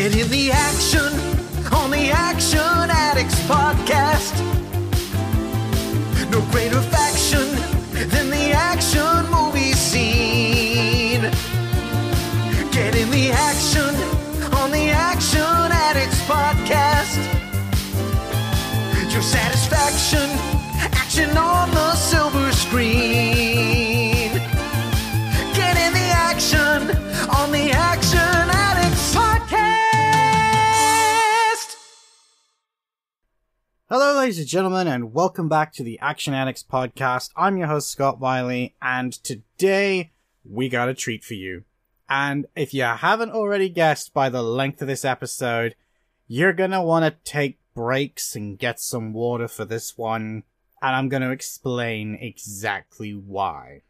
Get in the action on the Action Addicts podcast. No greater Hello, ladies and gentlemen, and welcome back to the Action Addicts podcast. I'm your host, Scott Wiley, and today we got a treat for you. And if you haven't already guessed by the length of this episode, you're gonna want to take breaks and get some water for this one, and I'm gonna explain exactly why.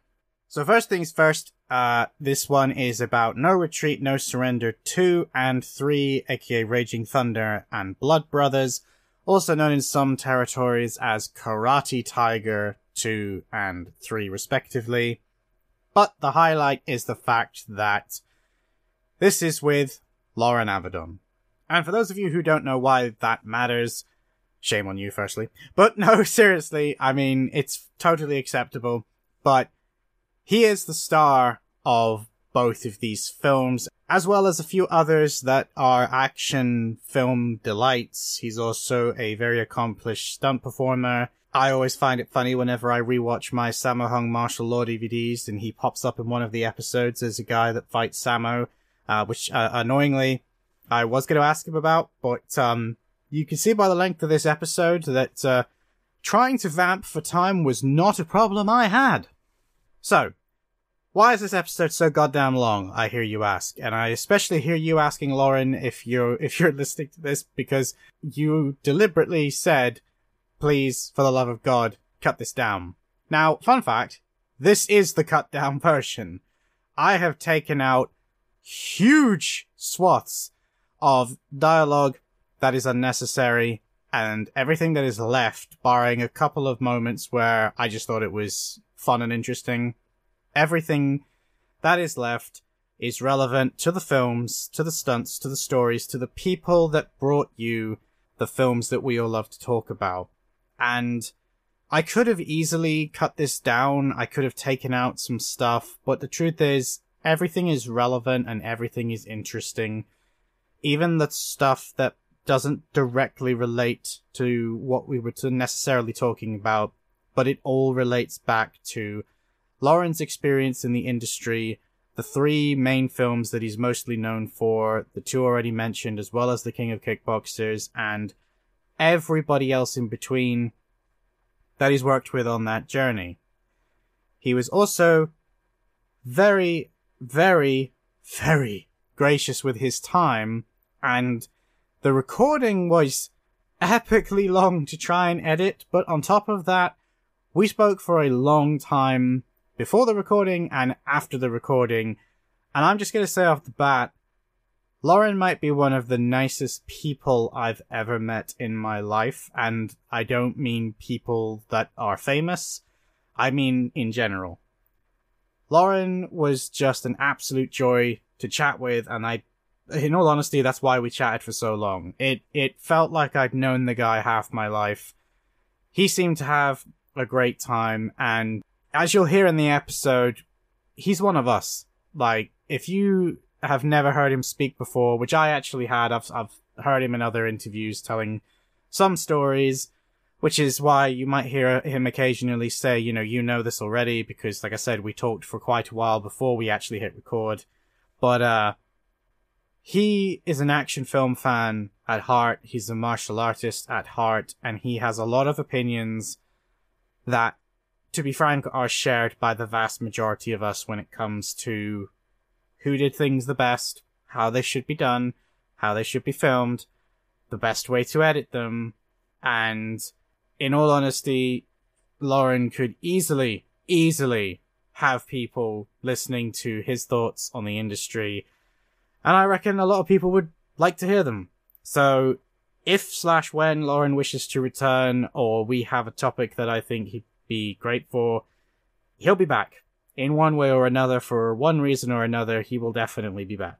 So first things first, uh, this one is about No Retreat, No Surrender 2 and 3, aka Raging Thunder and Blood Brothers, also known in some territories as Karate Tiger 2 and 3 respectively. But the highlight is the fact that this is with Loren Avedon. And for those of you who don't know why that matters, shame on you firstly. But no, seriously, I mean, it's totally acceptable, but he is the star of both of these films, as well as a few others that are action film delights. He's also a very accomplished stunt performer. I always find it funny whenever I rewatch my Sammo Hung martial law DVDs and he pops up in one of the episodes as a guy that fights Sammo, uh, which, uh, annoyingly, I was going to ask him about, but, um, you can see by the length of this episode that, uh, trying to vamp for time was not a problem I had. So, why is this episode so goddamn long? I hear you ask, and I especially hear you asking Loren if you're if you're listening to this because you deliberately said, "Please, for the love of God, cut this down." Now, fun fact: this is the cut down version. I have taken out huge swaths of dialogue that is unnecessary and everything that is left, barring a couple of moments where I just thought it was fun and interesting, everything that is left is relevant to the films, to the stunts, to the stories, to the people that brought you the films that we all love to talk about. And I could have easily cut this down. I could have taken out some stuff, but the truth is everything is relevant and everything is interesting. Even the stuff that doesn't directly relate to what we were necessarily talking about, but it all relates back to Loren's experience in the industry, the three main films that he's mostly known for, the two already mentioned, as well as The King of Kickboxers, and everybody else in between that he's worked with on that journey. He was also very, very, very gracious with his time, and the recording was epically long to try and edit, but on top of that, we spoke for a long time before the recording and after the recording. And I'm just going to say off the bat, Loren might be one of the nicest people I've ever met in my life. And I don't mean people that are famous. I mean in general. Loren was just an absolute joy to chat with. And I, in all honesty, that's why we chatted for so long. It, it felt like I'd known the guy half my life. He seemed to have a great time and as you'll hear in the episode, he's one of us. Like, if you have never heard him speak before, which I actually had, I've, I've heard him in other interviews telling some stories, which is why you might hear him occasionally say, you know, you know this already, because like I said, we talked for quite a while before we actually hit record. But, uh, he is an action film fan at heart. He's a martial artist at heart, and he has a lot of opinions that to be frank, are shared by the vast majority of us when it comes to who did things the best, how they should be done, how they should be filmed, the best way to edit them, and in all honesty, Loren could easily, easily have people listening to his thoughts on the industry, and I reckon a lot of people would like to hear them. So, if slash when Loren wishes to return, or we have a topic that I think he'd be great for. He'll be back in one way or another for one reason or another. He will definitely be back.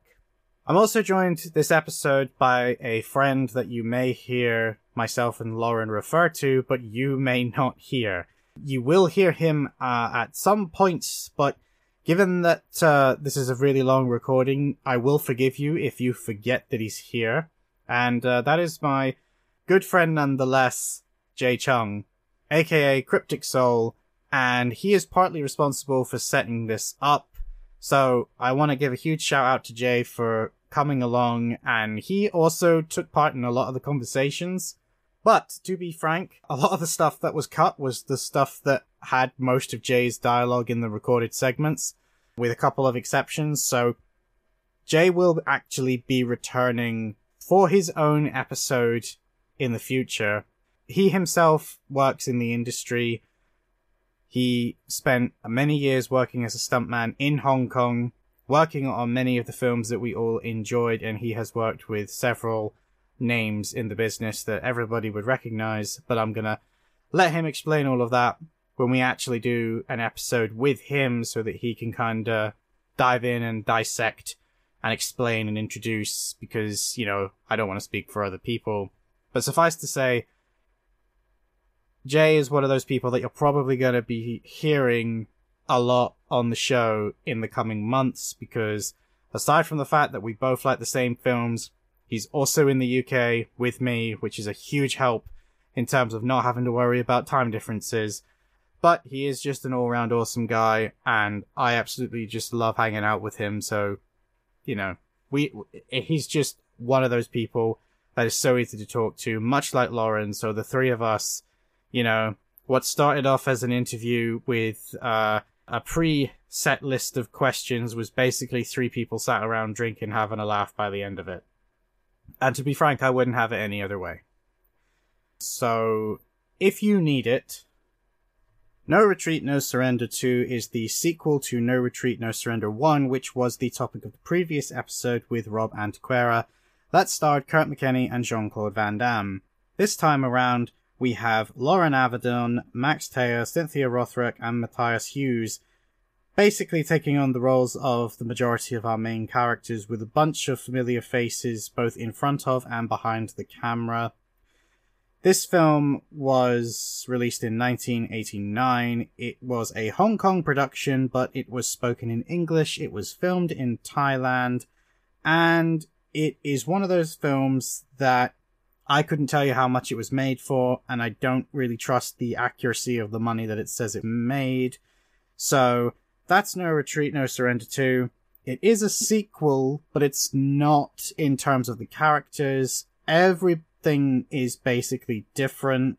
I'm also joined this episode by a friend that you may hear myself and Loren refer to, but you may not hear. You will hear him uh, at some points, but given that uh, this is a really long recording, I will forgive you if you forget that he's here. And uh, that is my good friend nonetheless, Jay Cheung, aka Cryptic Soul, and he is partly responsible for setting this up. So I want to give a huge shout out to Jay for coming along, and he also took part in a lot of the conversations. But to be frank, a lot of the stuff that was cut was the stuff that had most of Jay's dialogue in the recorded segments, with a couple of exceptions. So Jay will actually be returning for his own episode in the future. He himself works in the industry. He spent many years working as a stuntman in Hong Kong, working on many of the films that we all enjoyed, and he has worked with several names in the business that everybody would recognize. But I'm gonna let him explain all of that when we actually do an episode with him so that he can kind of dive in and dissect and explain and introduce because, you know, I don't want to speak for other people. But suffice to say, Jay is one of those people that you're probably going to be hearing a lot on the show in the coming months because aside from the fact that we both like the same films, he's also in the UK with me, which is a huge help in terms of not having to worry about time differences. But he is just an all round awesome guy, and I absolutely just love hanging out with him. So, you know, we, he's just one of those people that is so easy to talk to, much like Loren. So the three of us, you know, what started off as an interview with uh, a pre-set list of questions was basically three people sat around drinking, having a laugh by the end of it. And to be frank, I wouldn't have it any other way. So, if you need it, No Retreat, No Surrender 2 is the sequel to No Retreat, No Surrender 1, which was the topic of the previous episode with Rob Antequera, that starred Kurt McKinney and Jean Claude Van Damme. This time around, we have Loren Avedon, Max Thayer, Cynthia Rothrock, and Matthias Hues, basically taking on the roles of the majority of our main characters with a bunch of familiar faces both in front of and behind the camera. This film was released in 1989. It was a Hong Kong production, but it was spoken in English. It was filmed in Thailand, and it is one of those films that I couldn't tell you how much it was made for, and I don't really trust the accuracy of the money that it says it made. So that's No Retreat, No Surrender 2. It is a sequel, but it's not in terms of the characters. Everything is basically different.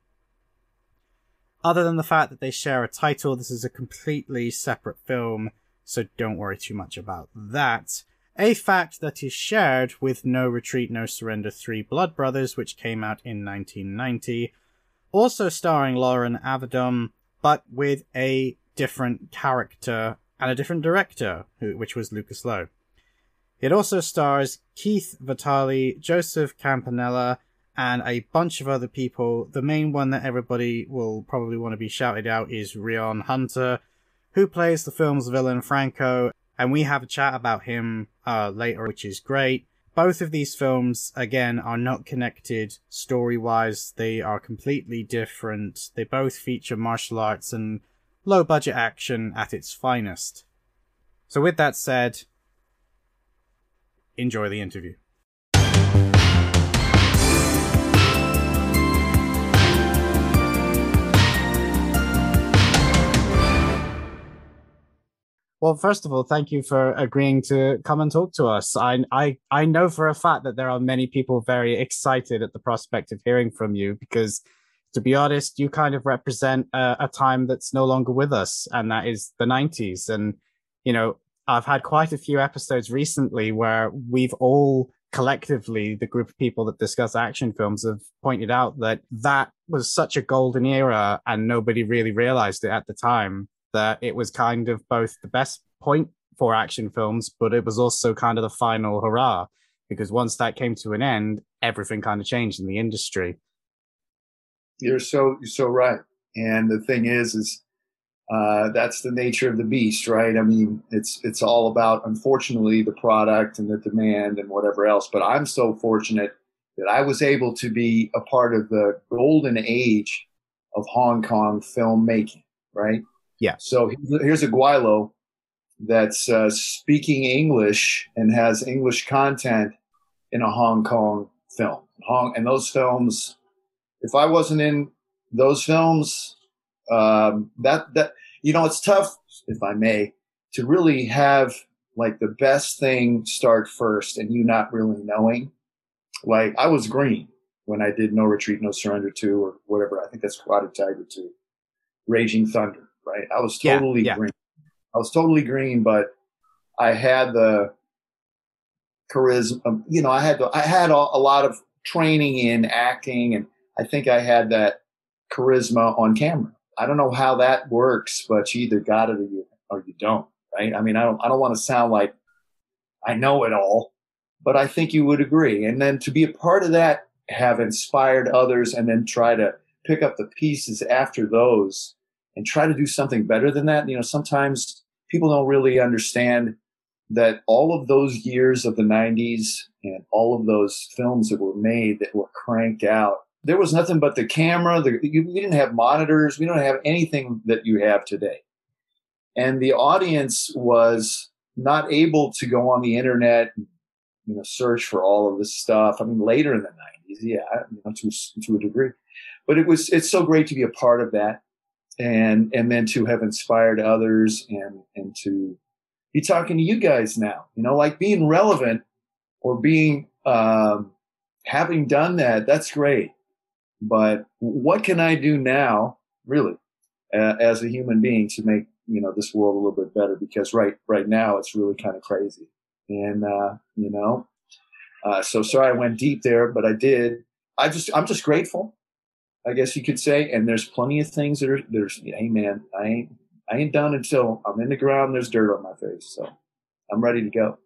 Other than the fact that they share a title, this is a completely separate film, so don't worry too much about that a fact that is shared with No Retreat, No Surrender 3 Blood Brothers, which came out in 1990, also starring Loren Avedon, but with a different character and a different director, which was Lucas Lowe. It also stars Keith Vitali, Joseph Campanella, and a bunch of other people. The main one that everybody will probably want to be shouted out is Rion Hunter, who plays the film's villain Franco, and we have a chat about him uh, later, which is great. Both of these films, again, are not connected story wise. They are completely different. They both feature martial arts and low budget action at its finest. So, with that said, enjoy the interview. Well, first of all, thank you for agreeing to come and talk to us. I, I, I know for a fact that there are many people very excited at the prospect of hearing from you because, to be honest, you kind of represent a, a time that's no longer with us, and that is the 90s. And, you know, I've had quite a few episodes recently where we've all collectively, the group of people that discuss action films, have pointed out that that was such a golden era and nobody really realized it at the time that it was kind of both the best point for action films, but it was also kind of the final hurrah because once that came to an end, everything kind of changed in the industry. You're so you're so right. And the thing is, is uh, that's the nature of the beast, right? I mean, it's it's all about unfortunately the product and the demand and whatever else. But I'm so fortunate that I was able to be a part of the golden age of Hong Kong filmmaking, right? Yeah. So here's a Gweilo that's uh, speaking English and has English content in a Hong Kong film. Hong and those films, if I wasn't in those films, um, that that you know, it's tough, if I may, to really have like the best thing start first and you not really knowing. Like I was green when I did No Retreat, No Surrender 2 or whatever. I think that's Karate Tiger 2. Raging Thunder, right? I was totally yeah, yeah. green. I was totally green, but I had the charisma. Um, you know, I had the, I had a, a lot of training in acting, and I think I had that charisma on camera. I don't know how that works, but you either got it or you or you don't, right? I mean, I don't I don't want to sound like I know it all, but I think you would agree. And then to be a part of that, have inspired others, and then try to pick up the pieces after those and try to do something better than that. You know, sometimes people don't really understand that all of those years of the 90s and all of those films that were made that were cranked out, there was nothing but the camera. The, you, we didn't have monitors. We don't have anything that you have today. And the audience was not able to go on the internet and you know search for all of this stuff. I mean, later in the 90s, yeah, you know, to, to a degree. But it was it's so great to be a part of that and and then to have inspired others and and to be talking to you guys now you know like being relevant or being um, having done that that's great. But what can i do now really uh, as a human being to make you know this world a little bit better? Because right right now it's really kind of crazy. And uh, you know uh, so sorry i went deep there but i did. I just i'm just grateful I guess you could say. And there's plenty of things that are there's hey man, I ain't I ain't done until I'm in the ground. There's dirt on my face, so I'm ready to go.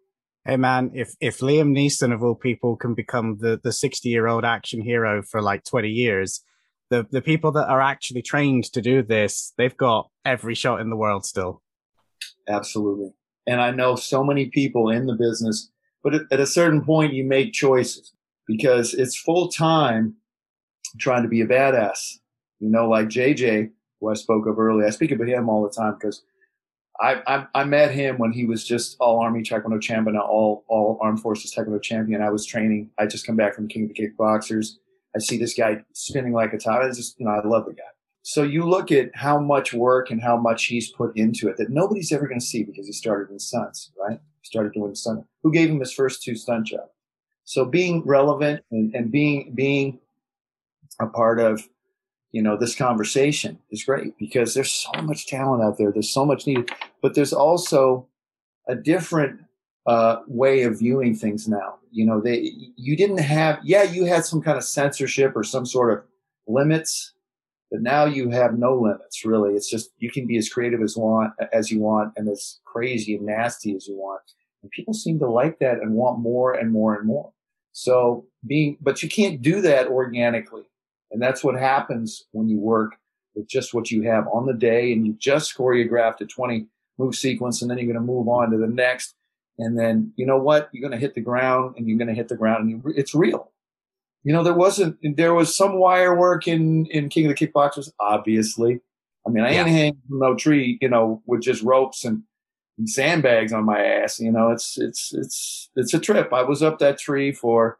Hey man, if if Liam Neeson of all people can become the the 60 year old action hero for like 20 years, the the people that are actually trained to do this, they've got every shot in the world still. Absolutely, and I know so many people in the business, but at, at a certain point, you make choices because it's full time trying to be a badass. You know, like JJ, who I spoke of earlier. I speak of him all the time because I, I, I met him when he was just all Army Taekwondo champion, all all Armed Forces Taekwondo champion. I was training. I just come back from King of the Kickboxers. I see this guy spinning like a top. I just you know I love the guy. So you look at how much work and how much he's put into it that nobody's ever going to see because he started in stunts, right? He started doing stunt. Who gave him his first two stunt jobs? So being relevant and, and being being a part of you know this conversation is great because there's so much talent out there. There's so much needed but there's also a different uh, way of viewing things now. You know they you didn't have yeah you had some kind of censorship or some sort of limits but now you have no limits really. It's just you can be as creative as want as you want and as crazy and nasty as you want. And people seem to like that and want more and more and more. So being but you can't do that organically and that's what happens when you work with just what you have on the day and you just choreographed a 20 move sequence and then you're going to move on to the next. And then, you know what? You're going to hit the ground and you're going to hit the ground and you, it's real. You know, there wasn't, there was some wire work in, in King of the Kickboxers, obviously. I mean, I ain't hanging from no tree, you know, with just ropes and, and sandbags on my ass. You know, it's, it's, it's, it's a trip. I was up that tree for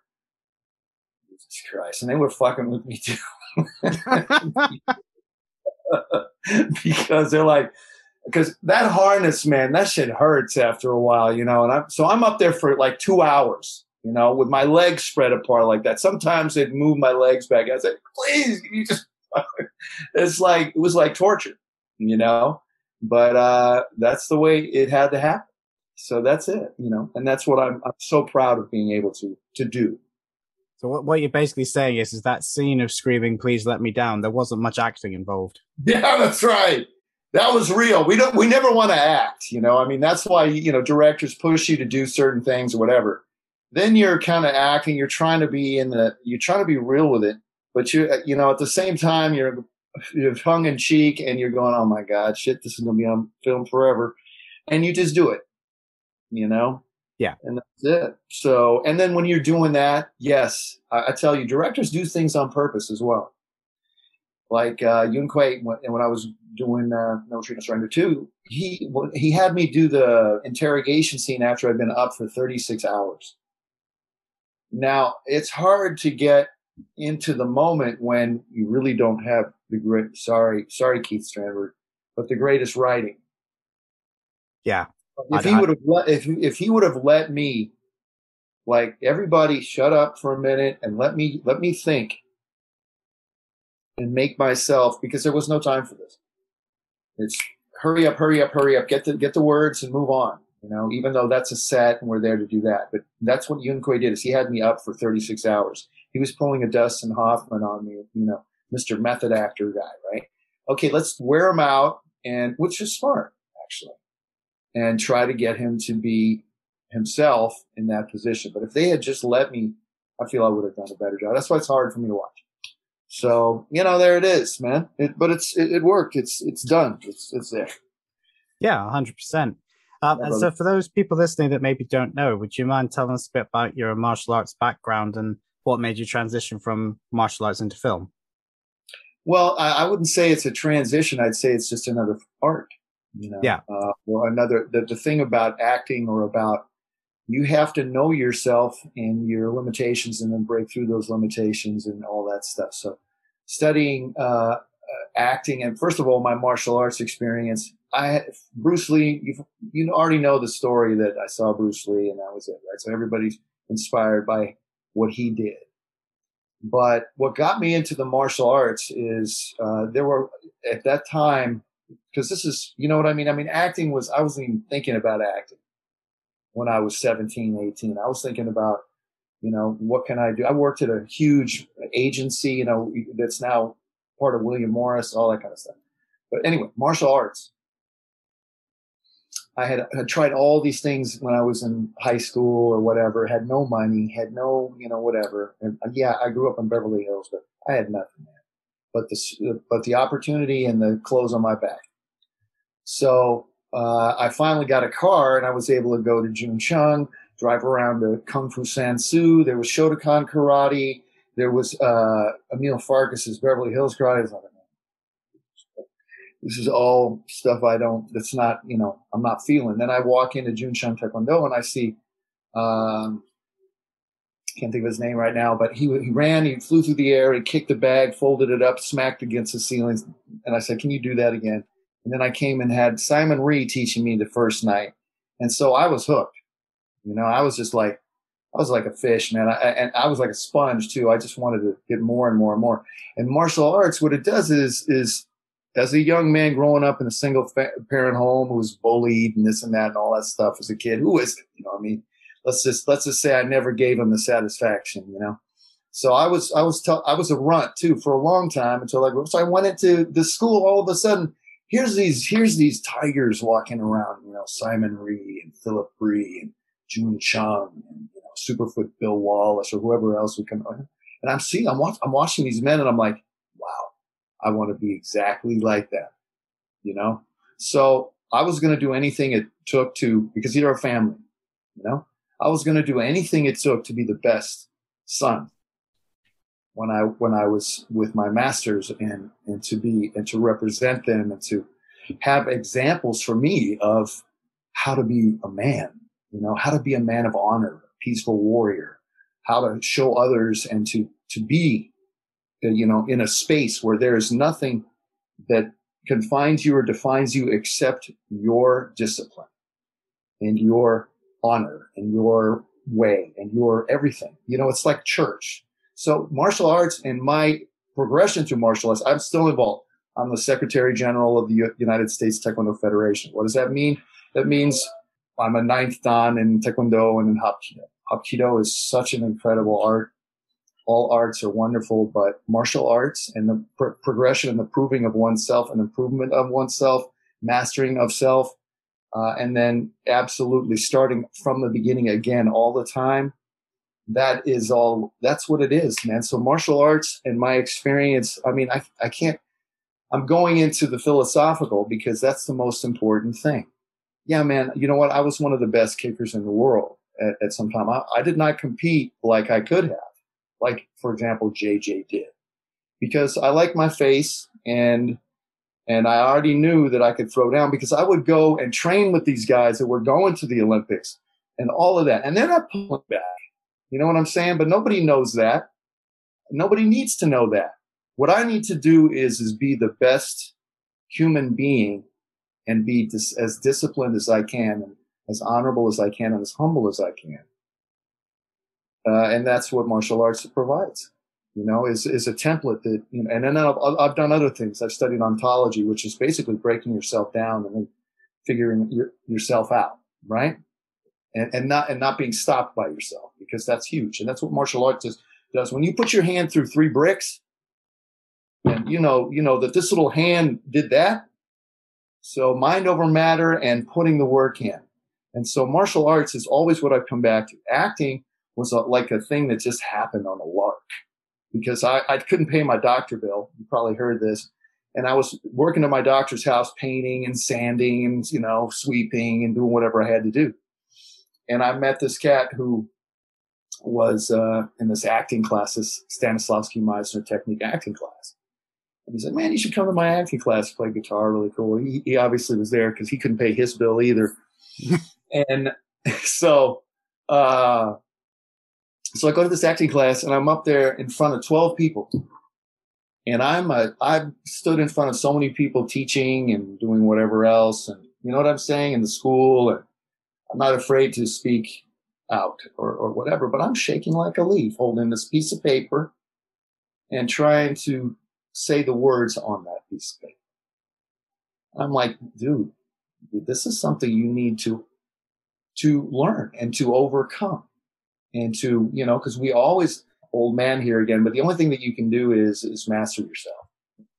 Jesus Christ. And they were fucking with me too. because they're like, because that harness, man, that shit hurts after a while, you know. And I'm so I'm up there for like two hours, you know, with my legs spread apart like that. Sometimes they'd move my legs back. I was like, please, you just. it's like it was like torture, you know. But uh, that's the way it had to happen. So that's it, you know, and that's what I'm, I'm so proud of being able to to do. So what, what you're basically saying is, is that scene of screaming, "Please let me down." There wasn't much acting involved. Yeah, that's right. That was real. We don't. We never want to act. You know, I mean, that's why you know directors push you to do certain things or whatever. Then you're kind of acting. You're trying to be in the. You're trying to be real with it, but you you know at the same time you're you're tongue in cheek and you're going, oh my God, shit, this is to be on film forever. And you just do it, you know? Yeah. And that's it. So, and then when you're doing that, yes, I, I tell you, directors do things on purpose as well. Like uh, Yuen Kwai, when, when I was doing uh, No Retreat, No Surrender 2, he, he had me do the interrogation scene after I'd been up for 36 hours. Now, it's hard to get into the moment when you really don't have the great, sorry, sorry, Keith Strandberg, but the greatest writing. Yeah. If he would have let, if, if he would have let me, like everybody shut up for a minute and let me, let me think and make myself, because there was no time for this. It's hurry up, hurry up, hurry up, get the, get the words and move on. You know, even though that's a set and we're there to do that, but that's what Yuen Kwai did is he had me up for 36 hours. He was pulling a Dustin Hoffman on me, you know, Mr. Method Actor guy, right? Okay, let's wear him out and which is smart actually. And try to get him to be himself in that position. But if they had just let me, I feel I would have done a better job. That's why it's hard for me to watch. So, you know, there it is, man. It, but it's, it, it, worked. It's, it's done. It's, it's there. Yeah, hundred percent. Um, and so, for those people listening that maybe don't know, would you mind telling us a bit about your martial arts background and what made you transition from martial arts into film? Well, I, I wouldn't say it's a transition. I'd say it's just another art. You know, yeah. Uh, or another. The, the thing about acting or about you have to know yourself and your limitations, and then break through those limitations and all that stuff. So, studying uh, uh acting and first of all, my martial arts experience I Bruce Lee. You you already know the story that I saw Bruce Lee, and that was it, right? So everybody's inspired by what he did. But what got me into the martial arts is uh, there were at that time because this is you know what I mean. I mean, acting was I wasn't even thinking about acting when I was 17, 18. I was thinking about you know what can I do. I worked at a huge agency, you know, that's now part of William Morris, all that kind of stuff. But anyway, martial arts I had, had tried all these things when I was in high school or whatever, had no money, had no, you know, whatever. And uh, yeah, I grew up in Beverly Hills, but I had nothing. But the, but the opportunity and the clothes on my back. So, uh, I finally got a car and I was able to go to Jun Chong, drive around to Kung Fu San Soo. There was Shotokan Karate. There was, uh, Emil Farkas's Beverly Hills Karate this is all stuff I don't, that's not, you know, I'm not feeling. Then I walk into Jun Chong Taekwondo and I see, um, can't think of his name right now, but he, he ran, he flew through the air, he kicked the bag, folded it up, smacked against the ceiling. And I said, can you do that again? And then I came and had Simon Rhee teaching me the first night. And so I was hooked. You know, I was just like, I was like a fish, man. I, and I was like a sponge too. I just wanted to get more and more and more. And martial arts, what it does is, is as a young man growing up in a single fa- parent home who was bullied and this and that and all that stuff as a kid, who is it? You know, I mean, let's just let's just say I never gave him the satisfaction, you know. So I was I was t- I was a runt too for a long time until I so I went into the school. All of a sudden, here's these here's these tigers walking around. You know, Simon Rhee and Phillip Rhee and Jun Chong and you know Superfoot Bill Wallace or whoever else would come. And I'm seeing I'm, watch, I'm watching these men and I'm like, wow, I want to be exactly like that, you know? So I was going to do anything it took to, because they're a family, you know? I was going to do anything it took to be the best son when I, when I was with my masters and, and to be, and to represent them and to have examples for me of how to be a man, you know, how to be a man of honor, a peaceful warrior, how to show others and to, to be you know, in a space where there is nothing that confines you or defines you except your discipline and your honor and your way and your everything. You know, it's like church. So martial arts and my progression through martial arts, I'm still involved. I'm the Secretary General of the United States Taekwondo Federation. What does that mean? That means I'm a ninth dan in Taekwondo and in Hapkido. Hapkido is such an incredible art all arts are wonderful, but martial arts and the pr- progression and the proving of oneself and improvement of oneself, mastering of self, uh, and then absolutely starting from the beginning again all the time. That is all, that's what it is, man. So martial arts and my experience, I mean, I, I can't, I'm going into the philosophical because that's the most important thing. Yeah, man, you know what? I was one of the best kickers in the world at, at some time. I, I did not compete like I could have, like, for example, JJ did, because I like my face and and I already knew that I could throw down because I would go and train with these guys that were going to the Olympics and all of that. And they're not pulling back. You know what I'm saying? But nobody knows that. Nobody needs to know that. What I need to do is, is be the best human being and be dis- as disciplined as I can and as honorable as I can and as humble as I can. Uh, and that's what martial arts provides you know, is, is a template that, you know, and then I've, I've done other things. I've studied ontology, which is basically breaking yourself down and then figuring your, yourself out, right? And, and not, and not being stopped by yourself because that's huge. And that's what martial arts does. does. When you put your hand through three bricks and you know, you know that this little hand did that. So mind over matter and putting the work in. And so martial arts is always what I've come back to. Acting was a, like a thing that just happened on a lark because I, I couldn't pay my doctor bill. You probably heard this. And I was working at my doctor's house, painting and sanding and, you know, sweeping and doing whatever I had to do. And I met this cat who was uh, in this acting class, this Stanislavski Meisner technique acting class. And he said, man, you should come to my acting class, play guitar, really cool. He, he obviously was there because he couldn't pay his bill either. and so, uh, so I go to this acting class and I'm up there in front of 12 people. And I'm a, I've stood in front of so many people teaching and doing whatever else. And you know what I'm saying in the school. And I'm not afraid to speak out or, or whatever, but I'm shaking like a leaf holding this piece of paper and trying to say the words on that piece of paper. I'm like, dude, this is something you need to, to learn and to overcome and to you know because we always old man here again but the only thing that you can do is is master yourself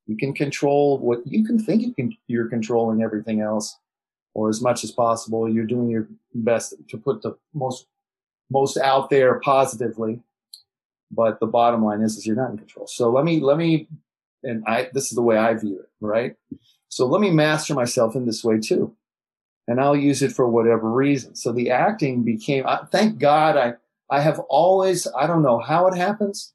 you can control what you can think you can you're controlling everything else or as much as possible you're doing your best to put the most most out there positively. But the bottom line is is you're not in control. So let me let me and i this is the way i view it right? So let me master myself in this way too and i'll use it for whatever reason. So the acting became I, thank god i I have always, I don't know how it happens,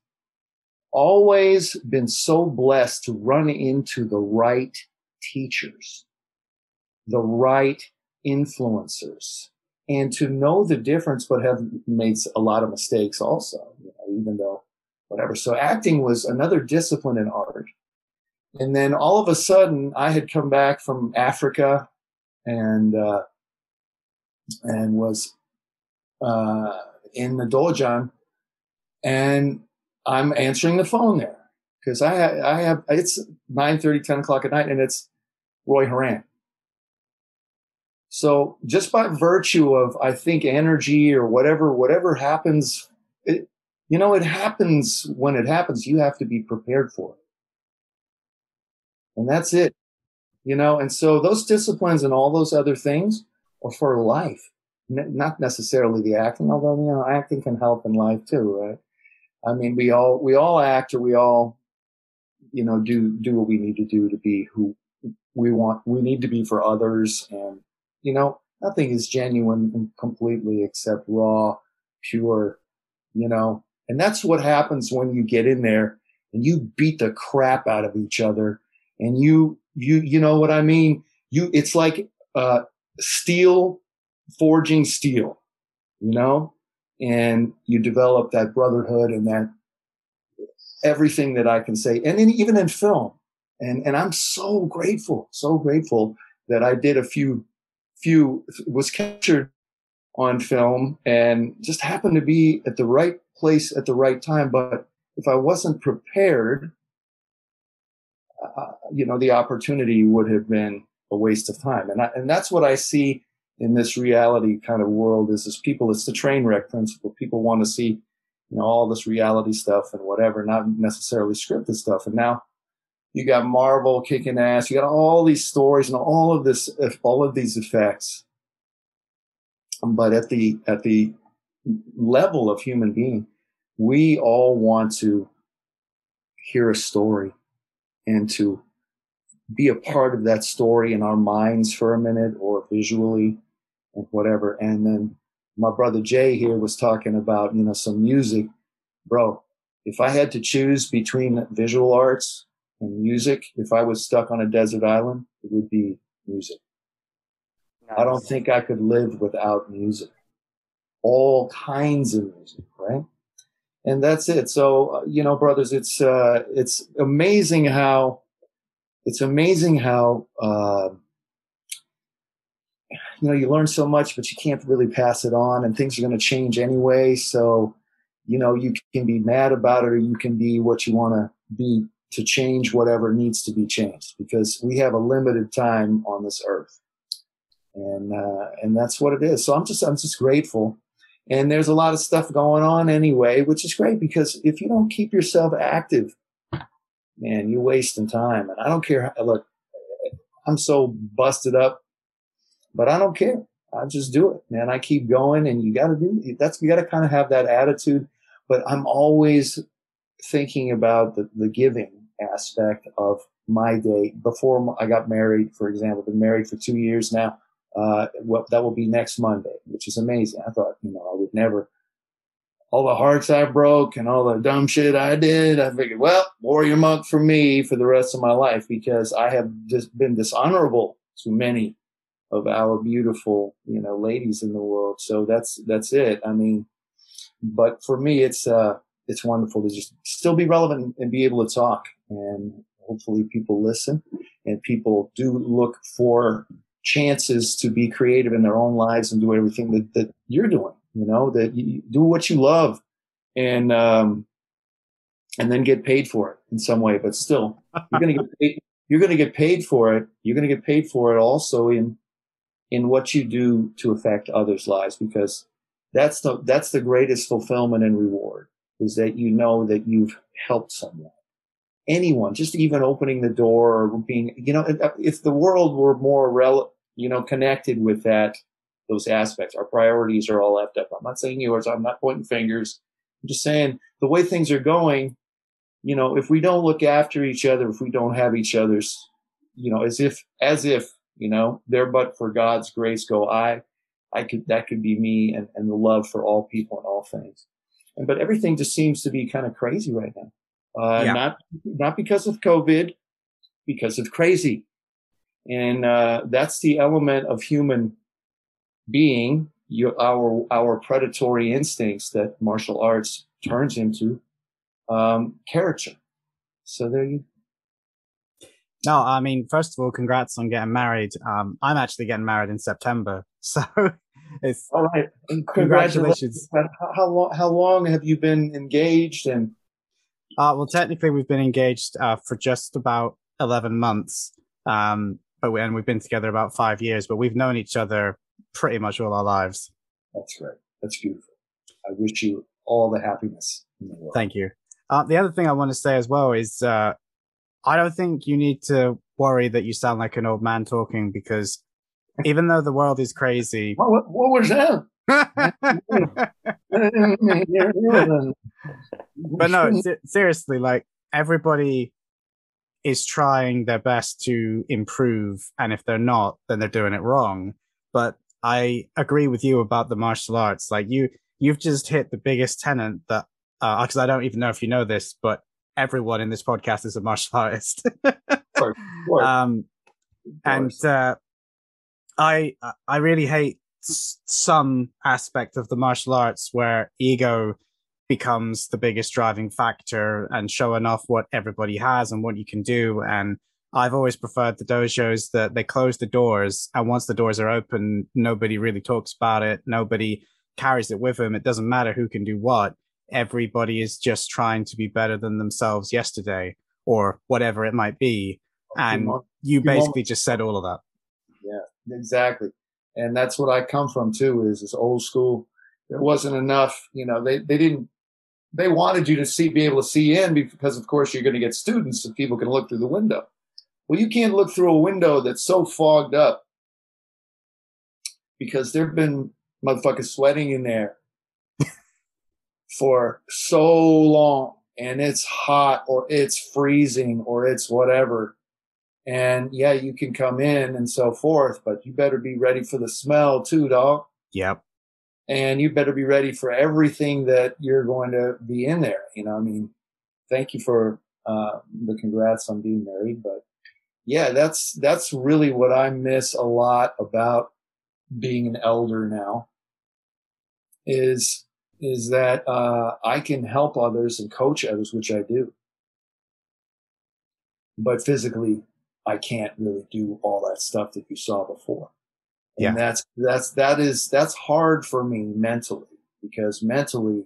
always been so blessed to run into the right teachers, the right influencers, and to know the difference, but have made a lot of mistakes also, you know, even though whatever. So acting was another discipline in art. And then all of a sudden I had come back from Africa and, uh, and was, uh, in the dojo and I'm answering the phone there because I, I have, it's 9 30, 10 o'clock at night and it's Roy Horan. So just by virtue of, I think, energy or whatever, whatever happens, it, you know, it happens when it happens. You have to be prepared for it. And that's it, you know, and so those disciplines and all those other things are for life not necessarily the acting, although you know acting can help in life too, right? I mean, we all we all act, or we all, you know, do do what we need to do to be who we want. We need to be for others, and you know, nothing is genuine and completely except raw, pure, you know. And that's what happens when you get in there and you beat the crap out of each other, and you you you know what I mean. You it's like uh, steel forging steel, you know, and you develop that brotherhood and that everything that I can say. And even in film. And, and I'm so grateful, so grateful that I did a few, few was captured on film and just happened to be at the right place at the right time. But if I wasn't prepared, uh, you know, the opportunity would have been a waste of time. And I, and that's what I see in this reality kind of world is is people it's the train wreck principle people want to see you know all this reality stuff and whatever not necessarily scripted stuff and now you got marvel kicking ass you got all these stories and all of this all of these effects but at the at the level of human being we all want to hear a story and to be a part of that story in our minds for a minute or visually and whatever. And then my brother Jay here was talking about, you know, some music. Bro, if I had to choose between visual arts and music, if I was stuck on a desert island, it would be music. Nice. I don't think I could live without music. All kinds of music, right? And that's it. So, uh, you know, brothers, it's, uh, it's amazing how, it's amazing how, uh, you know, you learn so much, but you can't really pass it on and things are going to change anyway. So, you know, you can be mad about it or you can be what you want to be to change whatever needs to be changed because we have a limited time on this earth. And, uh, and that's what it is. So I'm just, I'm just grateful. And there's a lot of stuff going on anyway, which is great because if you don't keep yourself active, man, you're wasting time. And I don't care. How, look, I'm so busted up, but I don't care. I just do it, man. I keep going and you got to do that's, you got to kind of have that attitude, but I'm always thinking about the, the giving aspect of my day before I got married, for example, been married for two years now. Uh, well, that will be next Monday, which is amazing. I thought, you know, I would never, all the hearts I broke and all the dumb shit I did, I figured, well, warrior monk for me for the rest of my life because I have just been dishonorable to many of our beautiful, you know, ladies in the world. So that's, that's it. I mean, but for me, it's, uh, it's wonderful to just still be relevant and be able to talk and hopefully people listen and people do look for chances to be creative in their own lives and do everything that, that you're doing, you know, that you do what you love and, um, and then get paid for it in some way, but still you're going to get paid, you're going to get paid for it. You're going to get paid for it also in in what you do to affect others' lives because that's the that's the greatest fulfillment and reward is that you know that you've helped someone anyone just even opening the door or being you know if the world were more rel- you know connected with that those aspects our priorities are all left up i'm not saying yours i'm not pointing fingers i'm just saying the way things are going you know if we don't look after each other if we don't have each other's you know as if as if you know, there but for God's grace go I. I could that could be me and, and the love for all people and all things. And but everything just seems to be kind of crazy right now. Uh, yeah. not not because of COVID, because of crazy. And uh, that's the element of human being, your, our our predatory instincts that martial arts turns into um, character. So there you no, I mean, first of all, congrats on getting married. Um, I'm actually getting married in September, so it's all right. Congratulations. How long? How long have you been engaged? And uh, well, technically, we've been engaged uh, for just about eleven months. Um, but we, and we've been together about five years. But we've known each other pretty much all our lives. That's great. That's beautiful. I wish you all the happiness in the world. Thank you. Uh, the other thing I want to say as well is uh, I don't think you need to worry that you sound like an old man talking because even though the world is crazy. What, what was that? but no, seriously, like everybody is trying their best to improve. And if they're not, then they're doing it wrong. But I agree with you about the martial arts. Like you, you've just hit the biggest tenant that, uh, cause I don't even know if you know this, but everyone in this podcast is a martial artist. um, and uh, I I really hate some aspect of the martial arts where ego becomes the biggest driving factor and showing off what everybody has and what you can do. And I've always preferred the dojos that they close the doors, and once the doors are open, nobody really talks about it. Nobody carries it with them. It doesn't matter who can do what everybody is just trying to be better than themselves yesterday or whatever it might be. And you basically just said all of that. Yeah, exactly. And that's what I come from too, is this old school. There wasn't enough, you know, they, they didn't, they wanted you to see, be able to see in because of course you're going to get students and people can look through the window. Well, you can't look through a window that's so fogged up because there've been motherfuckers sweating in there for so long and it's hot or it's freezing or it's whatever. And yeah, you can come in and so forth, but you better be ready for the smell too, dog. Yep. And you better be ready for everything that you're going to be in there. You know, I mean, thank you for uh, the congrats on being married, but yeah, that's that's really what I miss a lot about being an elder now. Is is that uh, I can help others and coach others, which I do, but physically I can't really do all that stuff that you saw before. And Yeah. that's that's that is that's hard for me mentally because mentally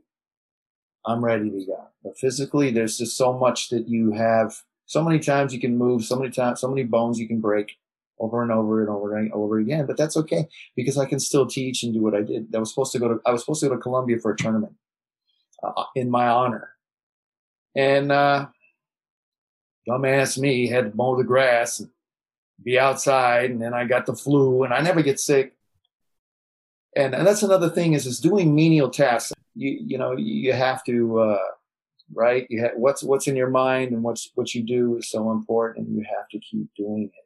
I'm ready to go. But physically there's just so much that you have so many times you can move, so many times so many bones you can break over and over and over and over again. But that's okay because I can still teach and do what I did. I was supposed to go to I was supposed to go to Colombia for a tournament uh, in my honor. And uh dumbass me had to mow the grass and be outside and then I got the flu and I never get sick. And, and that's another thing is is doing menial tasks. You you know you have to uh, right. You have, what's what's in your mind and what's what you do is so important. And you have to keep doing it.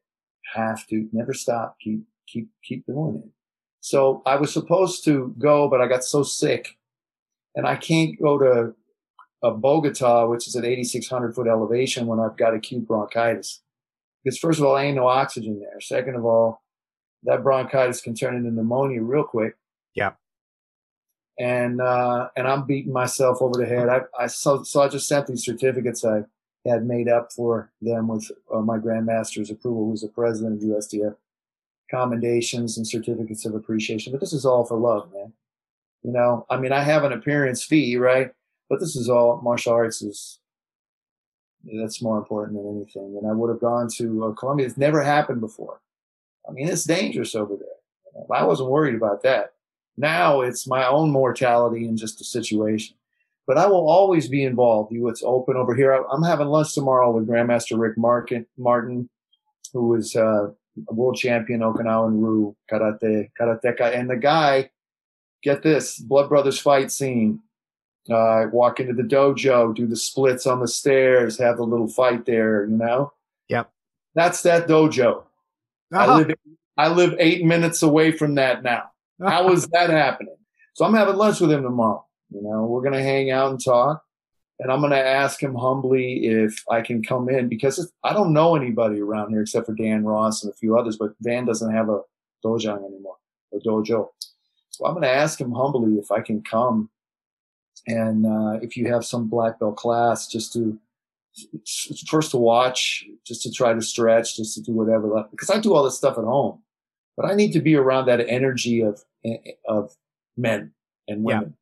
Have to never stop. Keep keep keep doing it. So I was supposed to go, but I got so sick, and I can't go to uh, Bogota, which is at 8,600 foot elevation, when I've got acute bronchitis. Because first of all, I ain't no oxygen there. Second of all, that bronchitis can turn into pneumonia real quick. Yeah. And uh, and I'm beating myself over the head. I, I so, so I just sent these certificates I had made up for them with uh, my grandmaster's approval, who's the president of USDF, commendations and certificates of appreciation. But this is all for love, man. You know, I mean, I have an appearance fee, right? But this is all martial arts is that's more important than anything. And I would have gone to uh. It's never happened before. I mean, it's dangerous over there. I wasn't worried about that. Now it's my own mortality and just the situation. But I will always be involved. You, it's open over here. I- I'm having lunch tomorrow with Grandmaster Rick Martin, Martin who is uh, a world champion Okinawan Ryu karate karateka, and the guy. Get this, Blood Brothers fight scene uh, walk into the dojo, do the splits on the stairs, have the little fight there, you know? Yep. That's that dojo. I Uh-huh. live I live eight minutes away from that now. How is that happening? So I'm having lunch with him tomorrow. You know, we're gonna hang out and talk. And I'm gonna ask him humbly if I can come in because it's- I don't know anybody around here except for Dan Ross and a few others, but Dan doesn't have a dojang anymore, a dojo. So I'm gonna ask him humbly if I can come and uh, if you have some black belt class just to first to watch just to try to stretch just to do whatever because i do all this stuff at home. But i need to be around that energy of of men and Yeah. women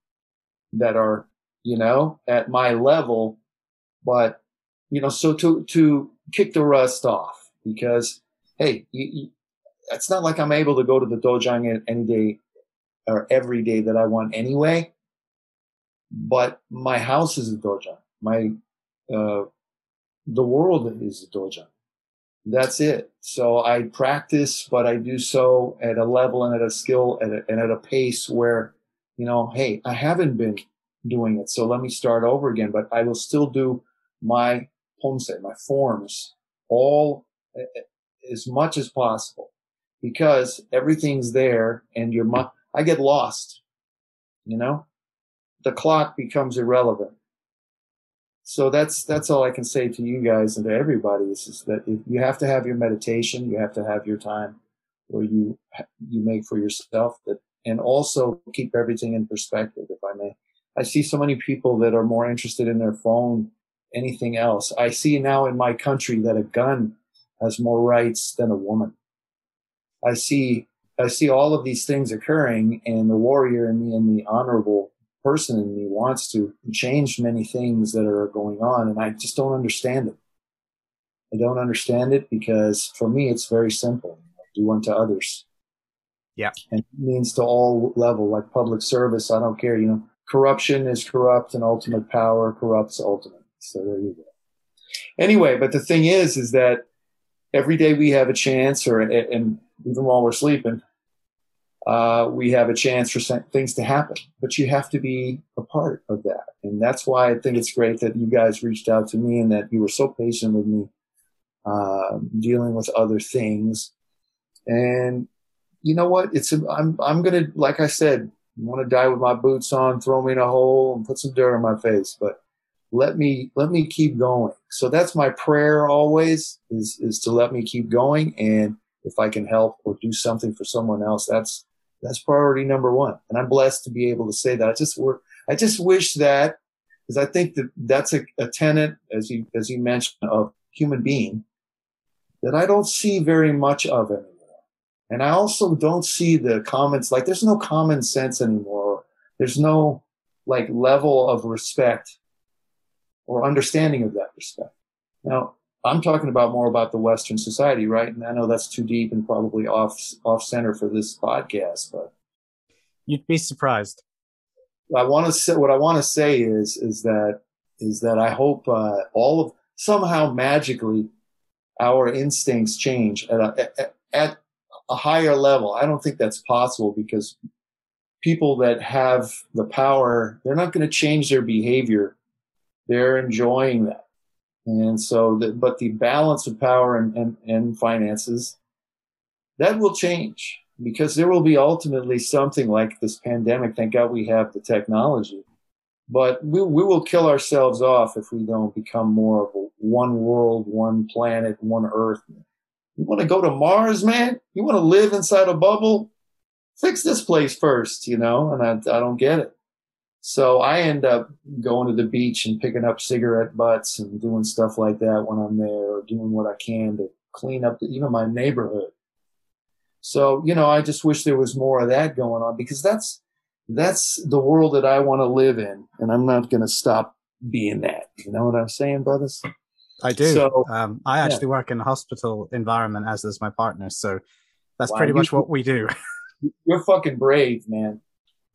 that are you know at my level. But you know so to to kick the rust off because hey you, you, it's not like i'm able to go to the dojang any day or every day that i want anyway but my house is a dojo. My uh, the world is a dojo. That's it. So I practice, but I do so at a level and at a skill and, and at a pace where, you know, hey, I haven't been doing it, so let me start over again. But I will still do my ponce, my forms, all as much as possible, because everything's there, and your mu- I get lost, you know the clock becomes irrelevant. So that's that's all I can say to you guys and to everybody is, is that if you have to have your meditation, you have to have your time where you you make for yourself that, and also keep everything in perspective. If I may, I see so many people that are more interested in their phone, anything else. I see now in my country that a gun has more rights than a woman. I see I see all of these things occurring, and the warrior in me and the honorable person in me wants to change many things that are going on and I just don't understand it. I don't understand it because for me it's very simple. Do unto others. Yeah. And it means to all level, like public service, I don't care, you know, corruption is corrupt and ultimate power corrupts ultimate. So there you go. Anyway, but the thing is, is that every day we have a chance or, and even while we're sleeping, uh, we have a chance for things to happen. But you have to be a part of that. And that's why I think it's great that you guys reached out to me and that you were so patient with me uh, dealing with other things. And you know what? It's I'm I'm gonna like I said, want to die with my boots on, throw me in a hole, and put some dirt on my face. But let me let me keep going. So that's my prayer always is is to let me keep going. And if I can help or do something for someone else, that's that's priority number one. And I'm blessed to be able to say that. I just work. I just wish that because I think that that's a, a tenet, as you as you mentioned, of human being that I don't see very much of anymore. And I also don't see the comments like there's no common sense anymore. There's no like level of respect or understanding of that respect. Now, I'm talking about more about the Western society, right? And I know that's too deep and probably off off center for this podcast, but you'd be surprised. I want to say what I want to say is is that is that I hope uh, all of somehow magically our instincts change at a, at a higher level. I don't think that's possible because people that have the power, they're not going to change their behavior. They're enjoying that. And so, the, but the balance of power and, and, and finances, that will change because there will be ultimately something like this pandemic. Thank God we have the technology, but we, we will kill ourselves off if we don't become more of a one world, one planet, one earth. You want to go to Mars, man? You want to live inside a bubble? Fix this place first, you know? And I, I don't get it. So I end up going to the beach and picking up cigarette butts and doing stuff like that when I'm there or doing what I can to clean up the, even my neighborhood. So, you know, I just wish there was more of that going on because that's, that's the world that I want to live in. And I'm not going to stop being that. You know what I'm saying, brothers? I do. So, um, I actually yeah. work in a hospital environment, as does my partner. So that's wow, pretty much what we do. You're fucking brave, man.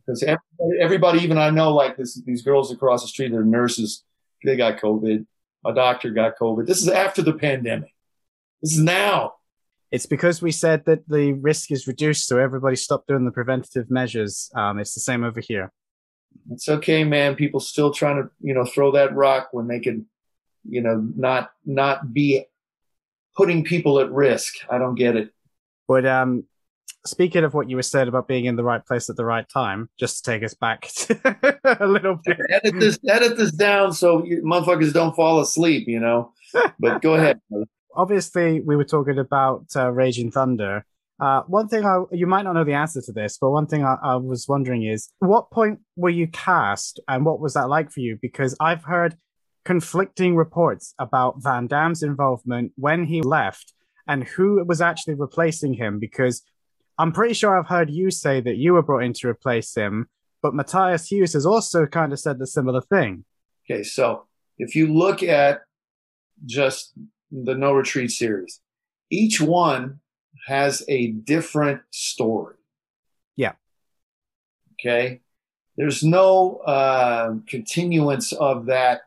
Because everybody, everybody, even I know, like this, these girls across the street, they're nurses. They got COVID. A doctor got COVID. This is after the pandemic. This is now. It's because we said that the risk is reduced, so everybody stopped doing the preventative measures. Um, it's the same over here. It's okay, man. People still trying to, you know, throw that rock when they can you know, not not be putting people at risk. I don't get it. But um, speaking of what you were said about being in the right place at the right time, just to take us back a little bit. Edit this, edit this down so you, motherfuckers don't fall asleep. You know. But go ahead. Obviously, we were talking about uh, Raging Thunder. Uh, one thing I, you might not know the answer to this, but one thing I, I was wondering is, what point were you cast, and what was that like for you? Because I've heard conflicting reports about Van Damme's involvement when he left and who was actually replacing him because I'm pretty sure I've heard you say that you were brought in to replace him, but Matthias Hues has also kind of said the similar thing. Okay, so if you look at just the No Retreat series, each one has a different story. Yeah. Okay. There's no uh, continuance of that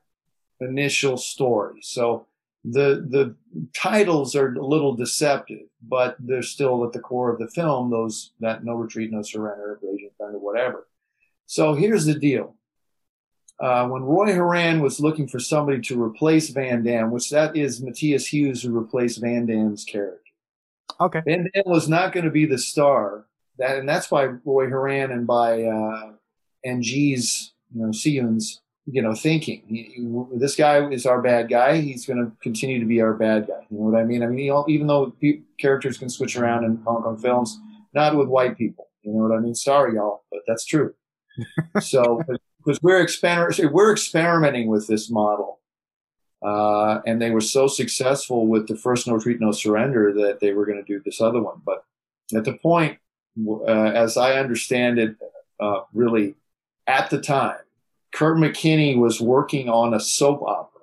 initial story. So the the titles are a little deceptive, but they're still at the core of the film. Those that no retreat, no surrender, raging thunder, whatever. So here's the deal. Uh, when Roy Horan was looking for somebody to replace Van Damme, which that is Matthias Hues who replaced Van Damme's character. Okay. Van Damme was not going to be the star. That and that's by Roy Horan and by uh, NG's you know Seun's you know, thinking he, this guy is our bad guy. He's going to continue to be our bad guy. You know what I mean? I mean, even though characters can switch around in Hong Kong films, not with white people. You know what I mean? Sorry, y'all, but that's true. so, because we're experimenting, we're experimenting with this model, uh, and they were so successful with the first No Treat No Surrender that they were going to do this other one. But at the point, uh, as I understand it, uh, really at the time Kurt McKinney was working on a soap opera.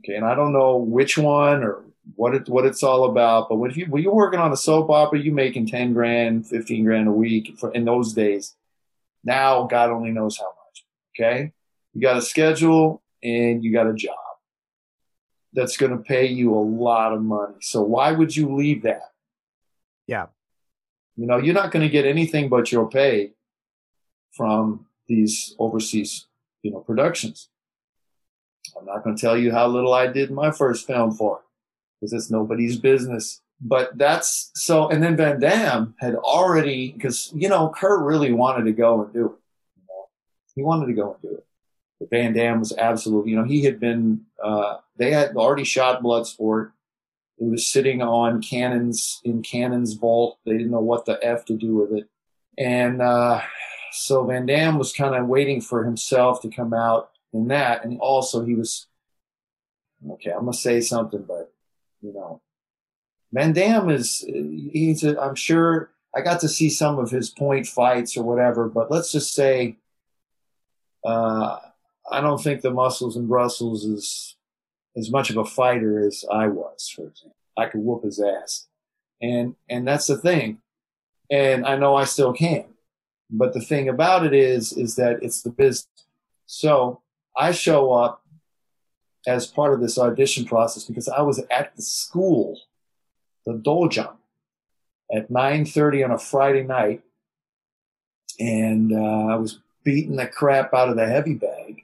Okay, and I don't know which one or what it what it's all about, but when you when you're working on a soap opera, you're making ten grand, fifteen grand a week for in those days. Now God only knows how much. Okay, you got a schedule and you got a job that's going to pay you a lot of money. So why would you leave that? Yeah. You know, you're not going to get anything but your pay from these overseas you know, productions. I'm not going to tell you how little I did my first film for. because it's nobody's business. But that's so, and then Van Damme had already, because, you know, Kurt really wanted to go and do it. You know? He wanted to go and do it. But Van Damme was absolutely, you know, he had been, uh, they had already shot Bloodsport. It was sitting on Cannon's, in Cannon's vault. They didn't know what the F to do with it. And, uh, so Van Damme was kind of waiting for himself to come out in that. And also he was, okay, I'm going to say something, but you know, Van Damme is, he's, a, I'm sure I got to see some of his point fights or whatever, but let's just say, uh, I don't think the muscles and Brussels is as much of a fighter as I was, for example. I could whoop his ass. And, and that's the thing. And I know I still can. But the thing about it is, is that it's the business. So I show up as part of this audition process because I was at the school, the dojo, at 9:30 on a Friday night, and uh, I was beating the crap out of the heavy bag.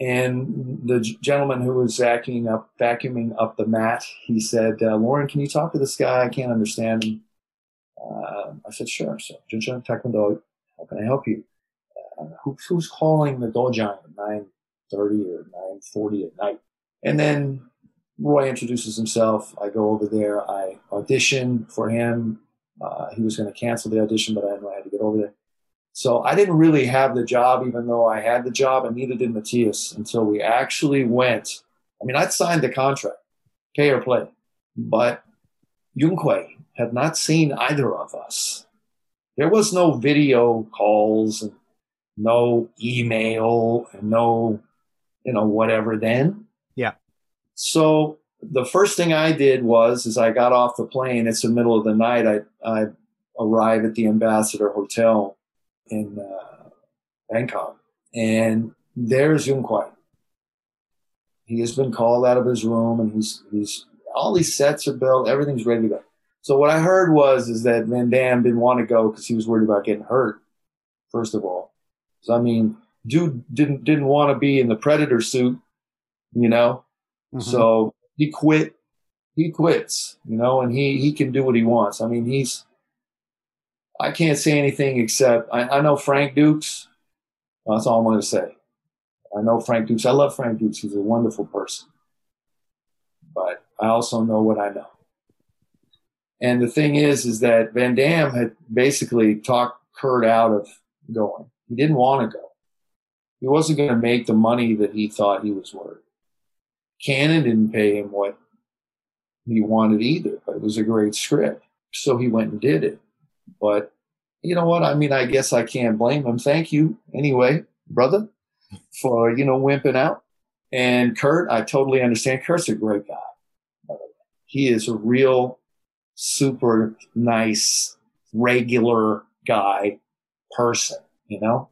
And the gentleman who was vacuuming up, vacuuming up the mat, he said, uh, "Loren, can you talk to this guy? I can't understand him." Uh, I said, "Sure." So, Jun Chong Taekwondo, how can I help you? Uh, who, who's calling the dojo at nine thirty or nine forty at night? And then Roy introduces himself. I go over there. I audition for him. Uh, he was going to cancel the audition, but I I had to get over there. So I didn't really have the job, even though I had the job, and neither did Matthias until we actually went. I mean, I'd signed the contract, pay or play, but Yuen Kwai had not seen either of us. There was no video calls and no email and no, you know, whatever then. Yeah. So the first thing I did was, as I got off the plane, it's the middle of the night. I I arrive at the Ambassador Hotel in uh, Bangkok, and there's Yuen Kwai. He has been called out of his room, and he's he's all these sets are built, everything's ready to go. So what I heard was is that Van Damme didn't want to go because he was worried about getting hurt. First of all, so I mean, dude didn't didn't want to be in the Predator suit, you know. Mm-hmm. So he quit. He quits, you know, and he he can do what he wants. I mean, he's. I can't say anything except I, I know Frank Dux. That's all I'm going to say. I know Frank Dux. I love Frank Dux. He's a wonderful person. But I also know what I know. And the thing is, is that Van Damme had basically talked Kurt out of going. He didn't want to go. He wasn't going to make the money that he thought he was worth. Cannon didn't pay him what he wanted either, but it was a great script. So he went and did it. But you know what? I mean, I guess I can't blame him. Thank you anyway, brother, for, you know, wimping out. And Kurt, I totally understand. Kurt's a great guy. He is a real super nice, regular guy person, you know?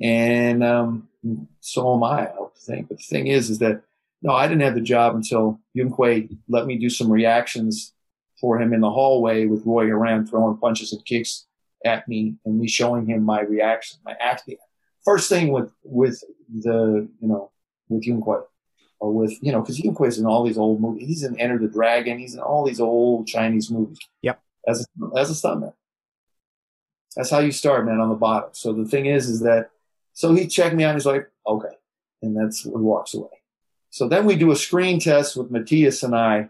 And um, so am I, I think. But the thing is, is that no, I didn't have the job until Yuen Kwai let me do some reactions for him in the hallway with Roy around throwing punches and kicks at me and me showing him my reaction, my acting. First thing with, with the, you know, with Yuen or with you know because Yuen Kwai's in all these old movies. He's in Enter the Dragon. He's in all these old Chinese movies. Yep. As a, as a stuntman. That's how you start, man, on the bottom. So the thing is, is that so he checked me out. He's like, okay, and that's he walks away. So then we do a screen test with Matthias and I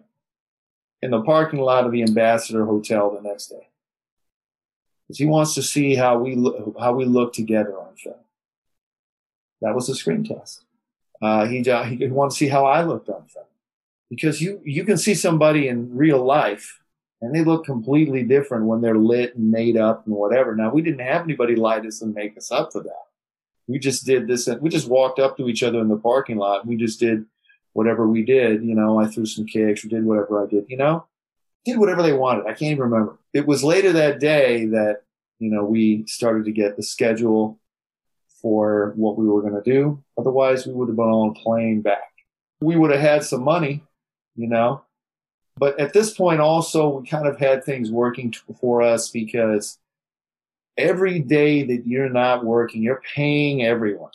in the parking lot of the Ambassador Hotel the next day. Because he wants to see how we look, how we look together on film. That was the screen test. Uh, he, uh, he wanted to see how I looked on film because you, you can see somebody in real life and they look completely different when they're lit and made up and whatever. Now we didn't have anybody light us and make us up for that. We just did this and we just walked up to each other in the parking lot. We just did whatever we did. You know, I threw some kicks or did whatever I did, you know, did whatever they wanted. I can't even remember. It was later that day that, you know, we started to get the schedule for what we were going to do. Otherwise, we would have been on a plane back. We would have had some money, you know. But at this point, also, we kind of had things working for us because every day that you're not working, you're paying everyone.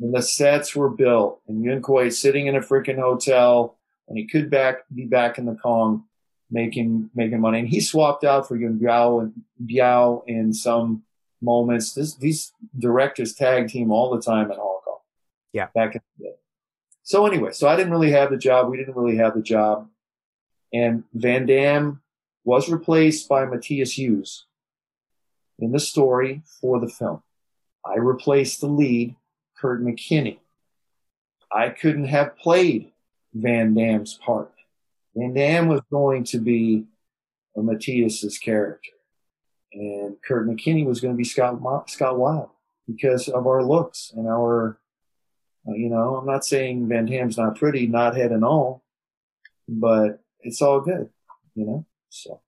And the sets were built, and Yuen Kwai sitting in a freaking hotel and he could back be back in the Kong making making money. And he swapped out for Yuen Biao and Biao in some moments. This, these directors tag team all the time in Hong Kong. Yeah. Back in the day. So anyway, so I didn't really have the job. We didn't really have the job. And Van Damme was replaced by Matthias Hues in the story for the film. I replaced the lead, Kurt McKinney. I couldn't have played Van Damme's part. Van Damme was going to be a Matthias's character, and Kurt McKinney was going to be Scott Scott Wilde because of our looks and our, uh, you know, I'm not saying Van Damme's not pretty, not head and all, but it's all good, you know. So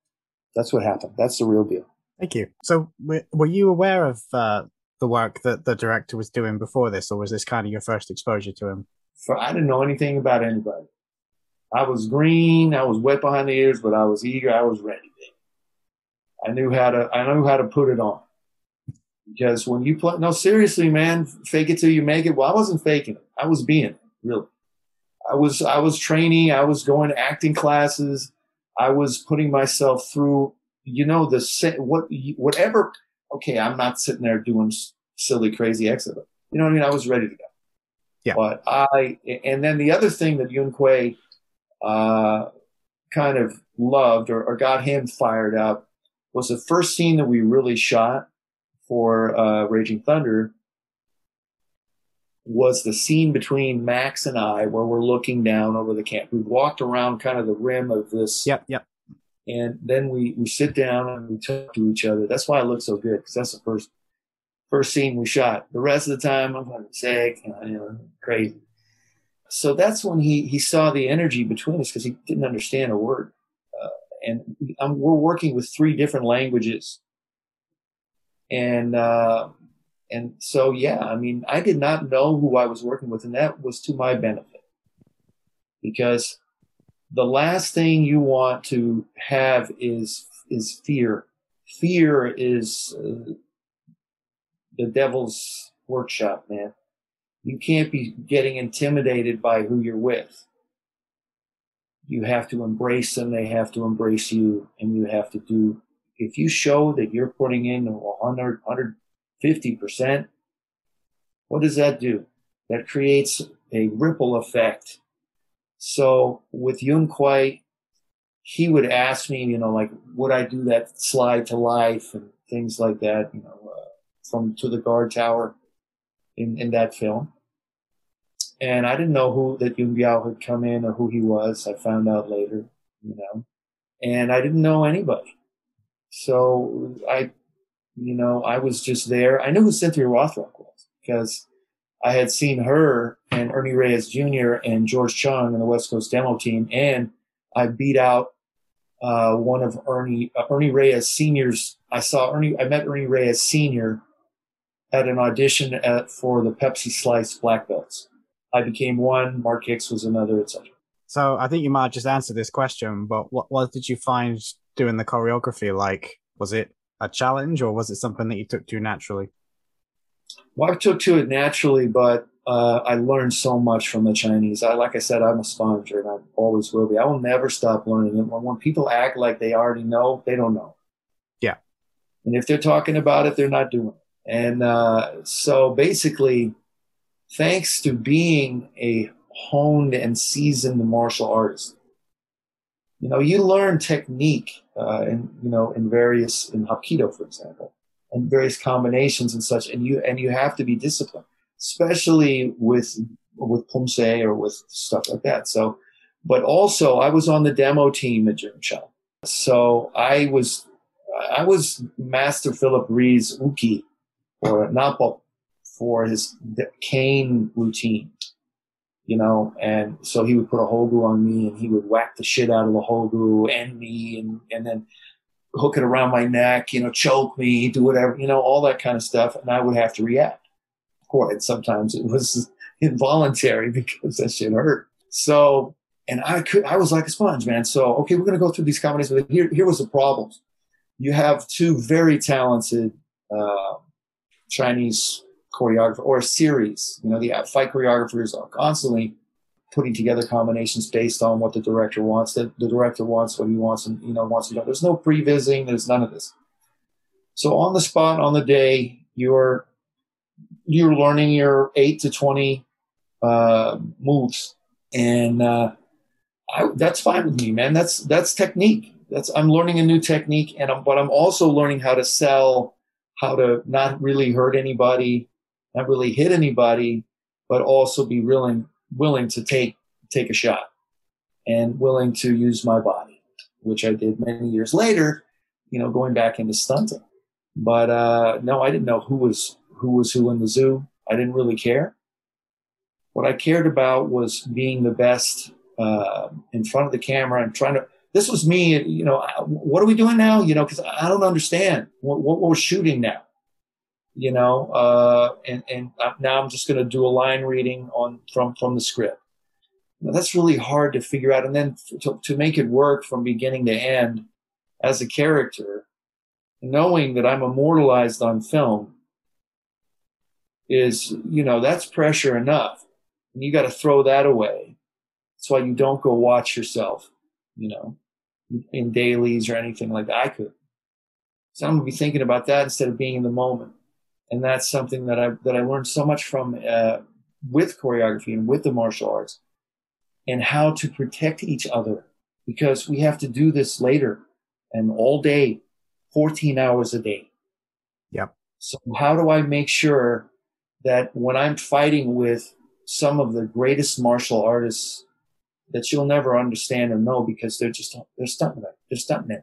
that's what happened. That's the real deal. Thank you. So, were you aware of uh, the work that the director was doing before this, or was this kind of your first exposure to him? For I didn't know anything about anybody. I was green. I was wet behind the ears, but I was eager. I was ready. I knew how to. I knew how to put it on. Because when you play, no, seriously, man, fake it till you make it. Well, I wasn't faking it. I was being it, really. I was. I was training. I was going to acting classes. I was putting myself through. You know the what whatever. Okay, I'm not sitting there doing silly, crazy exit. You know what I mean? I was ready to go. Yeah. But I, and then the other thing that Yuen Kwai uh, kind of loved or, or, got him fired up was the first scene that we really shot for uh, Raging Thunder was the scene between Max and I where we're looking down over the camp. We walked around kind of the rim of this. Yep, yep. And then we, we sit down and we talk to each other. That's why it looks so good because that's the first first scene we shot. The rest of the time I'm like sick, you know, crazy so that's when he he saw the energy between us because he didn't understand a word. And I'm, we're working with three different languages, and uh, and so yeah, I mean, I did not know who I was working with, and that was to my benefit because the last thing you want to have is is fear. Fear is uh, the devil's workshop, man you can't be getting intimidated by who you're with. You have to embrace them. They have to embrace you. And you have to do, if you show that you're putting in 100, 150%, what does that do? That creates a ripple effect. So with Yuen Kwai, he would ask me, you know, like, would I do that slide to life and things like that, you know, uh, from to the guard tower in, in that film. And I didn't know who that Yuen Biao had come in or who he was. I found out later, you know, and I didn't know anybody. So I, you know, I was just there. I knew who Cynthia Rothrock was because I had seen her and Ernie Reyes Jr. and George Chung in the West Coast demo team, and I beat out uh, one of Ernie uh, Ernie Reyes Senior's. I saw Ernie. I met Ernie Reyes Senior at an audition at, for the Pepsi Slice Black Belts. I became one. Mark Hicks was another, etc. So I think you might just answer this question, but what what did you find doing the choreography like? Was it a challenge or was it something that you took to naturally? Well, I took to it naturally, but uh, I learned so much from the Chinese. I, like I said, I'm a sponge, and I always will be. I will never stop learning. And when, when people act like they already know, they don't know. Yeah. And if they're talking about it, they're not doing it. And uh, so basically, thanks to being a honed and seasoned martial artist. You know, you learn technique, uh, in, you know, in various, in Hapkido, for example, and various combinations and such, and you, and you have to be disciplined, especially with, with Pumse or with stuff like that. So, but also I was on the demo team at Jun Chong. So I was, I was Master Phillip Rhee's Uki or Napo for his cane routine, you know, and so he would put a hogu on me and he would whack the shit out of the hogu and me and, and then hook it around my neck, you know, choke me, do whatever, you know, all that kind of stuff. And I would have to react. Of course, sometimes it was involuntary because that shit hurt. So, and I could, I was like a sponge, man. So, okay, we're going to go through these comedies, But here, here was the problem. You have two very talented, uh, Chinese choreographer or a series. You know, the fight choreographers are constantly putting together combinations based on what the director wants. The, the director wants what he wants, and you know wants to know. There's no pre-visiting. There's none of this. So on the spot, on the day, you're you're learning your eight to twenty uh, moves, and uh, I, that's fine with me, man. That's that's technique. That's I'm learning a new technique, and I'm, but I'm also learning how to sell, how to not really hurt anybody, not really hit anybody, but also be willing willing to take take a shot and willing to use my body, which I did many years later, you know, going back into stunting. But uh, no, I didn't know who was who was who in the zoo. I didn't really care. What I cared about was being the best uh, in front of the camera and trying to. This was me, you know. What are we doing now? You know, because I don't understand what, what we're shooting now you know, uh, and, and now I'm just going to do a line reading on from, from the script. Now, that's really hard to figure out. And then to, to make it work from beginning to end as a character, knowing that I'm immortalized on film is, you know, that's pressure enough. And you got to throw that away. That's why you don't go watch yourself, you know, in dailies or anything like that. I could. So I'm going to be thinking about that instead of being in the moment and that's something that I that I learned so much from uh, with choreography and with the martial arts, and how to protect each other because we have to do this later and all day, fourteen hours a day. Yep. So how do I make sure that when I'm fighting with some of the greatest martial artists that you'll never understand or know because they're just they're stuntmen, they're stuntmen,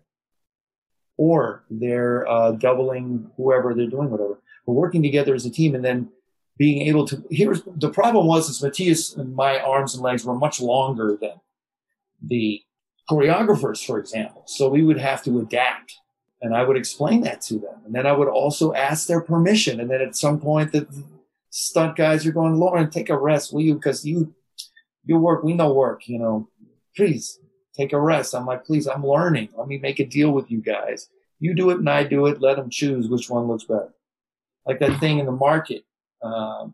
or they're uh, doubling whoever they're doing whatever but working together as a team and then being able to here's the problem was is Matthias and my arms and legs were much longer than the choreographers, for example. So we would have to adapt. And I would explain that to them. And then I would also ask their permission. And then at some point the stunt guys are going, Loren, take a rest, will you? Because you you work, we know work, you know. Please take a rest. I'm like, please, I'm learning. Let me make a deal with you guys. You do it and I do it. Let them choose which one looks better like that thing in the market, um,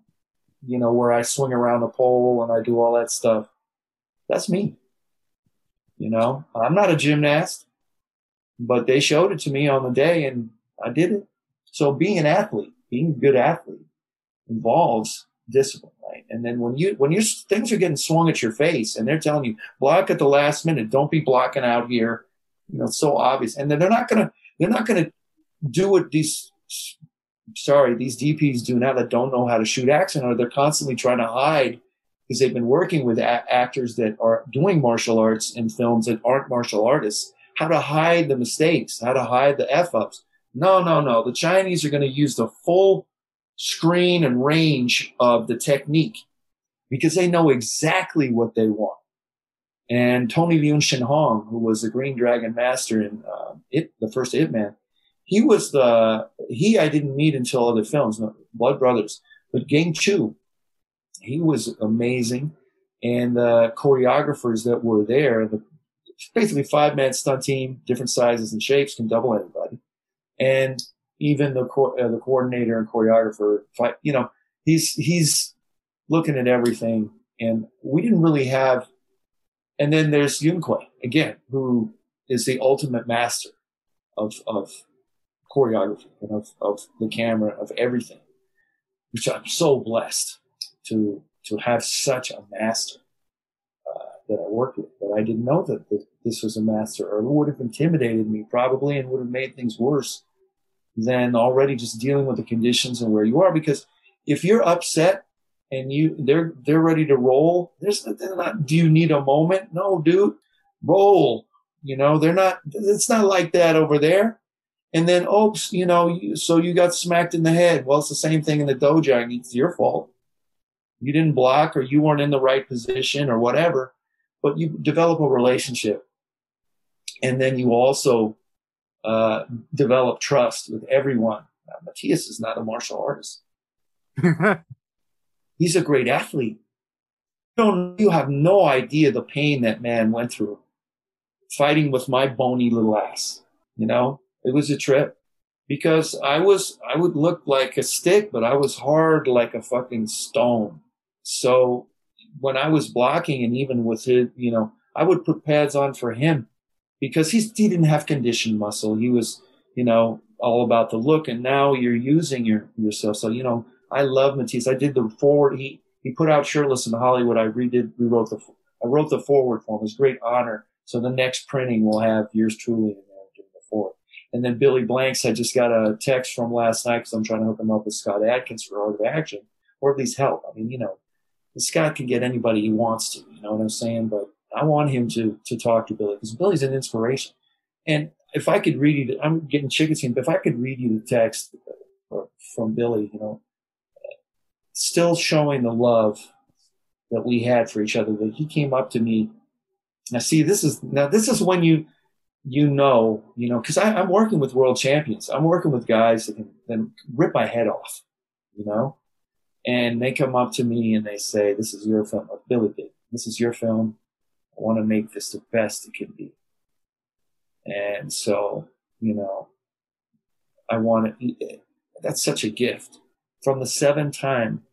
you know, where I swing around a pole and I do all that stuff. That's me. You know, I'm not a gymnast, but they showed it to me on the day and I did it. So being an athlete, being a good athlete involves discipline, right? And then when you, when your things are getting swung at your face and they're telling you block at the last minute, don't be blocking out here. You know, it's so obvious. And then they're not going to, they're not going to do what these sorry, these DPs do now that don't know how to shoot action, or they're constantly trying to hide because they've been working with a- actors that are doing martial arts in films that aren't martial artists, how to hide the mistakes, how to hide the f ups. No, no, no. The Chinese are going to use the full screen and range of the technique because they know exactly what they want. And Tony Leung Shin Hong, who was the Green Dragon Master in uh, it, the first Ip Man, he was the he I didn't meet until other films, Blood Brothers, but Gang Chu, he was amazing, and the choreographers that were there, the basically five man stunt team, different sizes and shapes, can double anybody, and even the co- uh, the coordinator and choreographer, you know, he's he's looking at everything, and we didn't really have. And then there's Yuen Kwai again, who is the ultimate master of of choreography and of, of the camera, of everything, which I'm so blessed to, to have such a master uh, that I worked with. But I didn't know that, that this was a master or it would have intimidated me probably and would have made things worse than already just dealing with the conditions and where you are. Because if you're upset and you they're they're ready to roll, there's not, do you need a moment? No, dude, roll. You know, they're not. It's not like that over there. And then, oops, you know, so you got smacked in the head. Well, it's the same thing in the dojo. It's your fault. You didn't block or you weren't in the right position or whatever, but you develop a relationship. And then you also uh, develop trust with everyone. Now, Matthias is not a martial artist. He's a great athlete. You, don't, you have no idea the pain that man went through fighting with my bony little ass, you know? It was a trip because I was, I would look like a stick, but I was hard like a fucking stone. So when I was blocking and even with his, you know, I would put pads on for him because he's, he didn't have conditioned muscle. He was, you know, all about the look. And now you're using your, yourself. So, you know, I love Matisse. I did the forward. He, he put out shirtless in Hollywood. I redid, rewrote the, I wrote the forward for him. It was great honor. So the next printing will have yours truly in there doing the forward. And then Billy Blanks, I just got a text from last night because I'm trying to hook him up with Scott Adkins for Art of Action, or at least help. I mean, you know, Scott can get anybody he wants to, you know what I'm saying? But I want him to to talk to Billy because Billy's an inspiration. And if I could read you, I'm getting chicken skin, but if I could read you the text uh, from Billy, you know, still showing the love that we had for each other, that he came up to me. Now, see, this is now this is when you you know, you know, because I'm working with world champions. I'm working with guys that can, that rip my head off, you know, and they come up to me and they say, "This is your film, like Billy did. This is your film. I want to make this the best it can be." And so, you know, I want to. Eh, eh, that's such a gift from the seven-time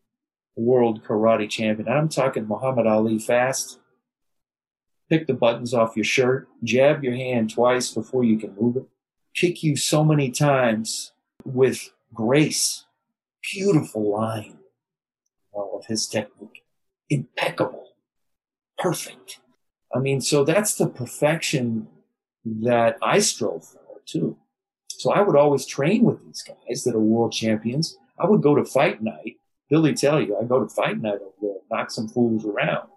world karate champion. I'm talking Muhammad Ali fast pick the buttons off your shirt, jab your hand twice before you can move it, kick you so many times with grace. Beautiful line of his technique. Impeccable. Perfect. I mean, so that's the perfection that I strove for too. So I would always train with these guys that are world champions. I would go to fight night. Billy tell you, I go to fight night over there, knock some fools around.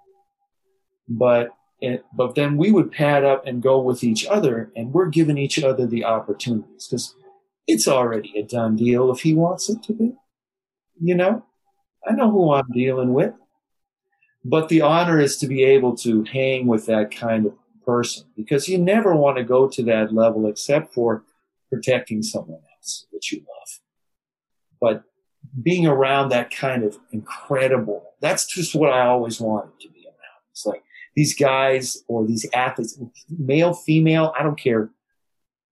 But and, but then we would pad up and go with each other, and we're giving each other the opportunities because it's already a done deal if he wants it to be. You know, I know who I'm dealing with. But the honor is to be able to hang with that kind of person because you never want to go to that level except for protecting someone else that you love. But being around that kind of incredible, that's just what I always wanted to be around. It's like, these guys or these athletes, male, female, I don't care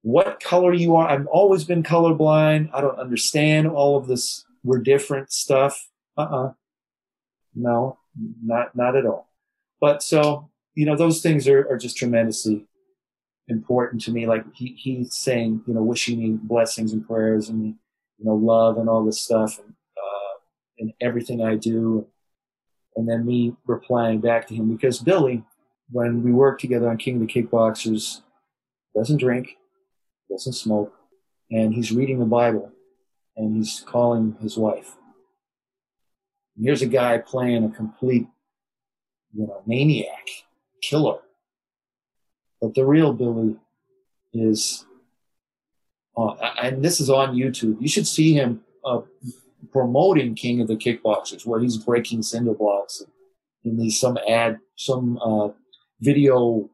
what color you are. I've always been colorblind. I don't understand all of this. We're different stuff. Uh-uh. No, not, not at all. But so, you know, those things are, are just tremendously important to me. Like he, he's saying, you know, wishing me blessings and prayers and, you know, love and all this stuff and, uh, and everything I do and then me replying back to him because Billy, when we worked together on King of the Kickboxers, doesn't drink, doesn't smoke, and he's reading the Bible and he's calling his wife. And here's a guy playing a complete, you know, maniac, killer. But the real Billy is, uh, and this is on YouTube. You should see him uh, promoting King of the Kickboxers, where he's breaking cinder blocks in these some ad, some uh, video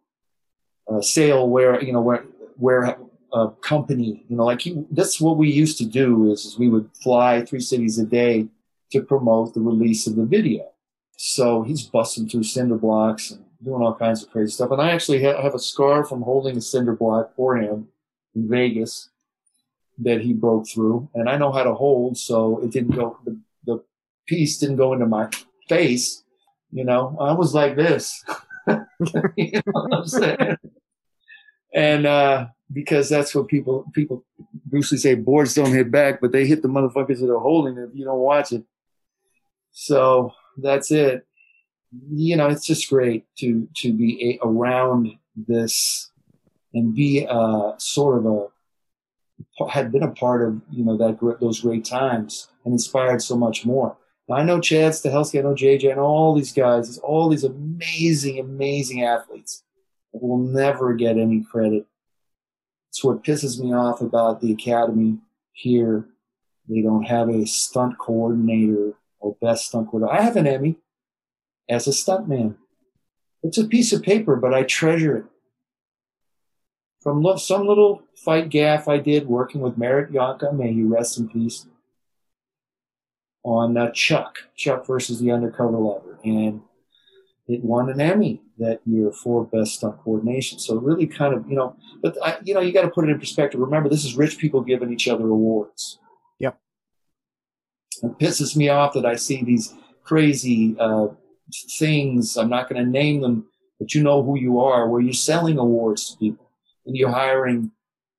uh, sale where you know where where a uh, company, you know, like he, that's what we used to do is, is we would fly three cities a day to promote the release of the video. So he's busting through cinder blocks and doing all kinds of crazy stuff. And I actually have a scar from holding a cinder block for him in Vegas that he broke through, and I know how to hold, so it didn't go. The, the piece didn't go into my face. You know, I was like this. you know what I'm saying? And uh, because that's what people people usually say, boards don't hit back, but they hit the motherfuckers that are holding it you don't watch it. So that's it. You know, it's just great to to be a, around this and be uh, sort of a had been a part of you know that those great times and inspired so much more. Now, I know Chad Stahelski, I know JJ, know all these guys, all these amazing, amazing athletes that will never get any credit. It's what pisses me off about the academy here. They don't have a stunt coordinator or best stunt coordinator. I have an Emmy as a stuntman. It's a piece of paper, but I treasure it from some little fight gaff I did working with Merritt Yohnka, may he rest in peace, on uh, Chuck, Chuck versus the Undercover Lover. And it won an Emmy that year for Best Stunt Coordination. So really kind of, you know, but, I, you know, you got to put it in perspective. Remember, this is rich people giving each other awards. Yep. It pisses me off that I see these crazy, uh, things. I'm not going to name them, but you know who you are, where you're selling awards to people and you're hiring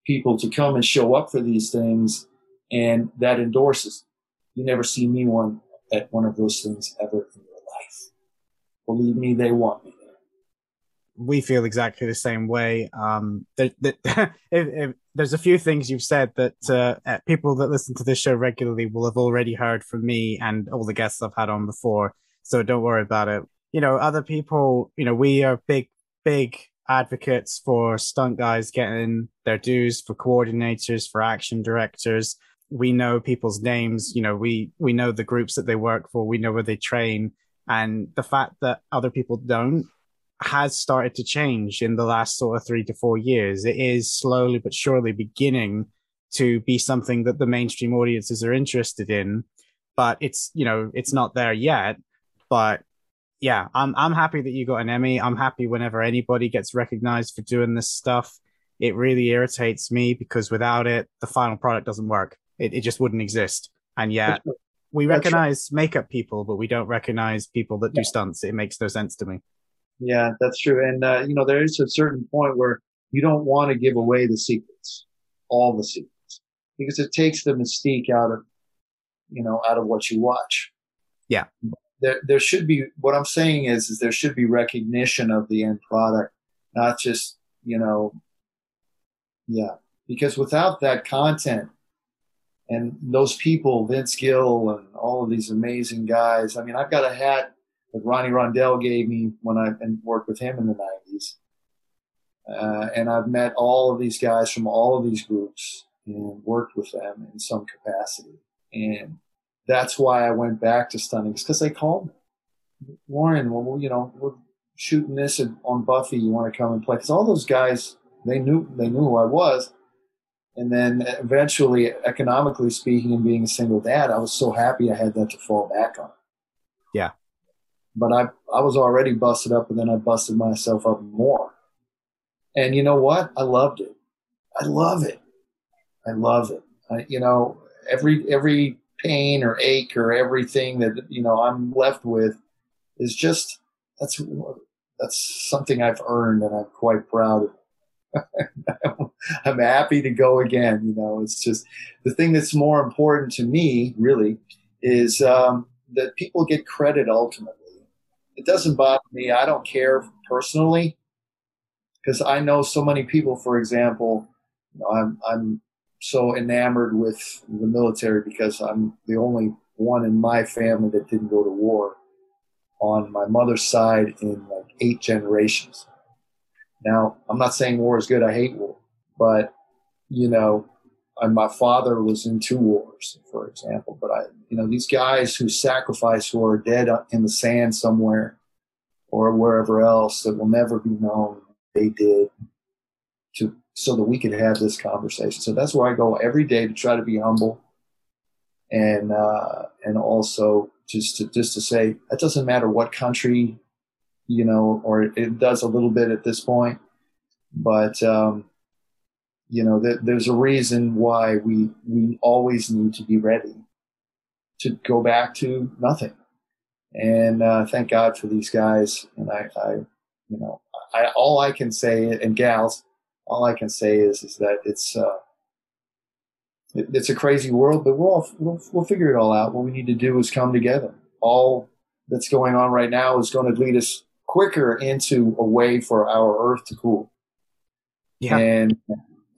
people to come and show up for these things, and that endorses. You never see me one at one of those things ever in your life. Believe me, they want me. We feel exactly the same way. Um, there, there, if, if, there's a few things you've said that uh, people that listen to this show regularly will have already heard from me and all the guests I've had on before. So don't worry about it. You know, other people, you know, we are big, big advocates for stunt guys getting their dues, for coordinators, for action directors. We know people's names. You know, we we know the groups that they work for. We know where they train, and the fact that other people don't has started to change in the last sort of three to four years. It is slowly but surely beginning to be something that the mainstream audiences are interested in, but it's you know it's not there yet. But yeah, I'm I'm happy that you got an Emmy. I'm happy whenever anybody gets recognized for doing this stuff. It really irritates me because without it, the final product doesn't work. It it just wouldn't exist. And yet we recognize makeup people, but we don't recognize people that do stunts. It makes no sense to me. Yeah, that's true. And uh, you know, there is a certain point where you don't want to give away the secrets, all the secrets, because it takes the mystique out of, you know, out of what you watch. Yeah there, there should be what I'm saying is is there should be recognition of the end product, not just you know, yeah, because without that content and those people, Vince Gill and all of these amazing guys. I mean, I've got a hat that Ronnie Rondell gave me when I worked with him in the '90s, uh, and I've met all of these guys from all of these groups and worked with them in some capacity, and that's why I went back to Stunnings because they called me. Loren, well, you know, we're shooting this on Buffy. You want to come and play? Because all those guys, they knew they knew who I was. And then eventually, economically speaking, and being a single dad, I was so happy I had that to fall back on. Yeah. But I I was already busted up, and then I busted myself up more. And you know what? I loved it. I love it. I love it. I, you know, every every pain or ache or everything that you know I'm left with is just that's that's something I've earned and I'm quite proud of. I'm happy to go again. You know, it's just the thing that's more important to me, really, is um, that people get credit ultimately. It doesn't bother me. I don't care personally because I know so many people. For example, you know, I'm I'm so enamored with the military because I'm the only one in my family that didn't go to war on my mother's side in like eight generations. Now, I'm not saying war is good. I hate war, but you know, and my father was in two wars, for example. But I, you know, these guys who sacrifice who are dead in the sand somewhere or wherever else that will never be known, they did so that we could have this conversation. So that's where I go every day to try to be humble and uh, and also just to just to say it doesn't matter what country, you know, or it does a little bit at this point, but um, you know, th- there's a reason why we we always need to be ready to go back to nothing. And uh, thank God for these guys. And I, I you know, I, all I can say, and gals, all I can say is is that it's uh, it, it's a crazy world, but we'll, all, we'll we'll figure it all out. What we need to do is come together. All that's going on right now is going to lead us quicker into a way for our Earth to cool. Yeah, and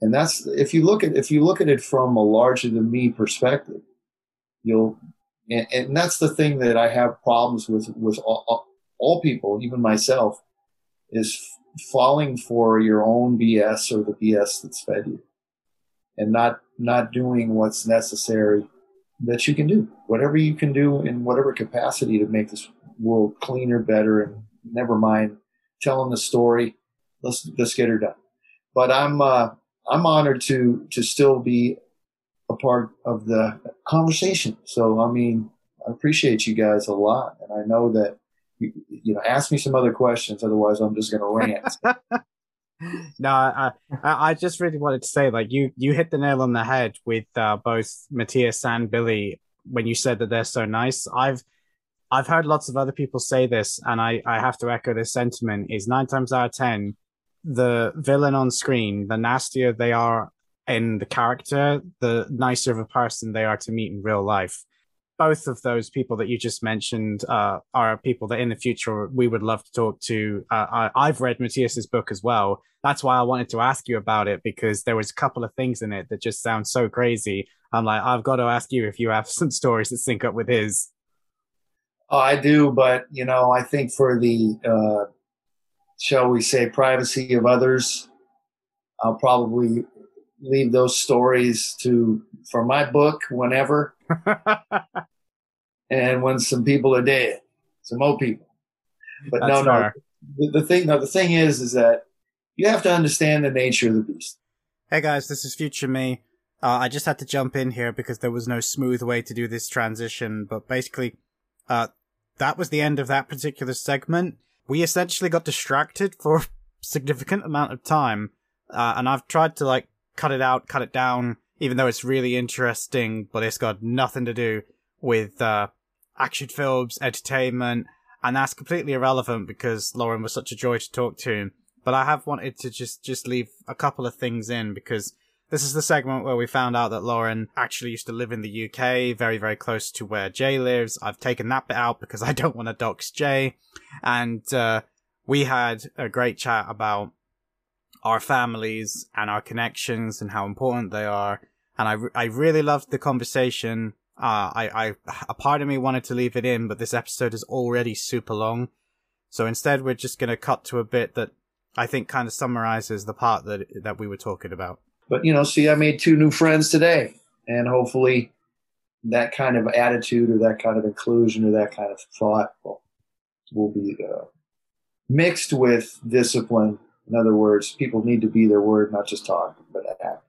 and that's if you look at if you look at it from a larger than me perspective, you'll and, and that's the thing that I have problems with with all, all people, even myself, is falling for your own BS or the BS that's fed you and not not doing what's necessary that you can do. Whatever you can do in whatever capacity to make this world cleaner better and never mind telling the story. Let's let's get her done. But i'm uh, i'm honored to to still be a part of the conversation. So i mean i appreciate you guys a lot and i know that you, know, ask me some other questions. Otherwise, I'm just going to rant. no, I, I just really wanted to say, like you, you hit the nail on the head with uh, both Matthias and Billy when you said that they're so nice. I've, I've heard lots of other people say this, and I, I have to echo this sentiment is nine times out of 10, the villain on screen, the nastier they are in the character, the nicer of a person they are to meet in real life. Both of those people that you just mentioned uh, are people that in the future we would love to talk to. Uh, I, have read Matthias's book as well. That's why I wanted to ask you about it because there was a couple of things in it that just sound so crazy. I'm like, I've got to ask you if you have some stories that sync up with his. Oh, I do, but you know, I think for the uh, shall we say privacy of others, I'll probably leave those stories to for my book whenever and when some people are dead some old people. But That's no fair. no the, the, thing no the thing is is that you have to understand the nature of the beast. Hey guys this is future me. Uh, i just had to jump in here because there was no smooth way to do this transition but basically uh, that was the end of that particular segment. We essentially got distracted for a significant amount of time uh, and I've tried to like cut it out, cut it down, even though it's really interesting, but it's got nothing to do with uh, action films, entertainment, and that's completely irrelevant because Loren was such a joy to talk to. But I have wanted to just just leave a couple of things in because this is the segment where we found out that Loren actually used to live in the UK, very very close to where Jay lives. I've taken that bit out because I don't want to dox Jay, and uh, we had a great chat about our families and our connections and how important they are. And I, I really loved the conversation. Uh, I, I, a part of me wanted to leave it in, but this episode is already super long. So instead, we're just going to cut to a bit that I think kind of summarizes the part that, that we were talking about. But, you know, see, I made two new friends today and hopefully that kind of attitude or that kind of inclusion or that kind of thought will, will be uh, mixed with discipline in other words, people need to be their word, not just talk, but act.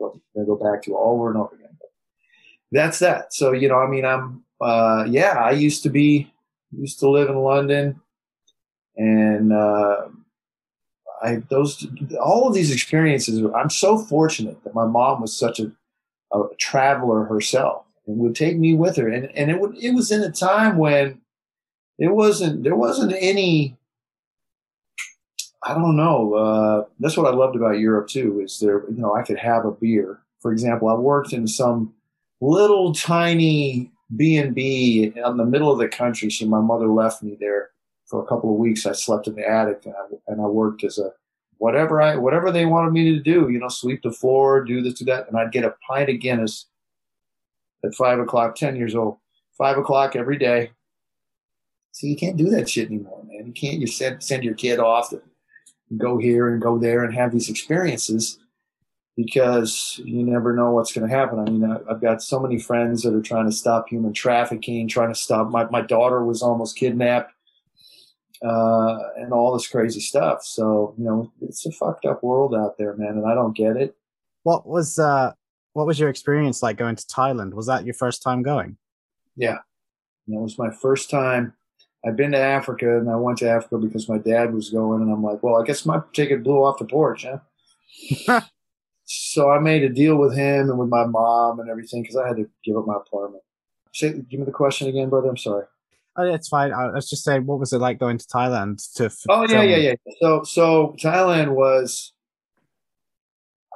I'm going to go back to all over and over again. That's that. So, you know, I mean, I'm, uh, yeah, I used to be, used to live in London and, uh, I, those, all of these experiences, I'm so fortunate that my mom was such a, a traveler herself and would take me with her. And, and it would, it was in a time when it wasn't, there wasn't any, I don't know. Uh, that's what I loved about Europe too. Is there, you know, I could have a beer. For example, I worked in some little tiny B and B in the middle of the country. See, my mother left me there for a couple of weeks. I slept in the attic and I, and I worked as a whatever I whatever they wanted me to do. You know, sweep the floor, do this, do that, and I'd get a pint of Guinness at five o'clock. Ten years old, five o'clock every day. See, you can't do that shit anymore, man. You can't. You send send your kid off. To, go here and go there and have these experiences because you never know what's going to happen. I mean, I've got so many friends that are trying to stop human trafficking, trying to stop. My, my daughter was almost kidnapped, uh, and all this crazy stuff. So, you know, it's a fucked up world out there, man, and I don't get it. What was, uh, what was your experience like going to Thailand? Was that your first time going? Yeah. It was my first time I've been to Africa and I went to Africa because my dad was going, and I'm like, well, I guess my ticket blew off the porch, huh? so I made a deal with him and with my mom and everything because I had to give up my apartment. Say, give me the question again, brother. I'm sorry. Oh, it's fine. I was just saying, what was it like going to Thailand? To oh yeah, yeah, yeah. So, so Thailand was.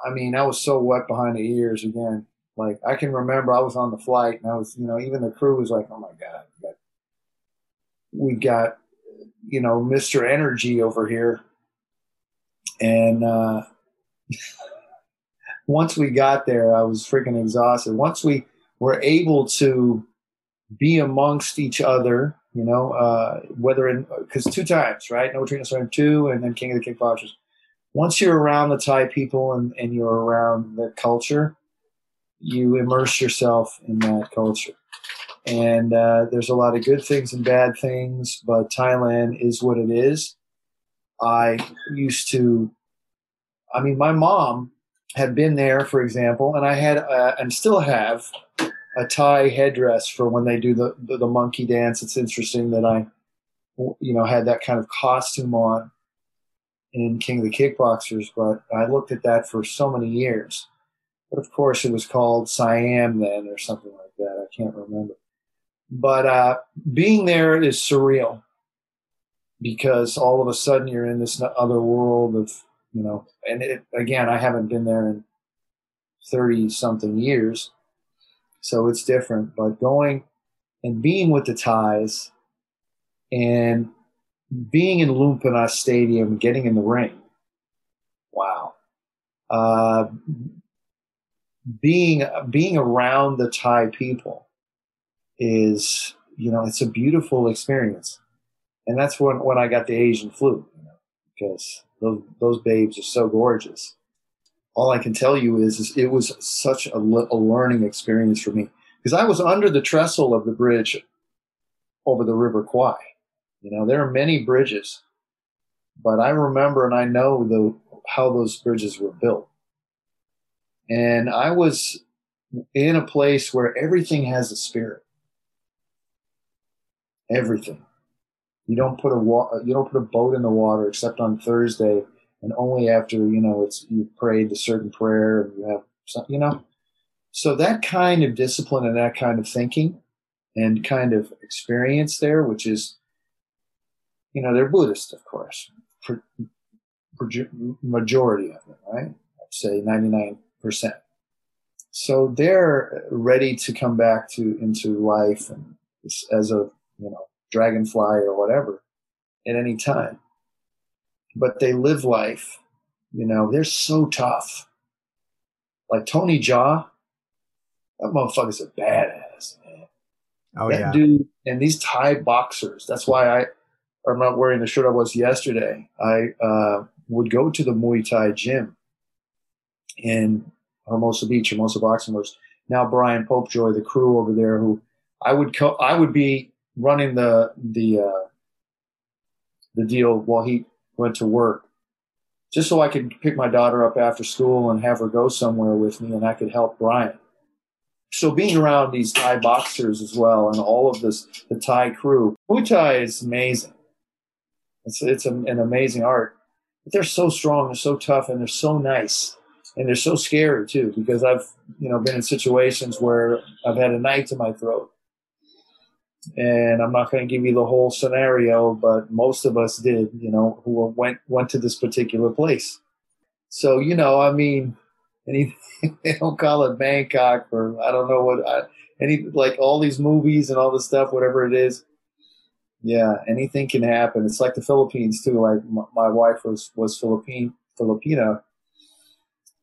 I mean, I was so wet behind the ears again. Like I can remember, I was on the flight, and I was, you know, even the crew was like, "Oh my god, we got you know Mr. Energy over here, and uh, once we got there, I was freaking exhausted. Once we were able to be amongst each other, you know, uh, whether in because two times, right? No Trina Storm two, and then King of the Kickboxers. Once you're around the Thai people and, and you're around the culture, you immerse yourself in that culture and uh, there's a lot of good things and bad things, but Thailand is what it is. I used to, I mean, my mom had been there, for example, and I had uh, and still have a Thai headdress for when they do the, the, the monkey dance. It's interesting that I, you know, had that kind of costume on in King of the Kickboxers, but I looked at that for so many years. But of course, it was called Siam then, or something like that. I can't remember. But uh, being there is surreal because all of a sudden you're in this other world of, you know, and it, again, I haven't been there in 30 something years. So it's different. But going and being with the Thais and being in Lumpinee Stadium, getting in the ring, wow. Uh, being being around the Thai people is, you know, it's a beautiful experience, and that's when when I got the Asian flu, because those those babes are so gorgeous. All I can tell you is, is it was such a, a learning experience for me because I was under the trestle of the bridge over the River Kwai. You know, there are many bridges, but I remember and I know the how those bridges were built. And I was in a place where everything has a spirit. Everything. You don't put a wa- you don't put a boat in the water except on Thursday, and only after you know it's you prayed a certain prayer and you have some, you know. So that kind of discipline and that kind of thinking and kind of experience there, which is, you know, they're Buddhist, of course, majority of them, right? I'd say ninety nine percent. So they're ready to come back to into life and as a you know dragonfly or whatever at any time. But they live life, you know. They're so tough. Like Tony Jaa, that motherfucker's a badass, man. Oh that yeah, dude and these Thai boxers. That's why I I'm not wearing the shirt I was yesterday. I uh, would go to the Muay Thai gym in Hermosa Beach, Hermosa Boxing Works. Now Brian Popejoy, the crew over there, who I would co- I would be running the the uh, the deal while he went to work, just so I could pick my daughter up after school and have her go somewhere with me, and I could help Brian. So being around these Thai boxers as well, and all of this the Thai crew, Muay Thai is amazing. It's it's an amazing art, but they're so strong, they're so tough, and they're so nice and they're so scary too because I've you know been in situations where I've had a knife to my throat, and I'm not going to give you the whole scenario, but most of us did, you know, who went went to this particular place. So you know, I mean, any they don't call it Bangkok or I don't know what I, any like all these movies and all this stuff, whatever it is. Yeah, anything can happen. It's like the Philippines too. Like my, my wife was was Philippine Filipino,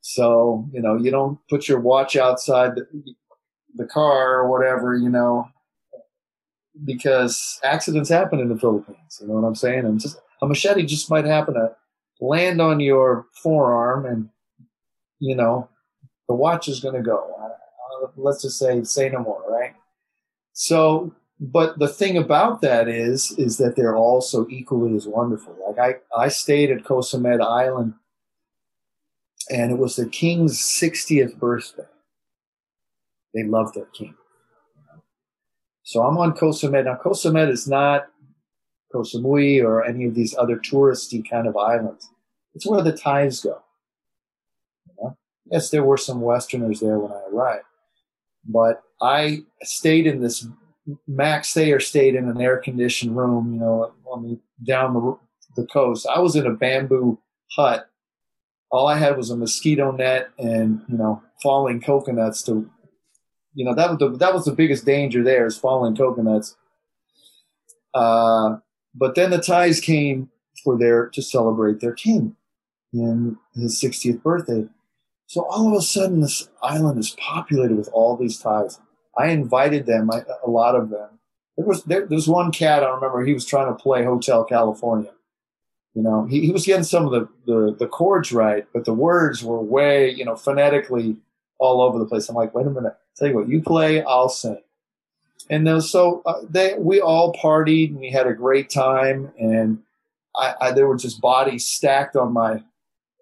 so, you know, you don't put your watch outside the, the car or whatever, you know, because accidents happen in the Philippines. You know what I'm saying? And just a machete just might happen to land on your forearm and, you know, the watch is going to go. Uh, let's just say, say no more, right? So, but the thing about that is, is that they're all so equally as wonderful. Like I, I stayed at Samet Island and it was the king's 60th birthday. They loved their king. So I'm on Koh Samet. Now, Koh Samet is not Koh Samui or any of these other touristy kind of islands. It's where the Thais go. You know? Yes, there were some Westerners there when I arrived, but I stayed in this. Max Thayer stayed in an air-conditioned room, you know, on the, down the, the coast. I was in a bamboo hut all I had was a mosquito net and you know falling coconuts to, you know that was the that was the biggest danger there is falling coconuts. Uh, but then the Thais came for their to celebrate their king in his 60th birthday. So all of a sudden, this island is populated with all these Thais. I invited them, I, a lot of them. There was there, there was one cat I remember. He was trying to play Hotel California, you know, he, he was getting some of the, the, the chords right, but the words were way, you know, phonetically all over the place. I'm like, wait a minute. Tell you what, you play, I'll sing. And then, so uh, they, we all partied and we had a great time. And I, I, there were just bodies stacked on my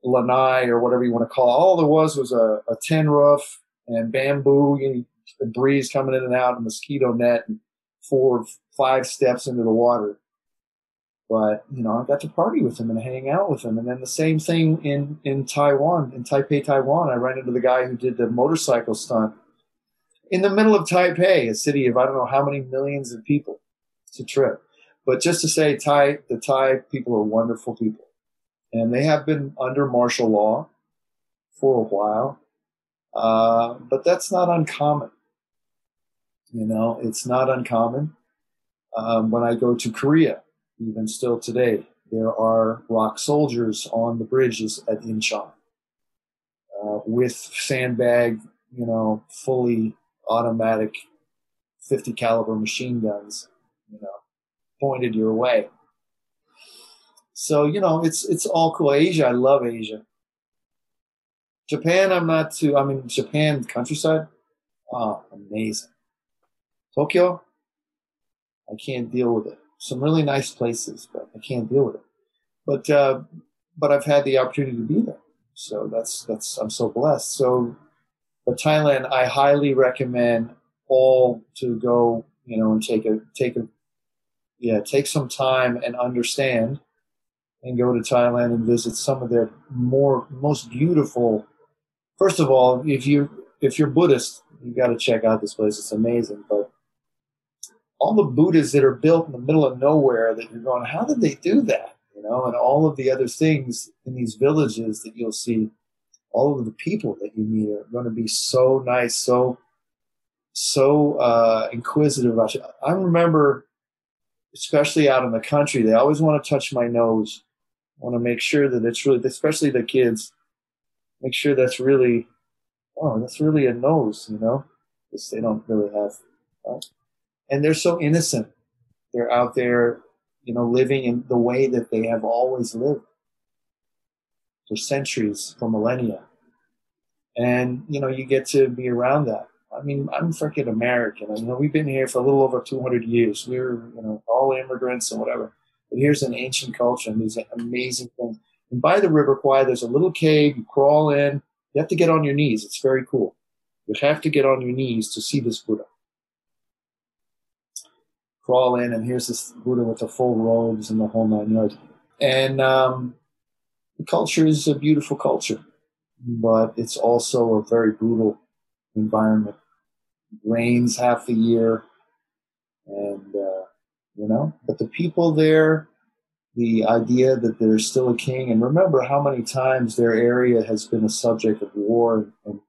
lanai or whatever you want to call it. All there was was a, a tin roof and bamboo, know, the breeze coming in and out, a mosquito net, and four, or five steps into the water. But you know, I got to party with him and hang out with him. And then the same thing in in Taiwan, in Taipei, Taiwan. I ran into the guy who did the motorcycle stunt. in the middle of Taipei, a city of I don't know how many millions of people. It's a trip. But just to say, Thai, the Thai people are wonderful people. And they have been under martial law for a while. Uh, but that's not uncommon. You know, it's not uncommon. Um, when I go to Korea, even still today, there are ROK soldiers on the bridges at Incheon uh, with sandbag, you know, fully automatic 50 caliber machine guns, you know, pointed your way. So, you know, it's it's all cool. Asia, I love Asia. Japan, I'm not too I mean Japan countryside, oh, amazing. Tokyo, I can't deal with it. Some really nice places, but I can't deal with it. But uh, but I've had the opportunity to be there, so that's that's I'm so blessed. So, but Thailand, I highly recommend all to go, you know, and take a take a yeah, take some time and understand, and go to Thailand and visit some of their more most beautiful. First of all, if you if you're Buddhist, you got to check out this place. It's amazing, but all the Buddhas that are built in the middle of nowhere that you're going, how did they do that? You know, and all of the other things in these villages that you'll see, all of the people that you meet are going to be so nice, so so uh, inquisitive about you. I remember, especially out in the country, they always want to touch my nose. want to make sure that it's really, especially the kids, make sure that's really, oh, that's really a nose, you know, because they don't really have. Uh, and they're so innocent. They're out there, you know, living in the way that they have always lived for centuries, for millennia. And, you know, you get to be around that. I mean, I'm freaking American. You know, we've been here for a little over 200 years. We're, you know, all immigrants and whatever. But here's an ancient culture and these amazing things. And by the River Kwai, there's a little cave. You crawl in. You have to get on your knees. It's very cool. You have to get on your knees to see this Buddha crawl in, and here's this Buddha with the full robes and the whole nine yards. And um, the culture is a beautiful culture, but it's also a very brutal environment. It rains half the year, and uh, you know, but the people there, the idea that there's still a king, and remember how many times their area has been a subject of war and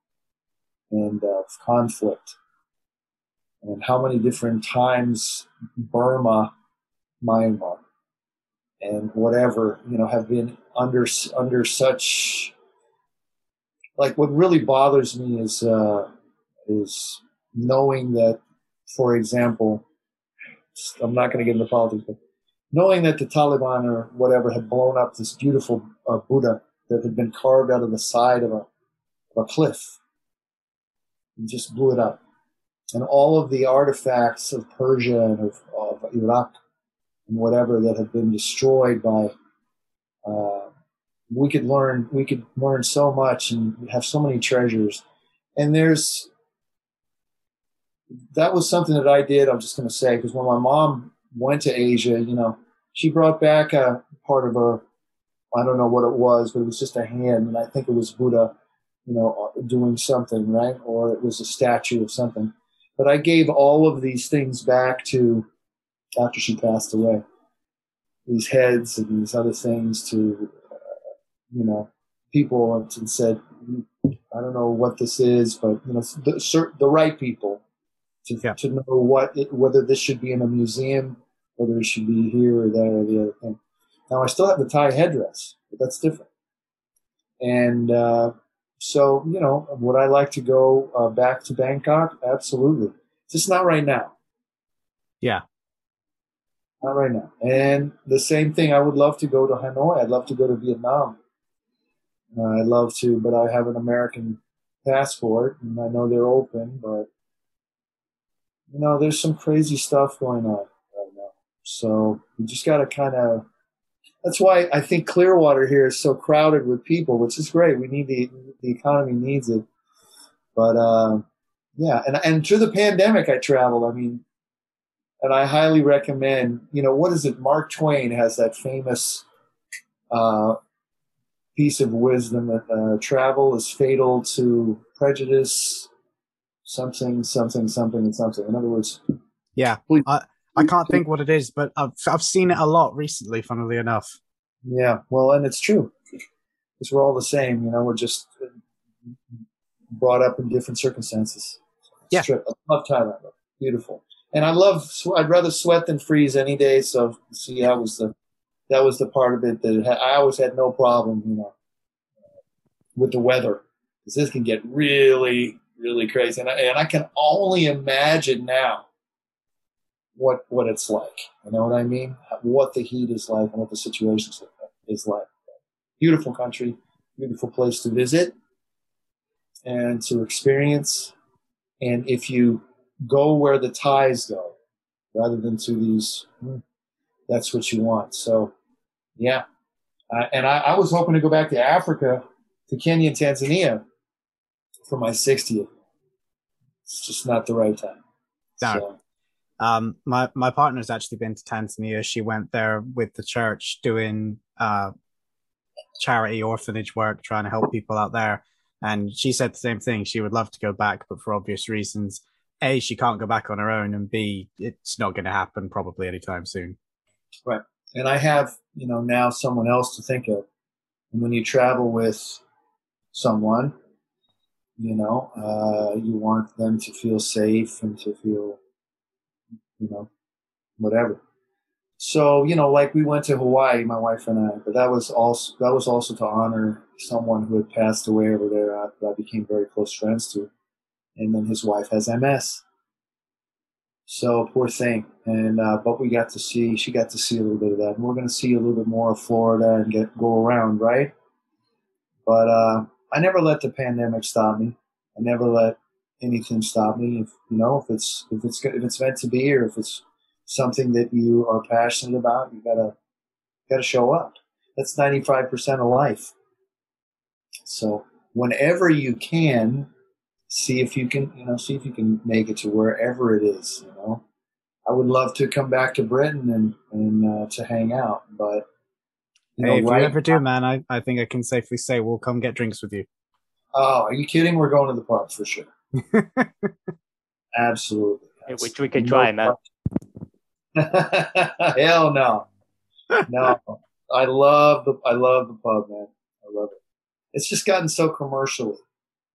and uh, conflict and how many different times Burma, Myanmar, and whatever you know have been under under such. Like what really bothers me is uh, is knowing that, for example, I'm not going to get into politics, but knowing that the Taliban or whatever had blown up this beautiful uh, Buddha that had been carved out of the side of a, of a cliff and just blew it up and all of the artifacts of Persia and of, of Iraq and whatever that have been destroyed by. Uh, we could learn. We could learn so much and have so many treasures. And there's that was something that I did. I'm just going to say because when my mom went to Asia, you know, she brought back a part of a I don't know what it was, but it was just a hand, and I think it was Buddha, you know, doing something, right? Or it was a statue of something. But I gave all of these things back to after she passed away. These heads and these other things to, uh, you know, people and said, I don't know what this is, but you know, the, the right people to, yeah. to know what it, whether this should be in a museum, whether it should be here or there or the other thing. Now I still have the Thai headdress, but that's different. And uh, so, you know, would I like to go uh, back to Bangkok? Absolutely. Just not right now. Yeah. Not right now. And the same thing, I would love to go to Hanoi. I'd love to go to Vietnam. Uh, I'd love to, but I have an American passport and I know they're open, but you know, there's some crazy stuff going on right now. So you just got to kind of that's why I think Clearwater here is so crowded with people, which is great. We need the the economy needs it, but uh, yeah, and and through the pandemic, I traveled. I mean, and I highly recommend. You know, what is it? Mark Twain has that famous uh, piece of wisdom that uh, travel is fatal to prejudice, something, something, something, and something. In other words, Yeah, Please. I can't think what it is, but I've I've seen it a lot recently. Funnily enough. yeah, well, and it's true because we're all the same. You know, we're just brought up in different circumstances. Yeah. I love Thailand. Beautiful, and I love. I'd rather sweat than freeze any day. So, see, that was the that was the part of it that ha- I always had no problem. You know, with the weather because this can get really, really crazy, and I, and I can only imagine now what what it's like. You know what I mean? What the heat is like and what the situation is like. Beautiful country, beautiful place to visit and to experience. And if you go where the Thais go, rather than to these, hmm, that's what you want. So, yeah. Uh, and I, I was hoping to go back to Africa, to Kenya and Tanzania for my 60th. It's just not the right time. No. So, Um, my my partner's actually been to Tanzania. She went there with the church doing uh charity orphanage work, trying to help people out there. And she said the same thing. She would love to go back, but for obvious reasons, a she can't go back on her own, and b it's not going to happen probably anytime soon. Right. And I have, you know, now someone else to think of. And when you travel with someone, you know, uh, you want them to feel safe and to feel, you know, whatever. So, you know, like we went to Hawaii, my wife and I, but that was also that was also to honor someone who had passed away over there uh, that I became very close friends to, and then his wife has MS. So poor thing, and uh, but we got to see she got to see a little bit of that, and we're going to see a little bit more of Florida and get go around, right? But uh, I never let the pandemic stop me. I never let anything stop me. If you know, if it's if it's if it's meant to be, or if it's something that you are passionate about, you gotta gotta show up. That's ninety five percent of life. So whenever you can, see if you can, you know, see if you can make it to wherever it is. You know, I would love to come back to Britain and and uh, to hang out, but you hey, if right you ever do, man, I, I think I can safely say we'll come get drinks with you. Oh, are you kidding? We're going to the pub for sure. Absolutely. Hey, which we can try, man. Hell no, no. I love the I love the pub, man. I love it. It's just gotten so commercially.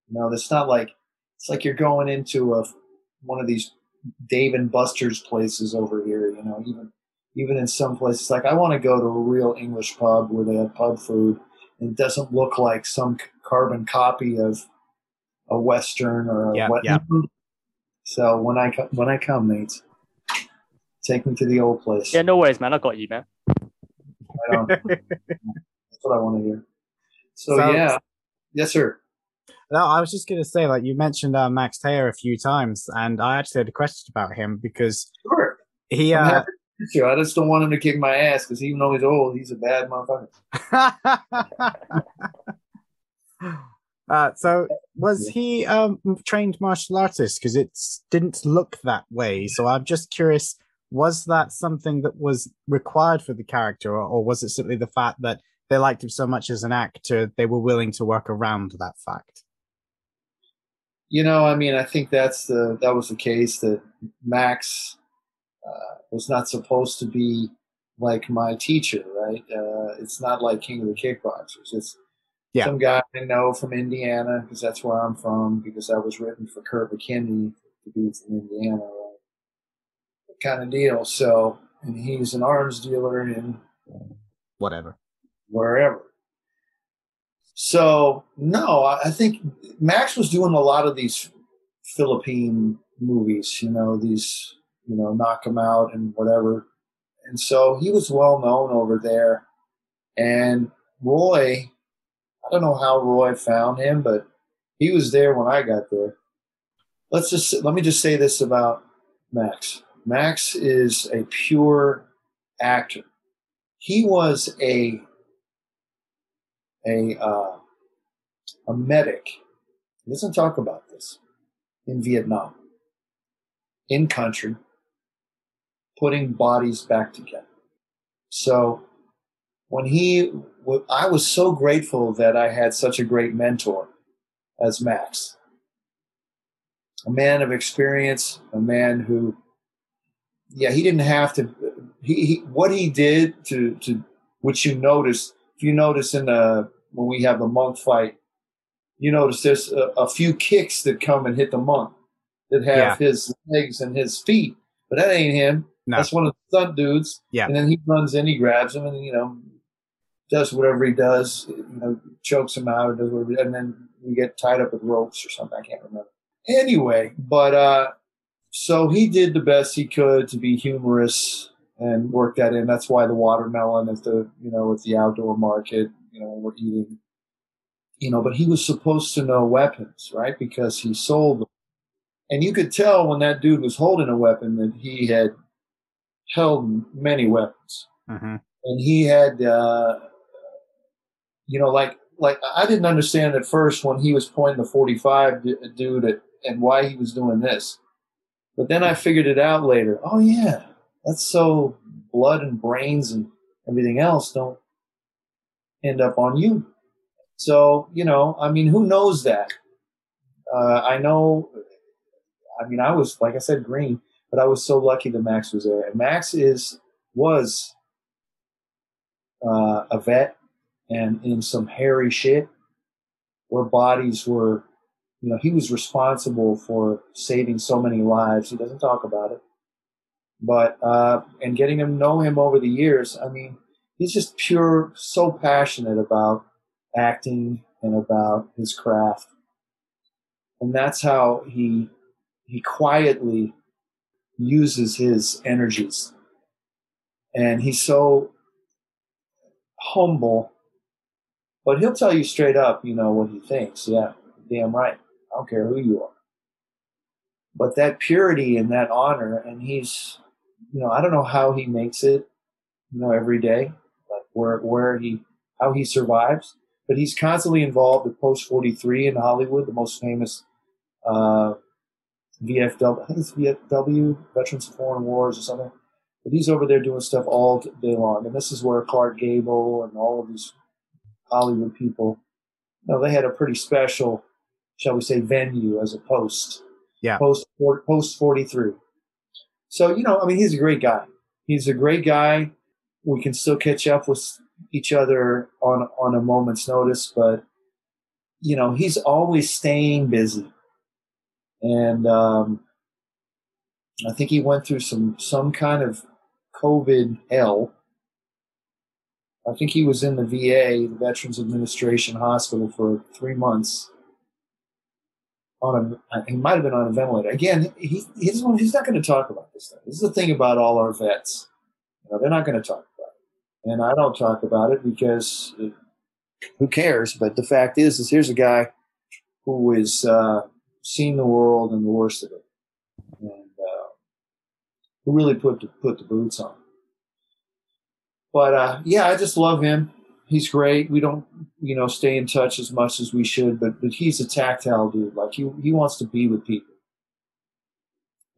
You know, it's not like it's like you're going into a one of these Dave and Buster's places over here. You know, even even in some places, like I want to go to a real English pub where they have pub food and it doesn't look like some carbon copy of a Western or a Yeah, what- yeah. So when I co- when I come, mates, take me to the old place. Yeah, no worries, man. I got you, man. Right on. That's what I want to hear. So, So- yeah, yes, sir. No, I was just going to say, like you mentioned uh, Max Thayer a few times, and I actually had a question about him because Sure. he. I'm Uh, happy to. I just don't want him to kick my ass because even though he's old, he's a bad motherfucker. uh, so was he um trained martial artist? Because it didn't look that way. So I'm just curious: was that something that was required for the character, or, or was it simply the fact that they liked him so much as an actor they were willing to work around that fact? You know, I mean, I think that's the that was the case that Max uh, was not supposed to be like my teacher, right? Uh, it's not like King of the Kickboxers. It's Yeah. some guy I know from Indiana because that's where I'm from. Because I was written for Kurt McKinney to be from Indiana, right? Kind of deal. So, and he's an arms dealer in Whatever. wherever. So no, I think Max was doing a lot of these Philippine movies, you know, these, you know, knock 'em out and whatever. And so he was well known over there. And Roy, I don't know how Roy found him, but he was there when I got there. Let's just let me just say this about Max. Max is a pure actor. He was a a uh, a medic. He doesn't talk about this in Vietnam, in country, putting bodies back together. So when he, I was so grateful that I had such a great mentor as Max. a man of experience, a man who, yeah, he didn't have to. He, he what he did to to which you notice if you notice in the when we have the monk fight, you notice there's a, a few kicks that come and hit the monk that have Yeah. his legs and his feet, but that ain't him. No. That's one of the stunt dudes. Yeah. And then he runs in, he grabs him, and you know, does whatever he does. You know, chokes him out, or does whatever, and then we get tied up with ropes or something. I can't remember. Anyway, but uh, so he did the best he could to be humorous and work that in. That's why the watermelon at the you know at the outdoor market, you know, we're eating. You know, but he was supposed to know weapons, right? Because he sold them. And you could tell when that dude was holding a weapon that he had held many weapons hmm and he had uh, you know like like i didn't understand at first when he was pointing the 45 dude at, and why he was doing this. But then i figured it out later. Oh yeah that's so blood and brains and everything else don't end up on you. So you know i mean who knows that? Uh, i know i mean i was like i said green but i was so lucky that max was there. And max is was uh, a vet and in some hairy shit where bodies were, you know, he was responsible for saving so many lives. He doesn't talk about it. But, uh, and getting to know him over the years, I mean, he's just pure, so passionate about acting and about his craft. And that's how he, he quietly uses his energies. And he's so humble, but he'll tell you straight up, you know, what he thinks. Yeah, damn right. I don't care who you are. But that purity and that honor, and he's, you know, I don't know how he makes it, you know, every day, like where where he how he survives. But he's constantly involved with Post 43 in Hollywood, the most famous uh, VFW, I think it's VFW, Veterans of Foreign Wars or something. But he's over there doing stuff all day long. And this is where Clark Gable and all of these Hollywood people, you know, they had a pretty special, shall we say, venue as a post. Yeah. Post, post 43. So, you know, I mean, he's a great guy. He's a great guy. We can still catch up with each other on, on a moment's notice, but, you know, he's always staying busy. And, um, I think he went through some some kind of COVID hell. I think he was in the VA, the Veterans Administration Hospital, for three months. On a, he might have been on a ventilator. Again, he he's, he's not going to talk about this stuff. This is the thing about all our vets. You know, they're not going to talk about it, and I don't talk about it because it, who cares? But the fact is, is here's a guy who has uh, seen the world and the worst of it and uh, who really put the, put the boots on. But uh, yeah, I just love him. He's great. We don't, you know, stay in touch as much as we should, but but he's a tactile dude. Like he he wants to be with people,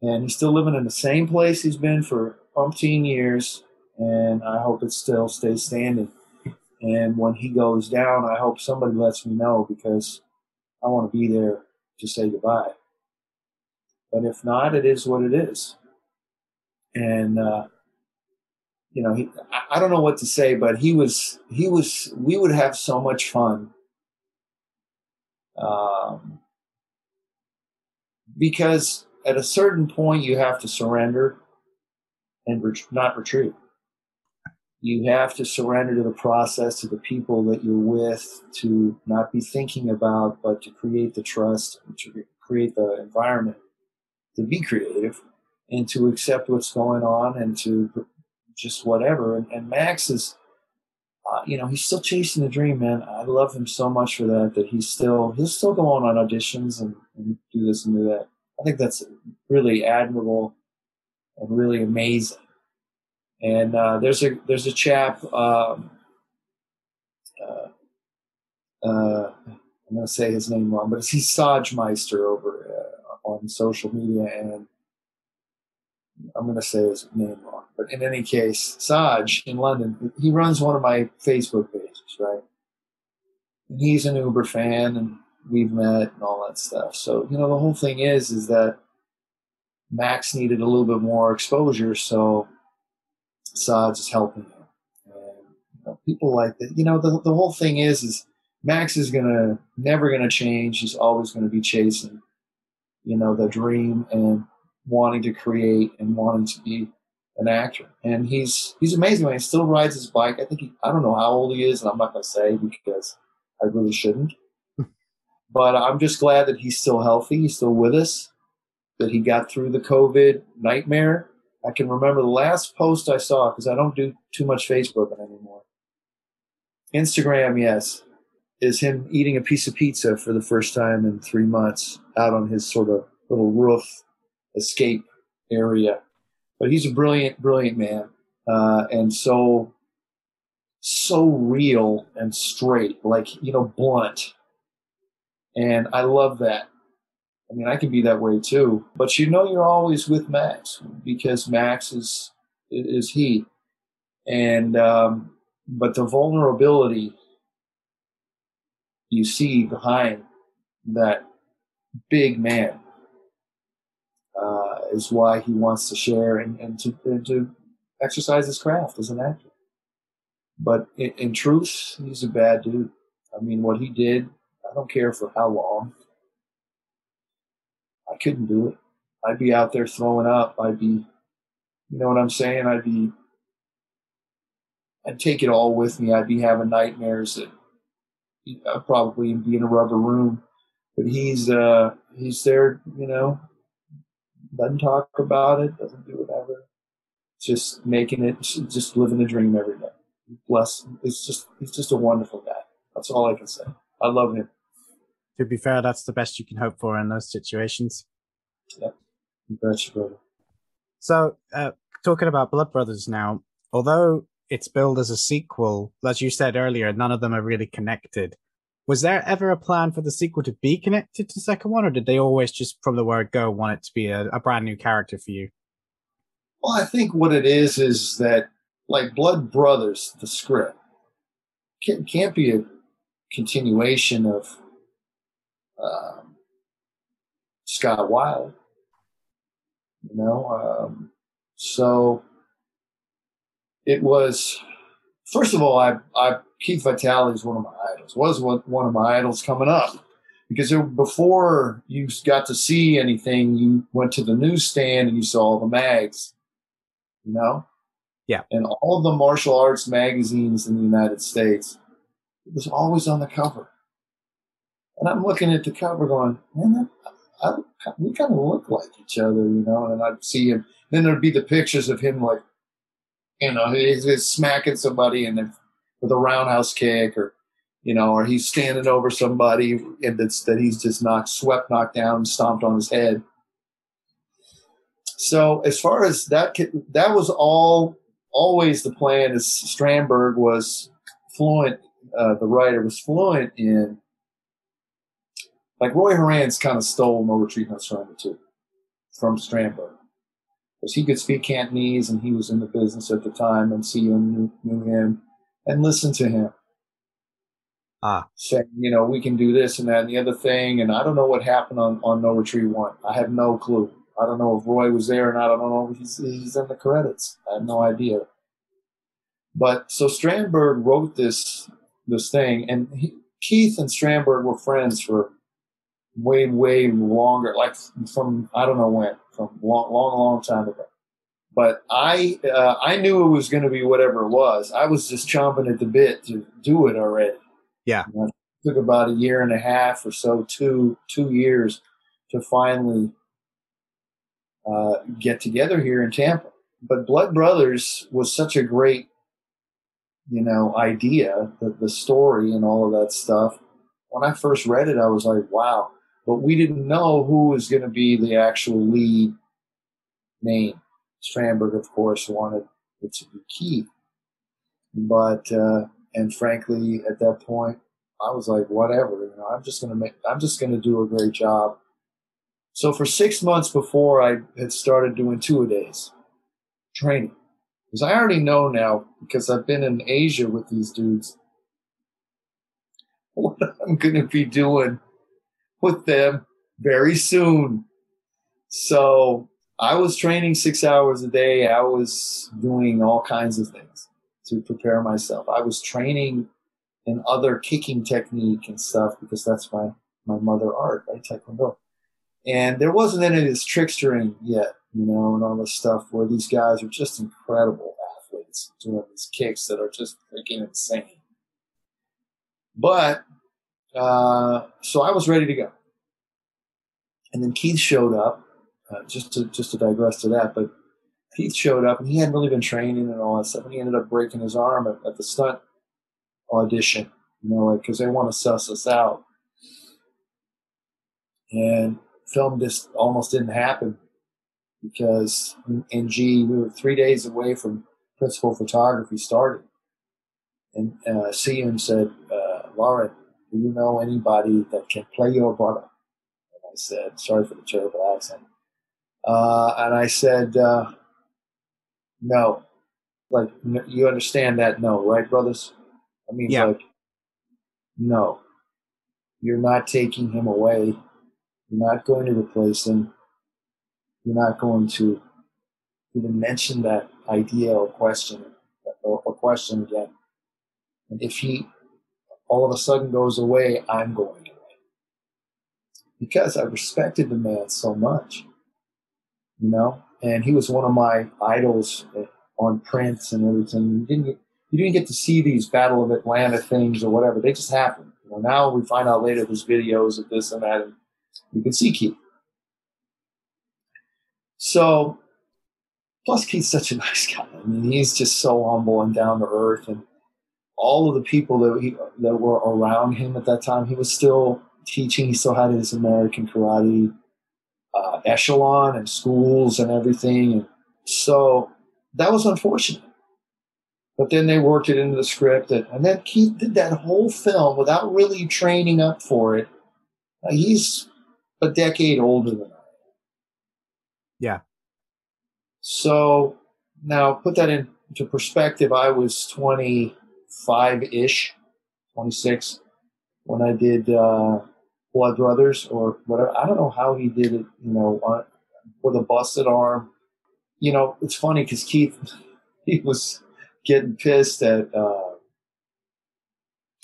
and he's still living in the same place he's been for umpteen years. And I hope it still stays standing. And when he goes down, I hope somebody lets me know because I want to be there to say goodbye. But if not, it is what it is. And uh, you know, he, I, don't know what to say, but he was he was. We would have so much fun. Um, because at a certain point, you have to surrender and ret- not retreat. You have to surrender to the process, to the people that you're with, to not be thinking about, but to create the trust, to create the environment to be creative and to accept what's going on and to just whatever. And, and Max is, uh, you know, he's still chasing the dream, man. I love him so much for that. That he's still he'll still go on on auditions and, and do this and do that. I think that's really admirable and really amazing. And uh, there's a there's a chap. Um, uh, uh, I'm going to say his name wrong, but he's Saj Meister over uh, on social media, and I'm going to say his name wrong. But in any case, Saj in London, he runs one of my Facebook pages, right? And he's an Uber fan, and we've met and all that stuff. So you know, the whole thing is is that Max needed a little bit more exposure, so Saad's is helping him. And you know, people like that. You know, the the whole thing is is Max is gonna never gonna change. He's always gonna be chasing, you know, the dream and wanting to create and wanting to be an actor. And he's he's amazing. When he still rides his bike. I think he, I don't know how old he is, and I'm not gonna say because I really shouldn't. but I'm just glad that he's still healthy. He's still with us. That he got through the COVID nightmare. I can remember the last post I saw because I don't do too much Facebook anymore. Instagram, yes, is him eating a piece of pizza for the first time in three months out on his sort of little roof escape area. But he's a brilliant, brilliant man, uh, and so so real and straight, like you know, blunt. And I love that. I mean, I can be that way too. But you know, you're always with Max because Max is is he, and um, but the vulnerability you see behind that big man is why he wants to share and, and, to, and to exercise his craft as an actor. But in, in truth, he's a bad dude. I mean, what he did, I don't care for how long. I couldn't do it. I'd be out there throwing up. I'd be, you know what I'm saying? I'd be, I'd take it all with me. I'd be having nightmares that I'd probably be in a rubber room. But he's, uh, he's there, you know, doesn't talk about it, doesn't do whatever. Just making it, just living the dream every day. Bless, it's just, he's just a wonderful guy. That's all I can say. I love him. To be fair, that's the best you can hope for in those situations. Yeah. Betcha, brother. So, uh, talking about Blood Brothers now, although it's billed as a sequel, as you said earlier, none of them are really connected. Was there ever a plan for the sequel to be connected to the second one, or did they always just from the word go want it to be a, a brand new character for you? Well, I think what it is is that, like Blood Brothers, the script can't, can't be a continuation of um, Scott Wylde. You know, um, so it was. First of all, I, I Keith Vitale is one of my idols. Was one, of my idols coming up because before you got to see anything, you went to the newsstand and you saw all the mags. You know, yeah. And all of the martial arts magazines in the United States, it was always on the cover. And I'm looking at the cover going, man, I, I, we kind of look like each other, you know. And I'd see him. Then there'd be the pictures of him, like, you know, he's, he's smacking somebody and with a roundhouse kick, or you know, or he's standing over somebody and that's that he's just knocked, swept, knocked down, stomped on his head. So as far as that, that was all always the plan. Is Strandberg was fluent, uh, the writer was fluent in like Roy Horan's kind of stole No Retreat, No Surrender two from Strandberg. Because he could speak Cantonese and he was in the business at the time and CU knew, knew him and listen to him. Ah. Saying, you know, we can do this and that and the other thing. And I don't know what happened on, on No Retreat 1. I have no clue. I don't know if Roy was there or not. I don't know if he's, he's in the credits. I have no idea. But so Strandberg wrote this this thing, and he, Keith and Strandberg were friends for way, way longer, like from I don't know when, from long, long, long time ago. But I, uh, I knew it was going to be whatever it was. I was just chomping at the bit to do it already. Yeah, you know, it took about a year and a half or so, two, two years, to finally uh, get together here in Tampa. But Blood Brothers was such a great, you know, idea, the, the story and all of that stuff. When I first read it, I was like, wow but we didn't know who was going to be the actual lead name. Strandberg, of course, wanted it to be Keith, but uh, and frankly, at that point, I was like, whatever, you know, I'm just going to make, I'm just going to do a great job. So for six months before I had started doing two a days training, because I already know now because I've been in Asia with these dudes what I'm going to be doing with them very soon. So I was training six hours a day. I was doing all kinds of things to prepare myself. I was training in other kicking technique and stuff because that's my, my mother art, right? Taekwondo. And there wasn't any of this trickstering yet, you know, and all this stuff where these guys are just incredible athletes doing these kicks that are just freaking insane. But, uh, so I was ready to go. And then Keith showed up, uh, just to, just to digress to that, but Keith showed up and he hadn't really been training and all that stuff. And he ended up breaking his arm at, at the stunt audition, you know, like, cause they want to suss us out. And film just almost didn't happen because in G, we were three days away from principal photography starting. And uh, CM said, uh, Loren, do you know anybody that can play your brother? And I said, sorry for the terrible accent. Uh, and I said, uh, no. Like, you understand that? No, right, brothers? I mean, Yeah. like, no. You're not taking him away. You're not going to replace him. You're not going to even mention that idea or question or, or question again. And if he all of a sudden goes away, I'm going away. Because I respected the man so much, you know, and he was one of my idols on prints and everything. You didn't get, you didn't get to see these Battle of Atlanta things or whatever. They just happened. You know, now we find out later there's videos of this and that, and you can see Keith. So, plus Keith's such a nice guy. I mean, he's just so humble and down to earth, and all of the people that he, that were around him at that time, he was still teaching. He still had his American karate uh, echelon and schools and everything, and so that was unfortunate. But then they worked it into the script, and, and then Keith did that whole film without really training up for it. Uh, he's a decade older than I. am. Yeah. So now put that into perspective. I was 25 ish, 26 when I did uh, Blood Brothers or whatever. I don't know how he did it, you know, on, with a busted arm. You know, it's funny because Keith, he was getting pissed at uh,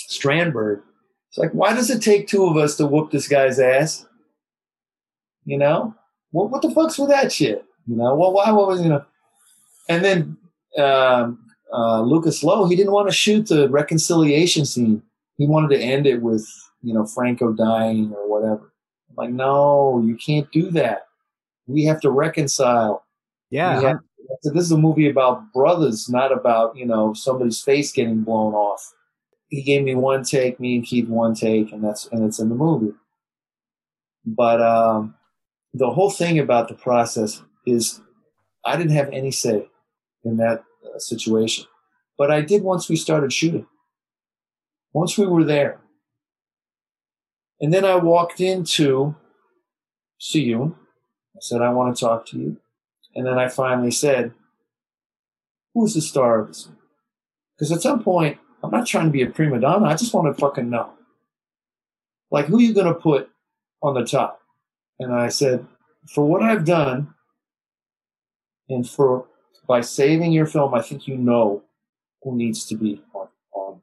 Strandberg. It's like, why does it take two of us to whoop this guy's ass? You know, what what the fuck's with that shit? You know, well, why what was you know? And then um, uh, Lucas Lowe, he didn't want to shoot the reconciliation scene. He wanted to end it with you know Franco dying or whatever. I'm like, no, you can't do that. We have to reconcile. Yeah. Have- this is a movie about brothers, not about you know somebody's face getting blown off. He gave me one take, me and Keith one take, and that's and it's in the movie. But um, the whole thing about the process is I didn't have any say in that situation, but I did once we started shooting. Once we were there, and then I walked into See-yuen. I said, "I want to talk to you." And then I finally said, Who's the star of this? Because at some point, I'm not trying to be a prima donna. I just want to fucking know. Like, who you going to put on the top? And I said, For what I've done, and for by saving your film, I think you know who needs to be on. on.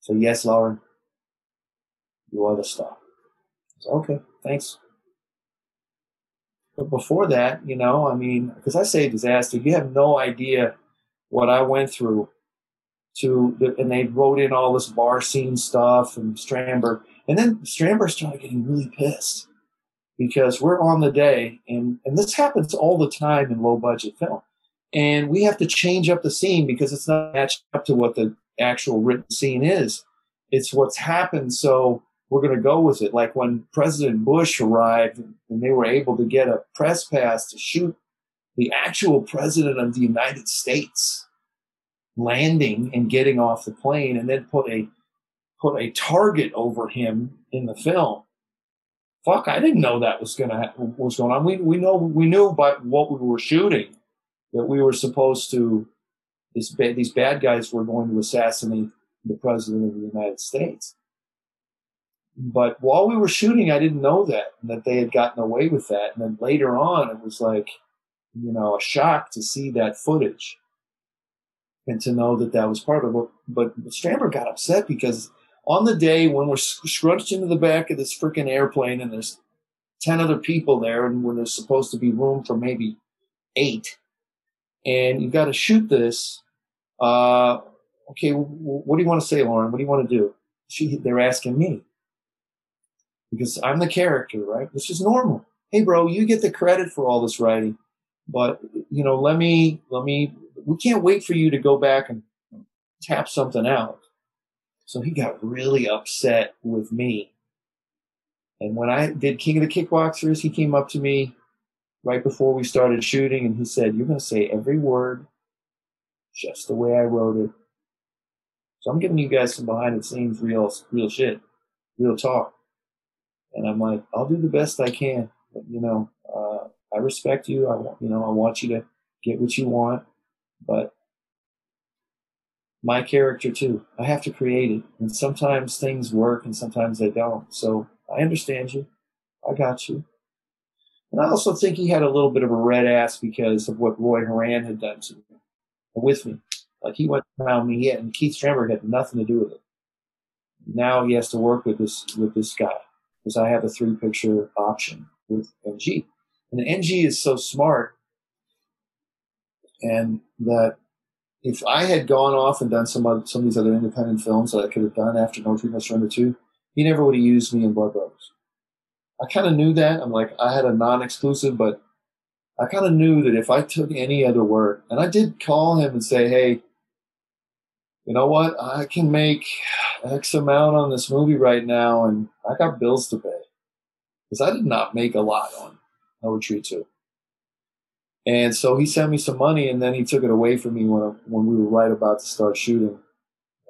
So, yes, Loren, you are the star. Said, okay, thanks. But before that, you know, I mean, because I say disaster, you have no idea what I went through to, and they wrote in all this bar scene stuff and Strandberg. And then Strandberg started getting really pissed because we're on the day, and, and this happens all the time in low budget film. And we have to change up the scene because it's not matched up to what the actual written scene is. It's what's happened. So we're going to go with it. Like when President Bush arrived and they were able to get a press pass to shoot the actual president of the United States landing and getting off the plane and then put a put a target over him in the film. Fuck, I didn't know that was going to ha- was going on. We we know we knew about what we were shooting that we were supposed to this ba- these bad guys were going to assassinate the president of the United States but while we were shooting, I didn't know that that they had gotten away with that. And then later on, it was like, you know, a shock to see that footage and to know that that was part of it. But, but Strandberg got upset because on the day when we're scrunched into the back of this freaking airplane and there's 10 other people there and when there's supposed to be room for maybe eight and you've got to shoot this uh, okay w- what do you want to say loren? What do you want to do? She, they're asking me. Because i'm the character right? Which is normal. Hey bro you get the credit for all this writing but you know let me let me we can't wait for you to go back and tap something out. So he got really upset with me. And when I did King of the Kickboxers, he came up to me right before we started shooting and he said, You're going to say every word just the way I wrote it. So I'm giving you guys some behind the scenes real, real shit, real talk. And I'm like, I'll do the best I can. But, you know, uh, I respect you. I want, you know, I want you to get what you want, but my character too. I have to create it. And sometimes things work and sometimes they don't. So I understand you. I got you. And I also think he had a little bit of a red ass because of what Roy Horan had done to me, with me. Like he went around me, yet and Keith Strandberg had nothing to do with it. Now he has to work with this with this guy because I have a three picture option with NG, and NG is so smart, and that if I had gone off and done some other, some of these other independent films that I could have done after No Retreat No Surrender Two, he never would have used me in Blood Brothers. I kind of knew that. I'm like, I had a non exclusive, but I kind of knew that if I took any other work, and I did call him and say, hey, you know what? I can make X amount on this movie right now, and I got bills to pay. Because I did not make a lot on No Retreat 2. And so he sent me some money, and then he took it away from me when, when we were right about to start shooting.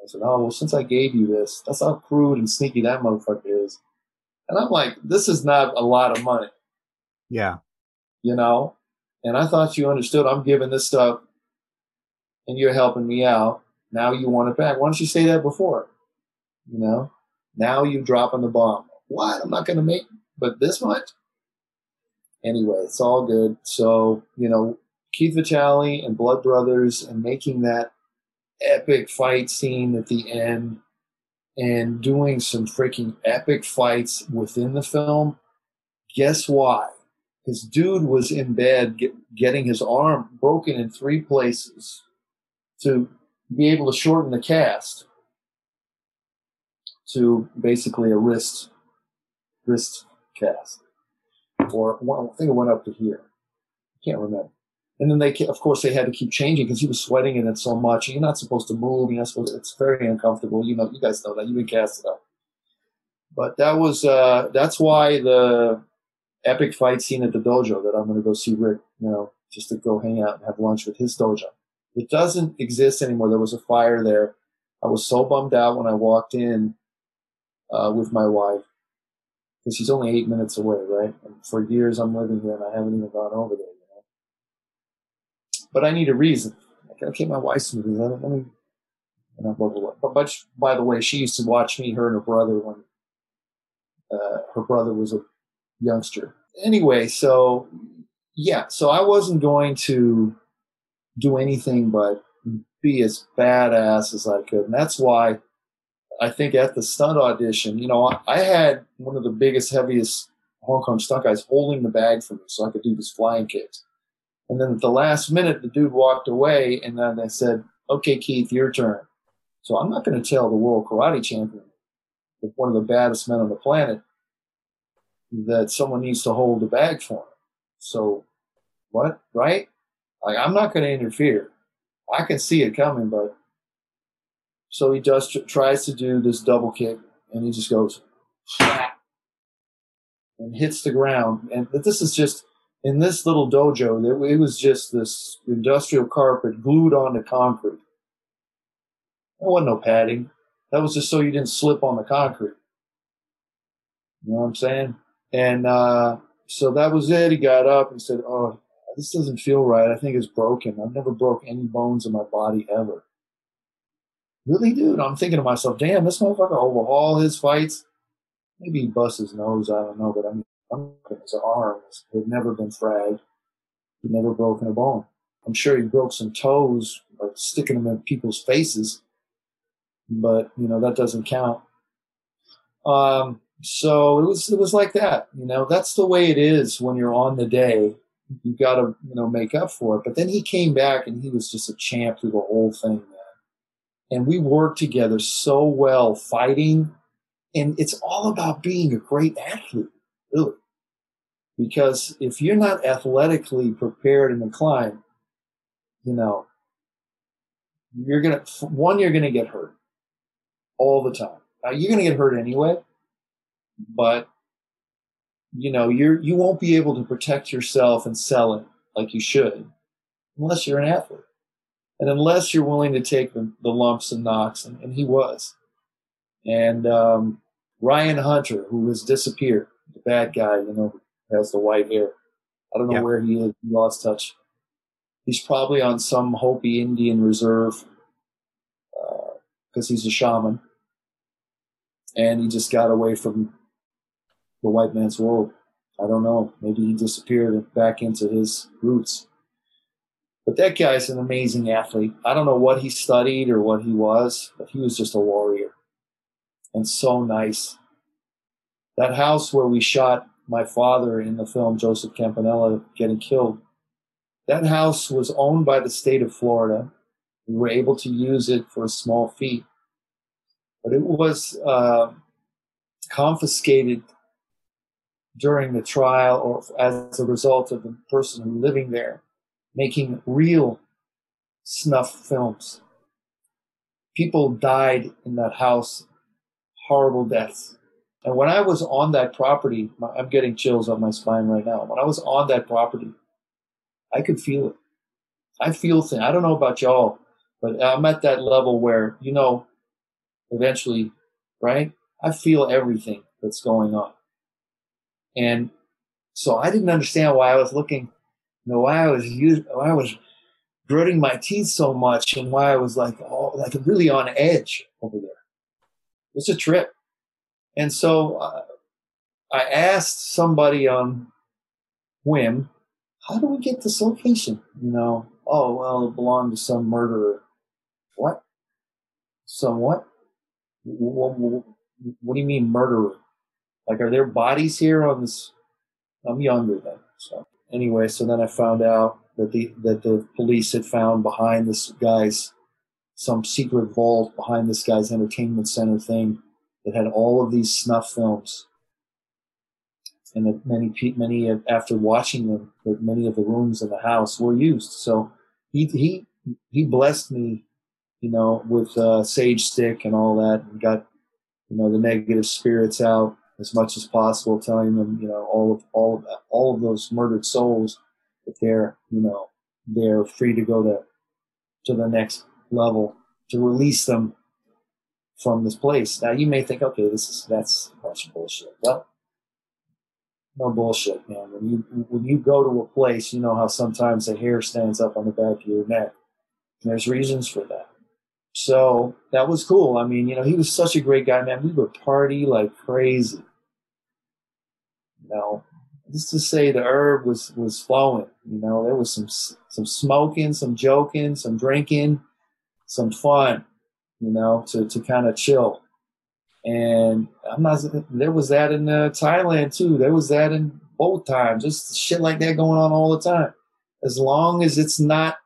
I said, oh, well, since I gave you this, that's how crude and sneaky that motherfucker is. And I'm like, this is not a lot of money. Yeah. You know? And I thought you understood I'm giving this stuff and you're helping me out. Now you want it back. Why don't you say that before? You know? Now you're dropping the bomb. What? I'm not going to make but this much? Anyway, it's all good. So, you know, Keith Vitale and Blood Brothers and making that epic fight scene at the end and doing some freaking epic fights within the film. Guess why? His dude was in bed get, getting his arm broken in three places to be able to shorten the cast to basically a wrist wrist cast. Or I think it went up to here. I can't remember. And then they, of course, they had to keep changing because he was sweating in it so much. You're not supposed to move. You're not supposed. To, it's very uncomfortable. You know, you guys know that. You've been casted up. But that was uh, that's why the epic fight scene at the dojo that I'm going to go see Rick. You know, just to go hang out and have lunch with his dojo. It doesn't exist anymore. There was a fire there. I was so bummed out when I walked in uh, with my wife because she's only eight minutes away, right? And for years I'm living here and I haven't even gone over there but I need a reason. Okay, my wife's movie. Let, me, you know, blah, blah, blah. But, but by the way, she used to watch me, her and her brother when uh, her brother was a youngster. Anyway, so yeah, so I wasn't going to do anything but be as badass as I could. And that's why I think at the stunt audition, you know, I, I had one of the biggest, heaviest Hong Kong stunt guys holding the bag for me so I could do this flying kicks. And then at the last minute, the dude walked away, and then they said, "Okay, Keith, your turn." So I'm not going to tell the world karate champion, one of the baddest men on the planet, that someone needs to hold the bag for him. So, what? Right? Like I'm not going to interfere. I can see it coming, but so he just tries to do this double kick, and he just goes and hits the ground. And this is just in this little dojo, it was just this industrial carpet glued onto concrete. There wasn't no padding. That was just so you didn't slip on the concrete. You know what I'm saying? And uh, so that was it. He got up and said, "Oh, this doesn't feel right. I think it's broken. I've never broke any bones in my body ever." Really, dude? I'm thinking to myself, "Damn, this motherfucker overhaul his fights." maybe he bust his nose. I don't know, but I mean, His arm had never been fragged. He'd never broken a bone. I'm sure he broke some toes, like sticking them in people's faces, but you know that doesn't count. Um, so it was it was like that. You know, that's the way it is when you're on the day. You've got to you know make up for it. But then he came back and he was just a champ through the whole thing, man. And we worked together so well, fighting, and it's all about being a great athlete, really. Because if you're not athletically prepared in the climb, you know, you're gonna one, you're gonna get hurt all the time. Now, you're gonna get hurt anyway, but you know you're you won't be able to protect yourself and sell it like you should unless you're an athlete and unless you're willing to take the, the lumps and knocks and, and he was and um, rion hunter who has disappeared the bad guy you know has the white hair i don't know Yeah. where he is he lost touch he's probably on some hopi indian reserve uh, because he's a shaman and he just got away from the white man's world. I don't know. Maybe he disappeared back into his roots. But that guy's an amazing athlete. I don't know what he studied or what he was, but he was just a warrior and so nice. That house where we shot my father in the film Joseph Campanella getting killed, that house was owned by the state of Florida. We were able to use it for a small fee, but it was uh, confiscated during the trial or as a result of the person living there making real snuff films. People died in that house, horrible deaths. And when I was on that property, my- I'm getting chills on my spine right now. When I was on that property, I could feel it. I feel things. I don't know about y'all, but I'm at that level where, you know, eventually, right? I feel everything that's going on. And so I didn't understand why I was looking, you know, why I was using, why I was gritting my teeth so much and why I was like, oh, like really on edge over there. It's a trip. And so uh, I asked somebody on whim, how do we get this location? You know, oh, well, it belonged to some murderer. What? Some what? What, do you mean murderer? Like, are there bodies here on this? I'm younger then. So anyway, so then I found out that the that the police had found behind this guy's some secret vault behind this guy's entertainment center thing that had all of these snuff films, and that many many after watching them, that many of the rooms in the house were used. So he he he blessed me, you know, with uh, sage stick and all that, and got you know the negative spirits out as much as possible, telling them, you know, all of all of all of those murdered souls that they're, you know, they're free to go to to the next level to release them from this place. Now you may think, okay, this is that's a bunch of bullshit. Well, no bullshit, man. When you when you go to a place, you know how sometimes the hair stands up on the back of your neck. There's reasons for that. So that was cool. I mean, you know, he was such a great guy, man. We would party like crazy. You know, just to say the herb was was flowing. You know, there was some some smoking, some joking, some drinking, some fun. You know, to to kind of chill. And I'm not. There was that in uh, Thailand too. There was that in both times. Just shit like that going on all the time. As long as it's not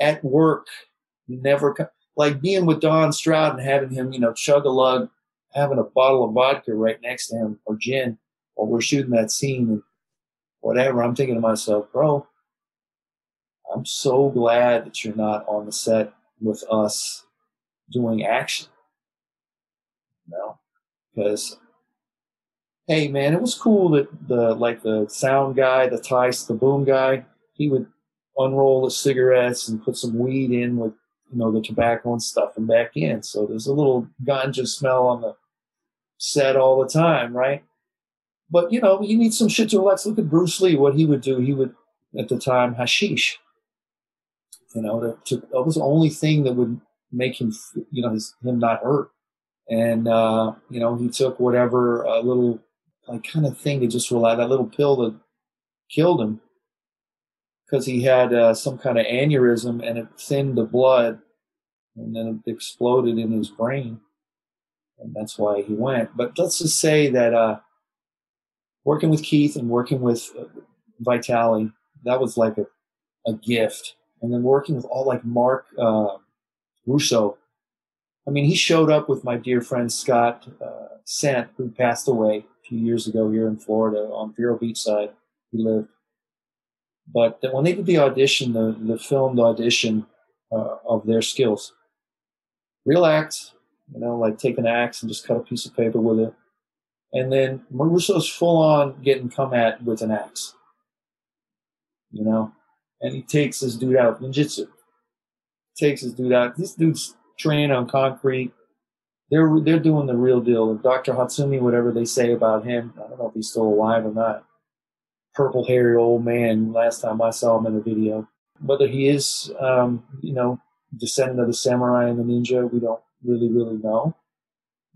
at work, never. Like being with Don Stroud and having him, you know, chug a lug, having a bottle of vodka right next to him or gin while we're shooting that scene and whatever. I'm thinking to myself, bro, I'm so glad that you're not on the set with us doing action. You know, because hey, man, it was cool that the like the sound guy, the Thais, the boom guy, he would unroll the cigarettes and put some weed in with you know the tobacco and stuff and back in. So there's a little ganja smell on the set all the time, right? But you know, you need some shit to relax. Look at Bruce Lee, what he would do. He would at the time hashish. You know, to, to, that was the only thing that would make him, you know, his, him not hurt. and uh, you know he took whatever uh, little like kind of thing to just rely that little pill that killed him. Because he had uh, some kind of aneurysm and it thinned the blood and then it exploded in his brain. And that's why he went. But let's just say that uh, working with keith and working with uh, vitale that was like a, a gift. And then working with all like mark uh, russo. I mean he showed up with my dear friend scott uh, sant who passed away a few years ago here in florida on vero beach side. He lived. But when they did the audition, the, the filmed audition uh, of their skills, real axe, you know, like take an axe and just cut a piece of paper with it. And then Marusso's full on getting come at with an axe, you know, and he takes this dude out, ninjutsu. Takes this dude out. This dude's trained on concrete. They're they're doing the real deal. And Dr. Hatsumi, whatever they say about him, I don't know if he's still alive or not purple hairy old man last time I saw him in a video. Whether he is, um, you know, descendant of the samurai and the ninja, we don't really, really know.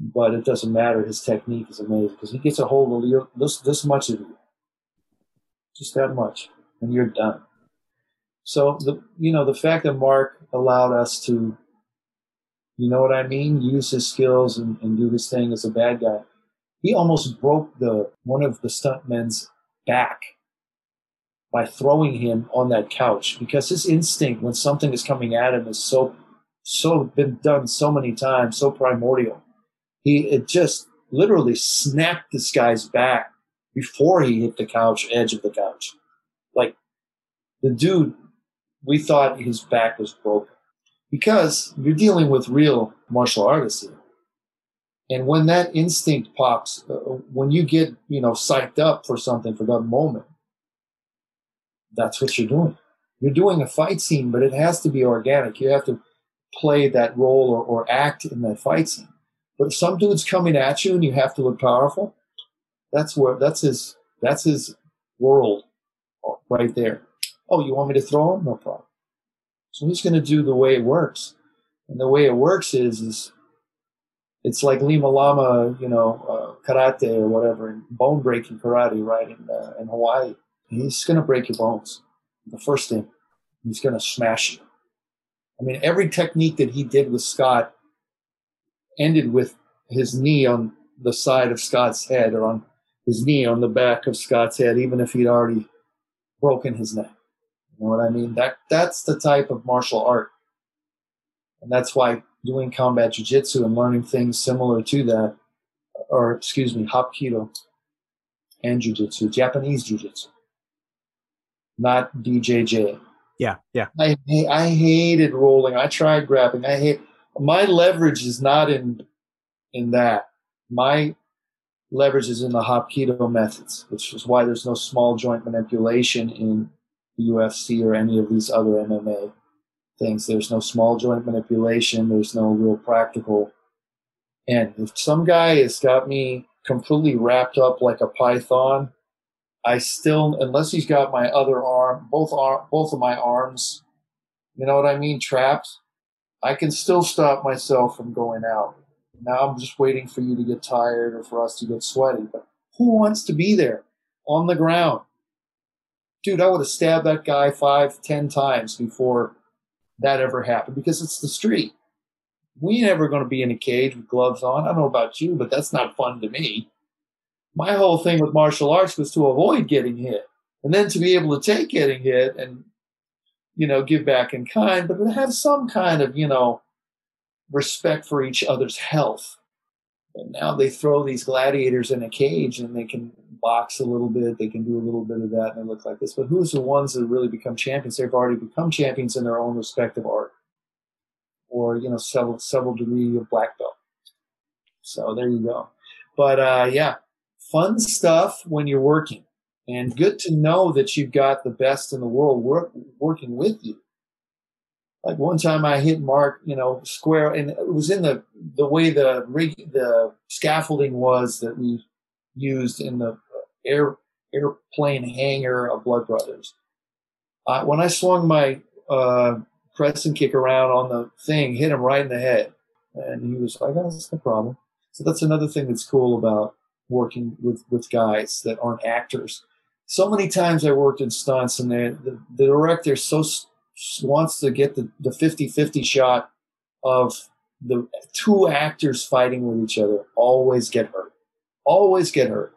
But it doesn't matter. His technique is amazing because he gets a hold of you, this, this much of you, just that much, and you're done. So the, you know, the fact that Mark allowed us to, you know what I mean, use his skills and, and do his thing as a bad guy. He almost broke the one of the stuntmen's back by throwing him on that couch because his instinct when something is coming at him is so so been done so many times so primordial he it just literally snapped this guy's back before he hit the couch edge of the couch like the dude we thought his back was broken because you're dealing with real martial artists here and when that instinct pops, uh, when you get, you know, psyched up for something for that moment, that's what you're doing. You're doing a fight scene, but it has to be organic. You have to play that role or, or act in that fight scene. But if some dude's coming at you and you have to look powerful, that's where that's his that's his world right there. Oh, you want me to throw him? No problem. So he's going to do the way it works, and the way it works is is it's like Lima Lama, you know, uh, karate or whatever, bone breaking karate, right in uh, in Hawaii. He's gonna break your bones. The first thing, he's gonna smash you. I mean, every technique that he did with Scott ended with his knee on the side of Scott's head or on his knee on the back of Scott's head, even if he'd already broken his neck. You know what I mean? That that's the type of martial art, and that's why doing combat jiu-jitsu and learning things similar to that, or excuse me, hapkido and jiu-jitsu, Japanese jiu-jitsu, not BJJ. Yeah, yeah. I I hated rolling. I tried grabbing. I hate my leverage is not in in that. My leverage is in the hapkido methods, which is why there's no small joint manipulation in UFC or any of these other MMA things. There's no small joint manipulation. There's no real practical. And if some guy has got me completely wrapped up like a python, I still, unless he's got my other arm, both arm, both of my arms, you know what I mean, trapped, I can still stop myself from going out. Now I'm just waiting for you to get tired or for us to get sweaty. But who wants to be there on the ground? Dude, I would have stabbed that guy five, ten times before that ever happened because it's the street. We never going to be in a cage with gloves on. I don't know about you, but that's not fun to me. My whole thing with martial arts was to avoid getting hit and then to be able to take getting hit and, you know, give back in kind, but to have some kind of, you know, respect for each other's health. And now they throw these gladiators in a cage and they can box a little bit, they can do a little bit of that, and they look like this. But who's the ones that really become champions? They've already become champions in their own respective art, or you know, several several degree of black belt. So there you go. But uh, yeah, fun stuff when you're working, and good to know that you've got the best in the world work, working with you. Like one time, I hit Mark, you know, square, and it was in the the way the rig, the scaffolding was that we used in the air airplane hangar of Blood Brothers. Uh, when I swung my uh, kick around on the thing, hit him right in the head. And he was like, oh, that's no problem. So that's another thing that's cool about working with, with guys that aren't actors. So many times I worked in stunts and the, the, the director so wants to get the, the 50-50 shot of the two actors fighting with each other always get hurt. Always get hurt.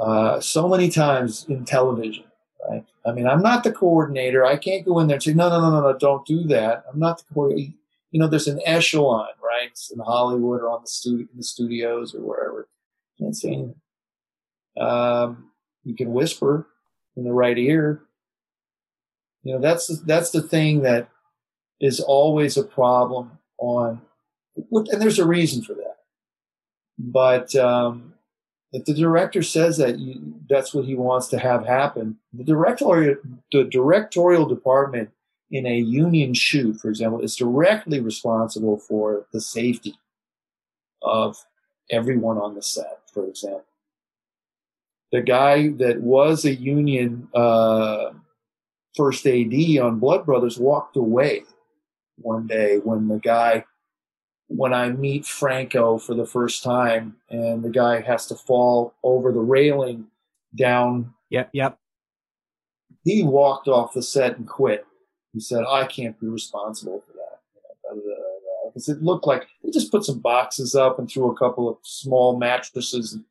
Uh, so many times in television, right? I mean, I'm not the coordinator. I can't go in there and say, no, no, no, no, no, don't do that. I'm not the coordinator. You know, there's an echelon, right? It's in Hollywood or on the studio, in the studios or wherever. Can't say anything. Um, you can whisper in the right ear. You know, that's that's the thing that is always a problem on, and there's a reason for that. But um, if the director says that you, that's what he wants to have happen, the directorial the directorial department in a union shoot, for example, is directly responsible for the safety of everyone on the set. For example, the guy that was a union uh, first AD on Blood Brothers walked away one day when the guy when I meet Franco for the first time and the guy has to fall over the railing down. Yep, yep. He walked off the set and quit. He said, I can't be responsible for that. Because it looked like he just put some boxes up and threw a couple of small mattresses and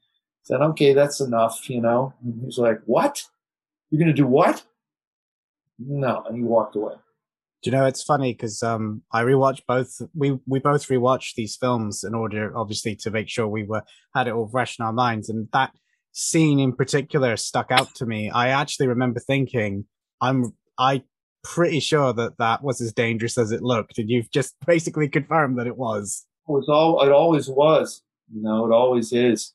said, okay, that's enough, you know. And he's like, what? You're going to do what? No. And he walked away. Do you know it's funny because um, I rewatched both. We we both rewatched these films in order, obviously, to make sure we were had it all fresh in our minds. And that scene in particular stuck out to me. I actually remember thinking, "I'm I pretty sure that that was as dangerous as it looked," and you've just basically confirmed that it was. It was all. It always was. You know, it always is.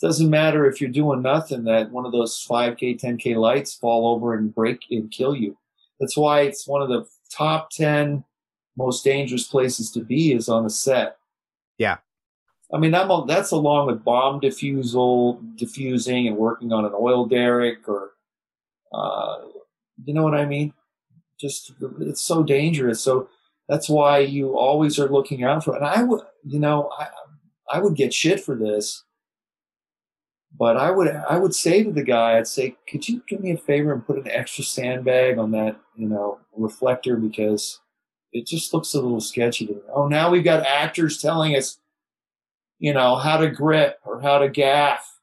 It doesn't matter if you're doing nothing. That one of those 5K, 10K lights fall over and break and kill you. That's why it's one of the top 10 most dangerous places to be is on a set. Yeah. I mean, I'm a, that's along with bomb diffusal, diffusing and working on an oil derrick or, uh, you know what I mean? Just, it's so dangerous. So that's why you always are looking out for it. And I would, you know, I, I would get shit for this, but I would, I would say to the guy, I'd say, could you do me a favor and put an extra sandbag on that, you know, reflector because it just looks a little sketchy to me. Oh, now we've got actors telling us, you know, how to grip or how to gaff.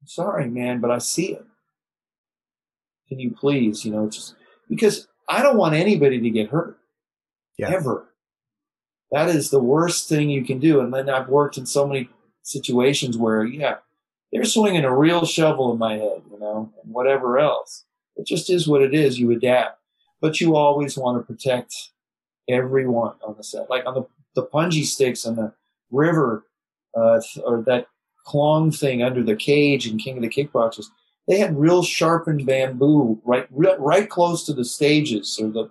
I'm sorry, man, but I see it. Can you please, you know, just because I don't want anybody to get hurt Yeah. ever. That is the worst thing you can do. And then I've worked in so many situations where, yeah, they're swinging a real shovel in my head, you know, and whatever else. It just is what it is. You adapt, but you always want to protect everyone on the set. Like on the the punji sticks on the river, uh, or that clong thing under the cage in King of the Kickboxers. They had real sharpened bamboo right right, close to the stages or the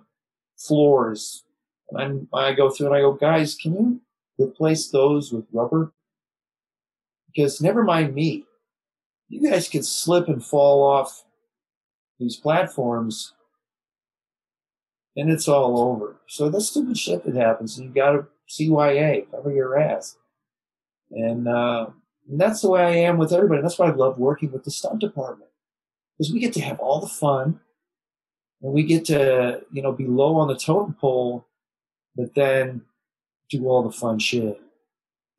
floors. And I'm, I go through and I go, guys, can you replace those with rubber? Because never mind me, you guys could slip and fall off these platforms and it's all over. So that's stupid shit that happens. You got to CYA, cover your ass. And, uh, and that's the way I am with everybody. That's why I love working with the stunt department because we get to have all the fun and we get to, you know, be low on the totem pole, but then do all the fun shit.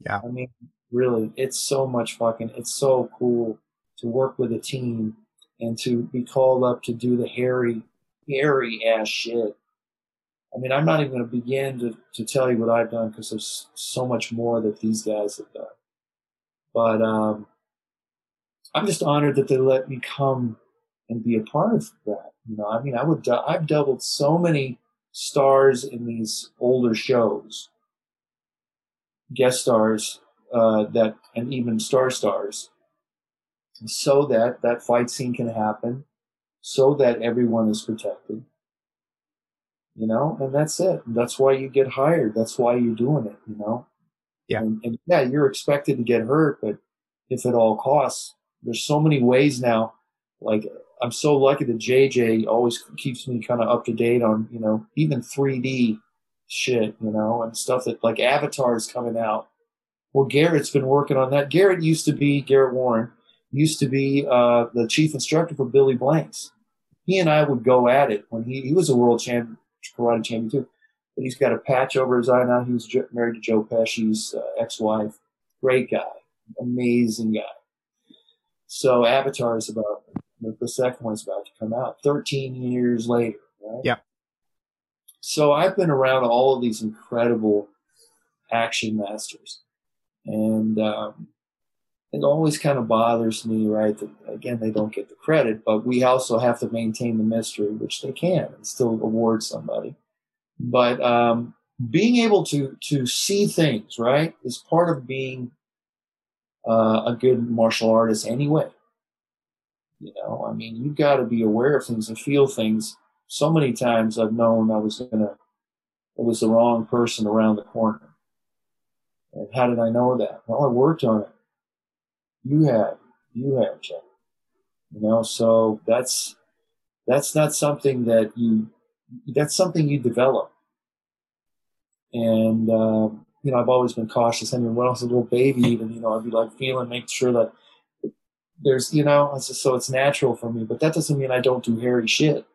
Yeah. I mean, really, it's so much fucking, it's so cool to work with a team and to be called up to do the hairy, hairy ass shit. I mean, I'm not even going to begin to, to tell you what I've done because there's so much more that these guys have done. But um, I'm just honored that they let me come and be a part of that. You know, I mean, I would, I've doubled so many stars in these older shows, guest stars, uh, that, and even star stars, so that that fight scene can happen, so that everyone is protected. You know, and that's it. That's why you get hired. That's why you're doing it. You know. Yeah. And, and yeah, you're expected to get hurt, but if at all costs, there's so many ways now. Like I'm so lucky that JJ always keeps me kind of up to date on, you know, even 3D shit, you know, and stuff that like Avatar is coming out. Well, Garrett's been working on that. Garrett used to be Garrett Warren used to be uh, the chief instructor for Billy Blanks. He and I would go at it when he he was a world champion, karate champion too. But he's got a patch over his eye now. He was married to Joe Pesci's uh, ex-wife. Great guy, amazing guy. So Avatar is about the second one's about to come out 13 years later, right? Yep. So I've been around all of these incredible action masters, and um, it always kind of bothers me, right? That again, they don't get the credit, but we also have to maintain the mystery, which they can, and still award somebody. But um, being able to to see things, right, is part of being uh, a good martial artist anyway. You know, I mean, you've got to be aware of things and feel things. So many times I've known I was gonna, it was the wrong person around the corner. And how did I know that? Well, I worked on it. You have, you have, Jeff. You know, so that's that's not something that you that's something you develop. And um, you know, I've always been cautious. I mean, when I was a little baby, even you know, I'd be like feeling, make sure that there's, you know, it's just, so it's natural for me. But that doesn't mean I don't do hairy shit.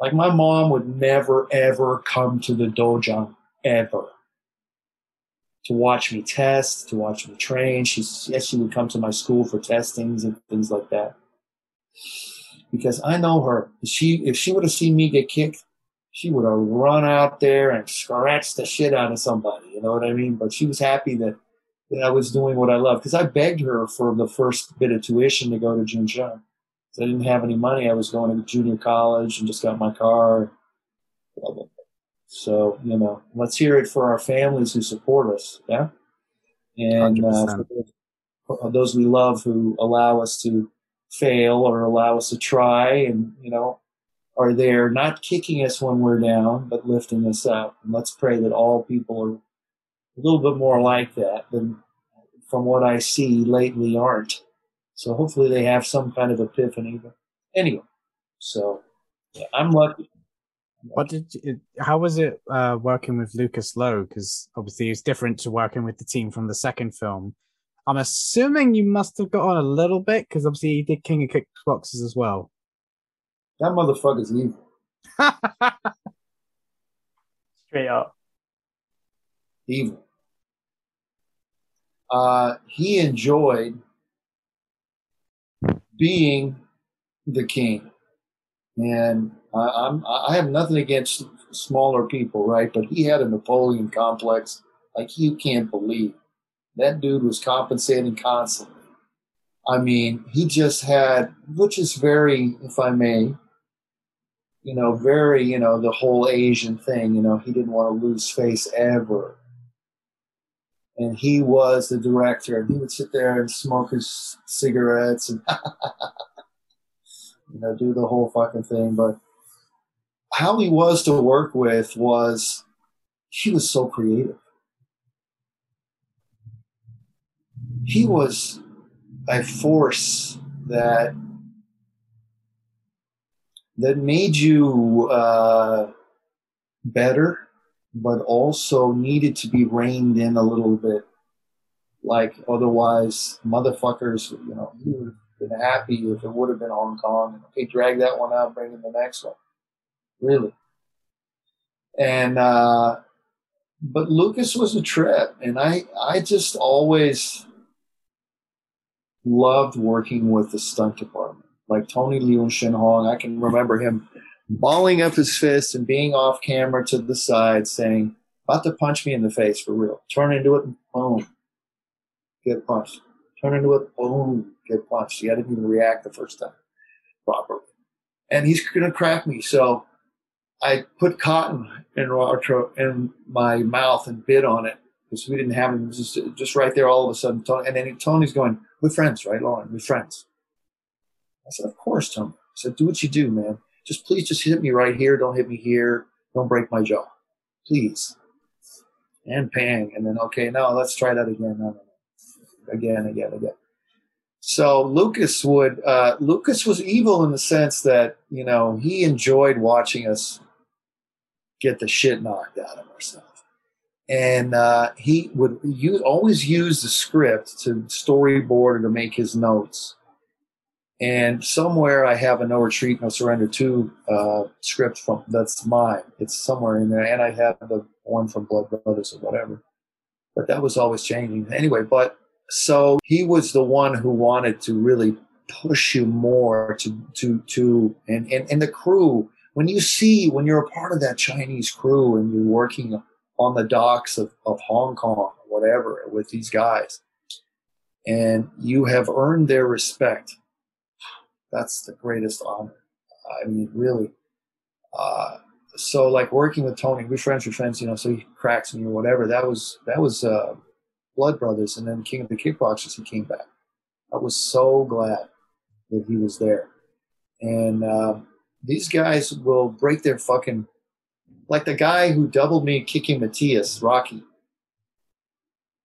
Like my mom would never ever come to the dojo ever to watch me test, to watch me train. She yes, she would come to my school for testings and things like that. Because I know her. She if she would have seen me get kicked, she would have run out there and scratched the shit out of somebody. You know what I mean? But she was happy that, that I was doing what I love. Because I begged her for the first bit of tuition to go to Jun Chong. I didn't have any money. I was going to junior college and just got my car. Blah, blah, so, you know, let's hear it for our families who support us. Yeah. And uh, for those we love who allow us to fail or allow us to try and, you know, are there not kicking us when we're down, but lifting us up. And let's pray that all people are a little bit more like that than from what I see lately aren't. So hopefully they have some kind of epiphany. But anyway, so yeah, I'm lucky. What did you, how was it uh, working with Lucas Lowe? Because obviously it's different to working with the team from the second film. I'm assuming you must have got on a little bit because obviously he did King of Kickboxers as well. That motherfucker's evil. Straight up. Evil. Uh, he enjoyed being the king. And I, I'm, I have nothing against smaller people, right? But he had a Napoleon complex like you can't believe. That dude was compensating constantly. I mean, he just had, which is very, if I may, you know, very, you know, the whole Asian thing, you know, he didn't want to lose face ever. And he was the director, and he would sit there and smoke his cigarettes and, you know, do the whole fucking thing. But how he was to work with was he was so creative. He was a force that that made you uh, better, but also needed to be reined in a little bit. Like otherwise, motherfuckers, you know, he would have been happy if it would have been Hong Kong. Okay, drag that one out, bring in the next one. Really. And uh, but Lucas was a trip, and I I just always loved working with the stunt department like Tony Leung Siu Hung. I can remember him balling up his fist and being off camera to the side saying, about to punch me in the face for real. Turn into it, boom, get punched. Turn into it, boom, get punched. He didn't even react the first time properly. And he's going to crack me. So I put cotton in, in my mouth and bit on it because we didn't have him. Just, just right there all of a sudden. Tony, And then Tony's going, we're friends, right, Loren? We're friends. I said, of course, Tony. I said, do what you do, man. Just please just hit me right here. Don't hit me here. Don't break my jaw. Please. And pang. And then, okay, no, let's try that again. No, no, no. Again, again, again. So Lucas would, uh, Lucas was evil in the sense that, you know, he enjoyed watching us get the shit knocked out of ourselves. And uh, he would use, always use the script to storyboard or to make his notes. And somewhere I have a No Retreat, No Surrender 2 uh, script from that's mine. It's somewhere in there. And I have the one from Blood Brothers or whatever. But that was always changing. Anyway, but so he was the one who wanted to really push you more to to to and and, and the crew when you see when you're a part of that Chinese crew and you're working on the docks of, of Hong Kong or whatever with these guys and you have earned their respect that's the greatest honor. I mean really. Uh, so like working with Tony we're friends with friends you know so he cracks me or whatever. That was that was uh, Blood Brothers and then King of the Kickboxers he came back. I was so glad that he was there. And uh, these guys will break their fucking like the guy who doubled me kicking Matthias, Rocky.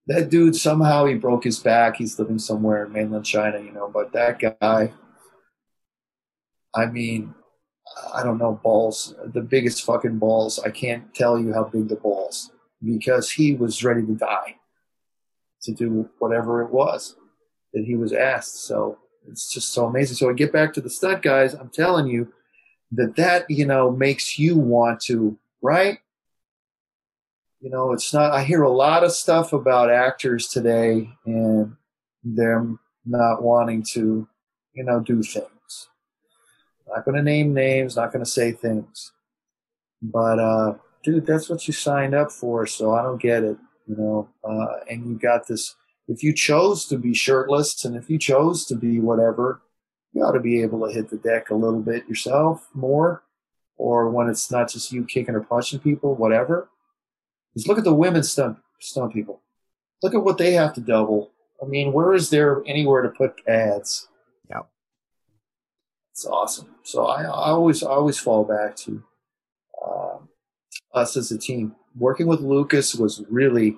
That dude somehow he broke his back. He's living somewhere in mainland China, you know. But that guy, I mean, I don't know balls. The biggest fucking balls. I can't tell you how big the balls because he was ready to die to do whatever it was that he was asked. So it's just so amazing. So I get back to the stud guys. I'm telling you that that you know makes you want to right. You know, it's not. I hear a lot of stuff about actors today and them not wanting to, you know, do things. Not going to name names. Not going to say things. But uh, dude, that's what you signed up for. So I don't get it. You know, uh, and you got this if you chose to be shirtless and if you chose to be whatever, you ought to be able to hit the deck a little bit yourself more. Or when it's not just you kicking or punching people, whatever. Just look at the women stunt stunt people. Look at what they have to double. I mean, where is there anywhere to put ads? Yeah. It's awesome. So I, I always I always fall back to um, us as a team. Working with Lucas was really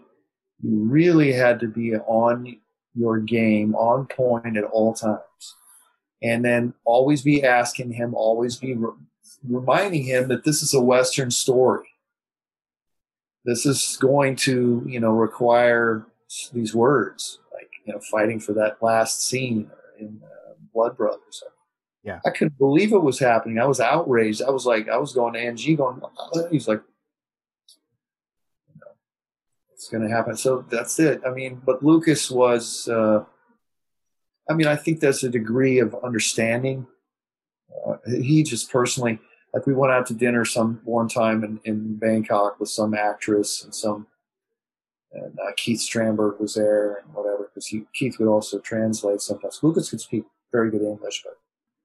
you really had to be on your game, on point at all times. And then always be asking him, always be re- reminding him that this is a Western story. This is going to, you know, require these words, like, you know, fighting for that last scene in uh, Blood Brothers. Yeah. I couldn't believe it was happening. I was outraged. I was like, I was going to Angie going, he's like, it's going to happen. So that's it. I mean, but Lucas was, uh, I mean, I think there's a degree of understanding. Uh, he just personally, like we went out to dinner some one time in, in Bangkok with some actress and some, and uh, Keith Strandberg was there and whatever, because Keith would also translate sometimes. Lucas could speak very good English, but,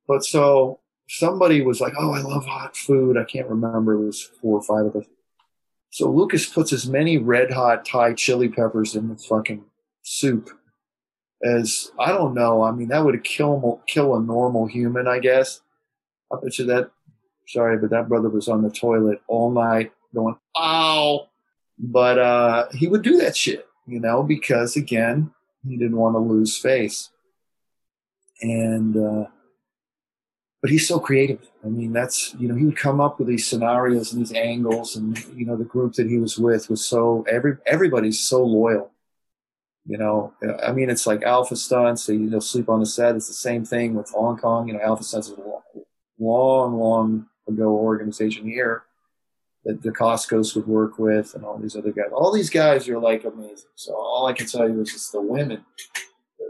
but so somebody was like, oh, I love hot food. I can't remember. It was four or five of us so Lucas puts as many red hot Thai chili peppers in the fucking soup as I don't know. I mean, that would kill kill a normal human, I guess. I bet you that. Sorry, but that brother was on the toilet all night going, "Ow!" But uh, he would do that shit, you know, because again, he didn't want to lose face. And uh, but he's so creative. I mean, that's you know he would come up with these scenarios and these angles, and you know the group that he was with was so every everybody's so loyal. You know, I mean, it's like Alpha Stunts. They, you know, sleep on the set. It's the same thing with Hong Kong. You know, Alpha Stunts is a long, long ago organization here that the Costco's would work with, and all these other guys. All these guys are like amazing. So all I can tell you is just the women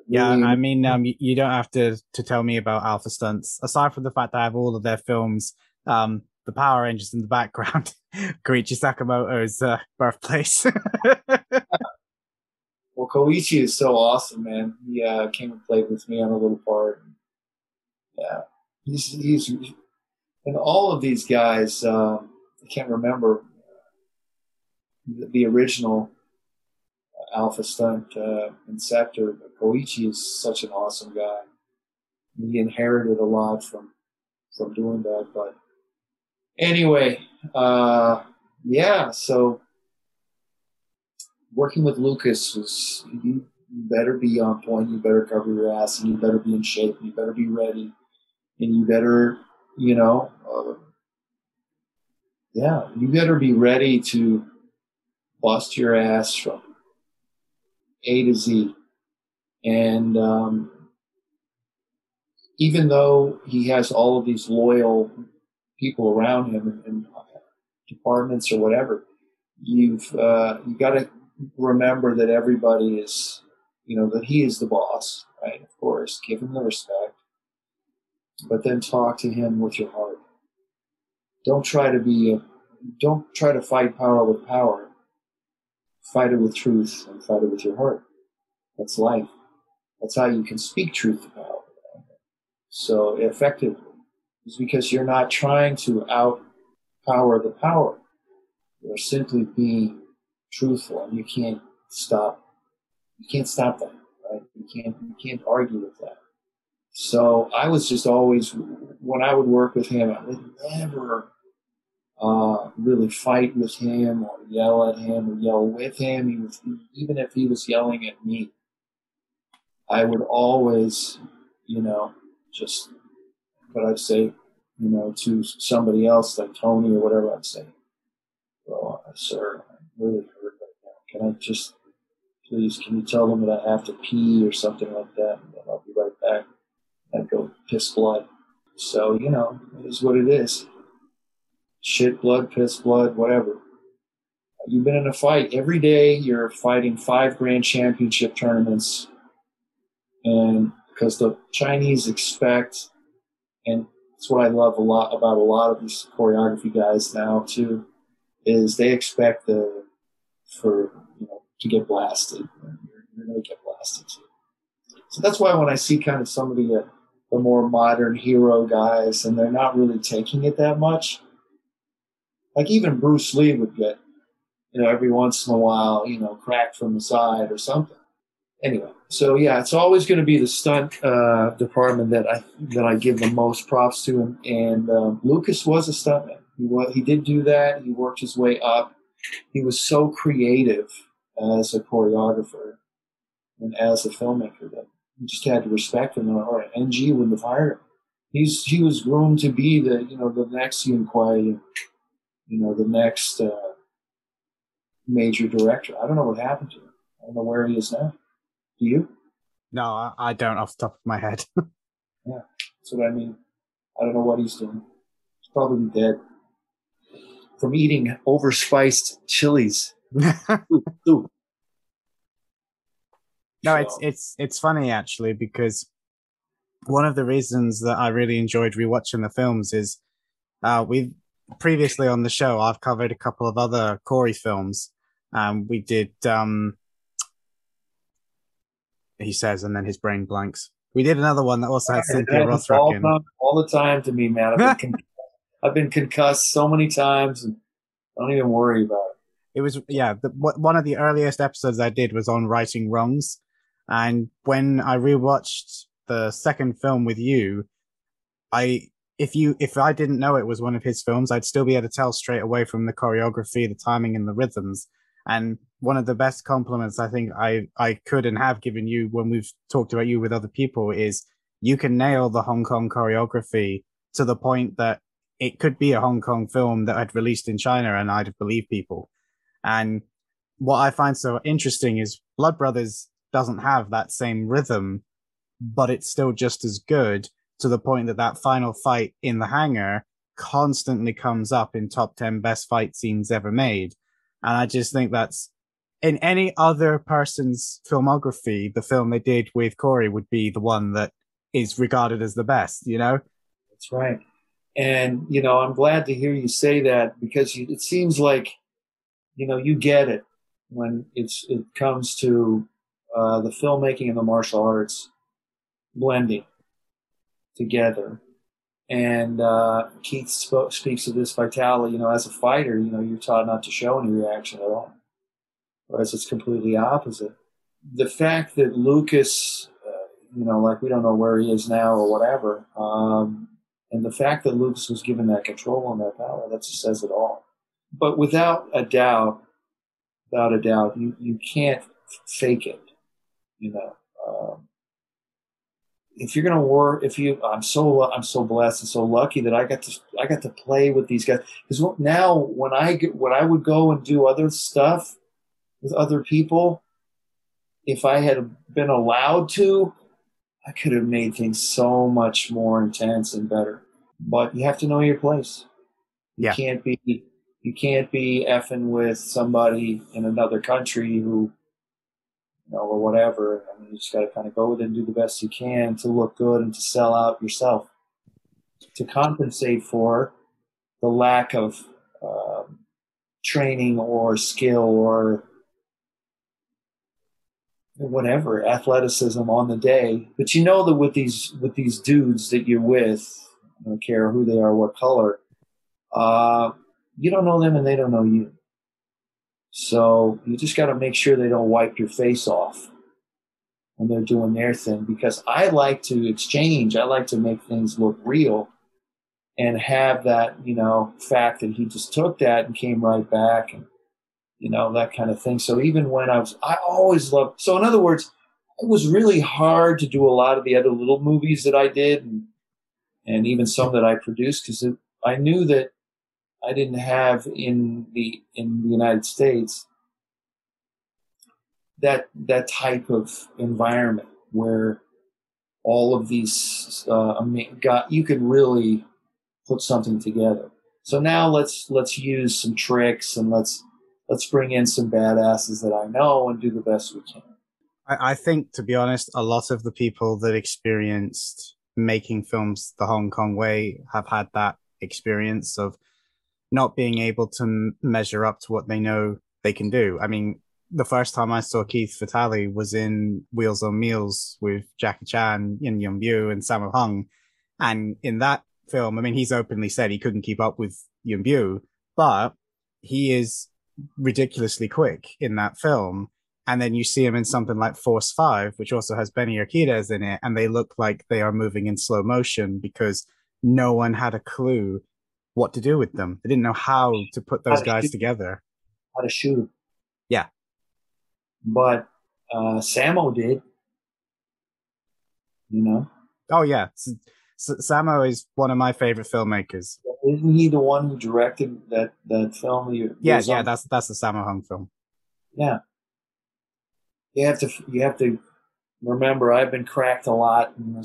yeah, I mean, um, you don't have to to tell me about Alpha Stunts. Aside from the fact that I have all of their films, um, the Power Rangers in the background, Koichi Sakamoto's uh, birthplace. well, Koichi is so awesome, man. He uh, came and played with me on a little part. Yeah, he's he's and all of these guys. Um, I can't remember the, the original Alpha Stunt uh, Inceptor. But Koichi is such an awesome guy. He inherited a lot from from doing that. But anyway, uh, yeah. So working with Lucas was you better be on point. You better cover your ass, and you better be in shape. And you better be ready, and you better, you know. Uh, yeah, you better be ready to bust your ass from A to Z. And um, even though he has all of these loyal people around him in, departments or whatever, you've uh, you got to remember that everybody is, you know, that he is the boss, right? Of course, give him the respect, but then talk to him with your heart. Don't try to be a, don't try to fight power with power. Fight it with truth and fight it with your heart. That's life. That's how you can speak truth to power. So effectively, is because you're not trying to outpower the power. You're simply being truthful, and you can't stop. You can't stop that, right? You can't. You can't argue with that. So I was just always, when I would work with him, I would never uh, really fight with him or yell at him or yell with him. He was, even if he was yelling at me, I would always, you know, just, but I'd say, you know, to somebody else like Tony or whatever, I'd say, well, sir, I'm really. Can I just, please, can you tell them that I have to pee or something like that? And I'll be right back. I'd go piss blood. So, you know, it is what it is. Shit, blood, piss, blood, whatever. You've been in a fight. Every day you're fighting five grand championship tournaments. And because the Chinese expect, and it's what I love a lot about a lot of these choreography guys now too, is they expect the for to get blasted. You're, going to get blasted. So that's why when I see kind of some of the uh, the more modern hero guys, and they're not really taking it that much. Like even Bruce Lee would get, you know, every once in a while, you know, cracked from the side or something anyway, so yeah, it's always going to be the stunt uh, department that I that I give the most props to, and, and um, Lucas was a stuntman. He was he did do that. He worked his way up. He was so creative as a choreographer and as a filmmaker that you just had to respect him. Or NG wouldn't have hired him. He's he was groomed to be the you know the next Yuen Kwai, you know the next uh, major director. I don't know what happened to him. I don't know where he is now. Do you? No, I, I don't off the top of my head. yeah, that's what I mean. I don't know what he's doing. He's probably dead from eating overspiced chilies. Ooh, ooh. No, it's it's it's funny actually because one of the reasons that I really enjoyed rewatching the films is uh, we've previously on the show I've covered a couple of other Corey films. Um, we did um, he says, and then his brain blanks. We did another one that also had Cynthia Rothrock in. All the time to me, man. I've been, con- I've been concussed so many times, and don't even worry about it. It was yeah. The, one of the earliest episodes I did was on righting wrongs, and when I rewatched the second film with you, I if you if I didn't know it was one of his films, I'd still be able to tell straight away from the choreography, the timing, and the rhythms. And one of the best compliments I think I, I could and have given you when we've talked about you with other people is you can nail the Hong Kong choreography to the point that it could be a Hong Kong film that I'd released in China and I'd have believed people. And what I find so interesting is Blood Brothers doesn't have that same rhythm, but it's still just as good to the point that that final fight in the hangar constantly comes up in top 10 best fight scenes ever made. And I just think that's in any other person's filmography, the film they did with Corey would be the one that is regarded as the best, you know? That's right. And, you know, I'm glad to hear you say that because it seems like, you know, you get it when it's, it comes to uh, the filmmaking and the martial arts blending together. And uh, Keith speaks of this vitality, you know, as a fighter, you know, you're taught not to show any reaction at all whereas it's completely opposite. The fact that Lucas, uh, you know, like we don't know where he is now or whatever, um, and the fact that Lucas was given that control and that power, that just says it all. But without a doubt, without a doubt, you, you can't fake it, you know. Um, if you're gonna work, if you, I'm so I'm so blessed and so lucky that I got to I got to play with these guys. Because now when I get when I would go and do other stuff with other people, if I had been allowed to, I could have made things so much more intense and better. But you have to know your place. You Yeah. can't be you can't be effing with somebody in another country who you know, or whatever. I mean, you just got to kind of go with it and do the best you can to look good and to sell out yourself to compensate for the lack of um, training or skill or whatever athleticism on the day. But you know that with these with these dudes that you're with, I don't care who they are, what color, uh, you don't know them and they don't know you. So you just got to make sure they don't wipe your face off when they're doing their thing because I like to exchange. I like to make things look real and have that, you know, fact that he just took that and came right back and, you know, that kind of thing. So even when I was, I always loved, so in other words, it was really hard to do a lot of the other little movies that I did and, and even some that I produced because I knew that I didn't have in the in the United States that that type of environment where all of these uh, got you could really put something together. So now let's let's use some tricks and let's let's bring in some badasses that I know and do the best we can. I, I think, to be honest, a lot of the people that experienced making films the Hong Kong way have had that experience of not being able to measure up to what they know they can do. I mean, the first time I saw Keith Vitale was in Wheels on Meals with Jackie Chan, Yuen Biao, and Sammo Hung. And in that film, I mean, he's openly said he couldn't keep up with Yuen Biao, but he is ridiculously quick in that film. And then you see him in something like Force 5, which also has Benny Urquidez in it, and they look like they are moving in slow motion because no one had a clue what to do with them. They didn't know how to put those guys shoot. together. How to shoot 'em. Yeah. But uh, Sammo did. You know, Oh, yeah. S- S- Sammo is one of my favorite filmmakers. isn't he the one who directed that that film? You, Yeah, yeah, on- that's that's the Sammo Hung film. yeah. You have to you have to remember. I've been cracked a lot, and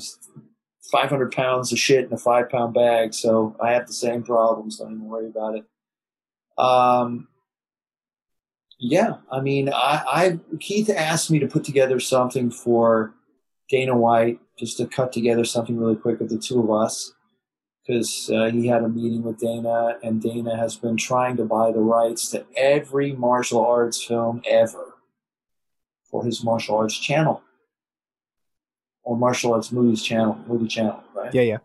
500 pounds of shit in a five pound bag, so I have the same problems. Don't even worry about it. Um, yeah, I mean, I, I Keith asked me to put together something for Dana White, just to cut together something really quick of the two of us, because uh, he had a meeting with Dana, and Dana has been trying to buy the rights to every martial arts film ever for his martial arts channel or martial arts movies channel, movie channel, right? Yeah, yeah.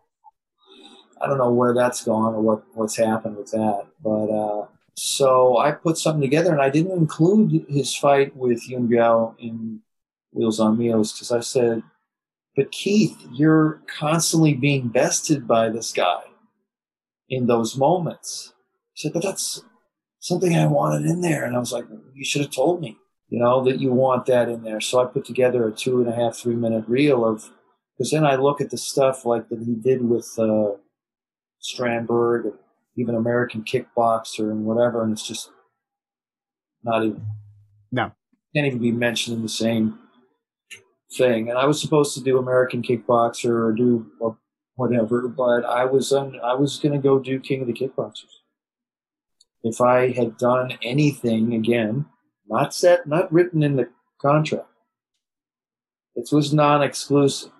I don't know where that's gone or what what's happened with that, but uh, so I put something together, and I didn't include his fight with Yuen Biao in Wheels on Meals because I said, "But Keith, you're constantly being bested by this guy in those moments." He said, "But that's something I wanted in there," and I was like, "You should have told me." You know that you want that in there. So I put together a two and a half, three minute reel of because then I look at the stuff like that he did with uh, Strandberg and even American Kickboxer and whatever, and it's just not even No. can't even be mentioned in the same thing. And I was supposed to do American Kickboxer or do or whatever, but I was on, I was going to go do King of the Kickboxers. If I had done anything again, not set, not written in the contract, it was non-exclusive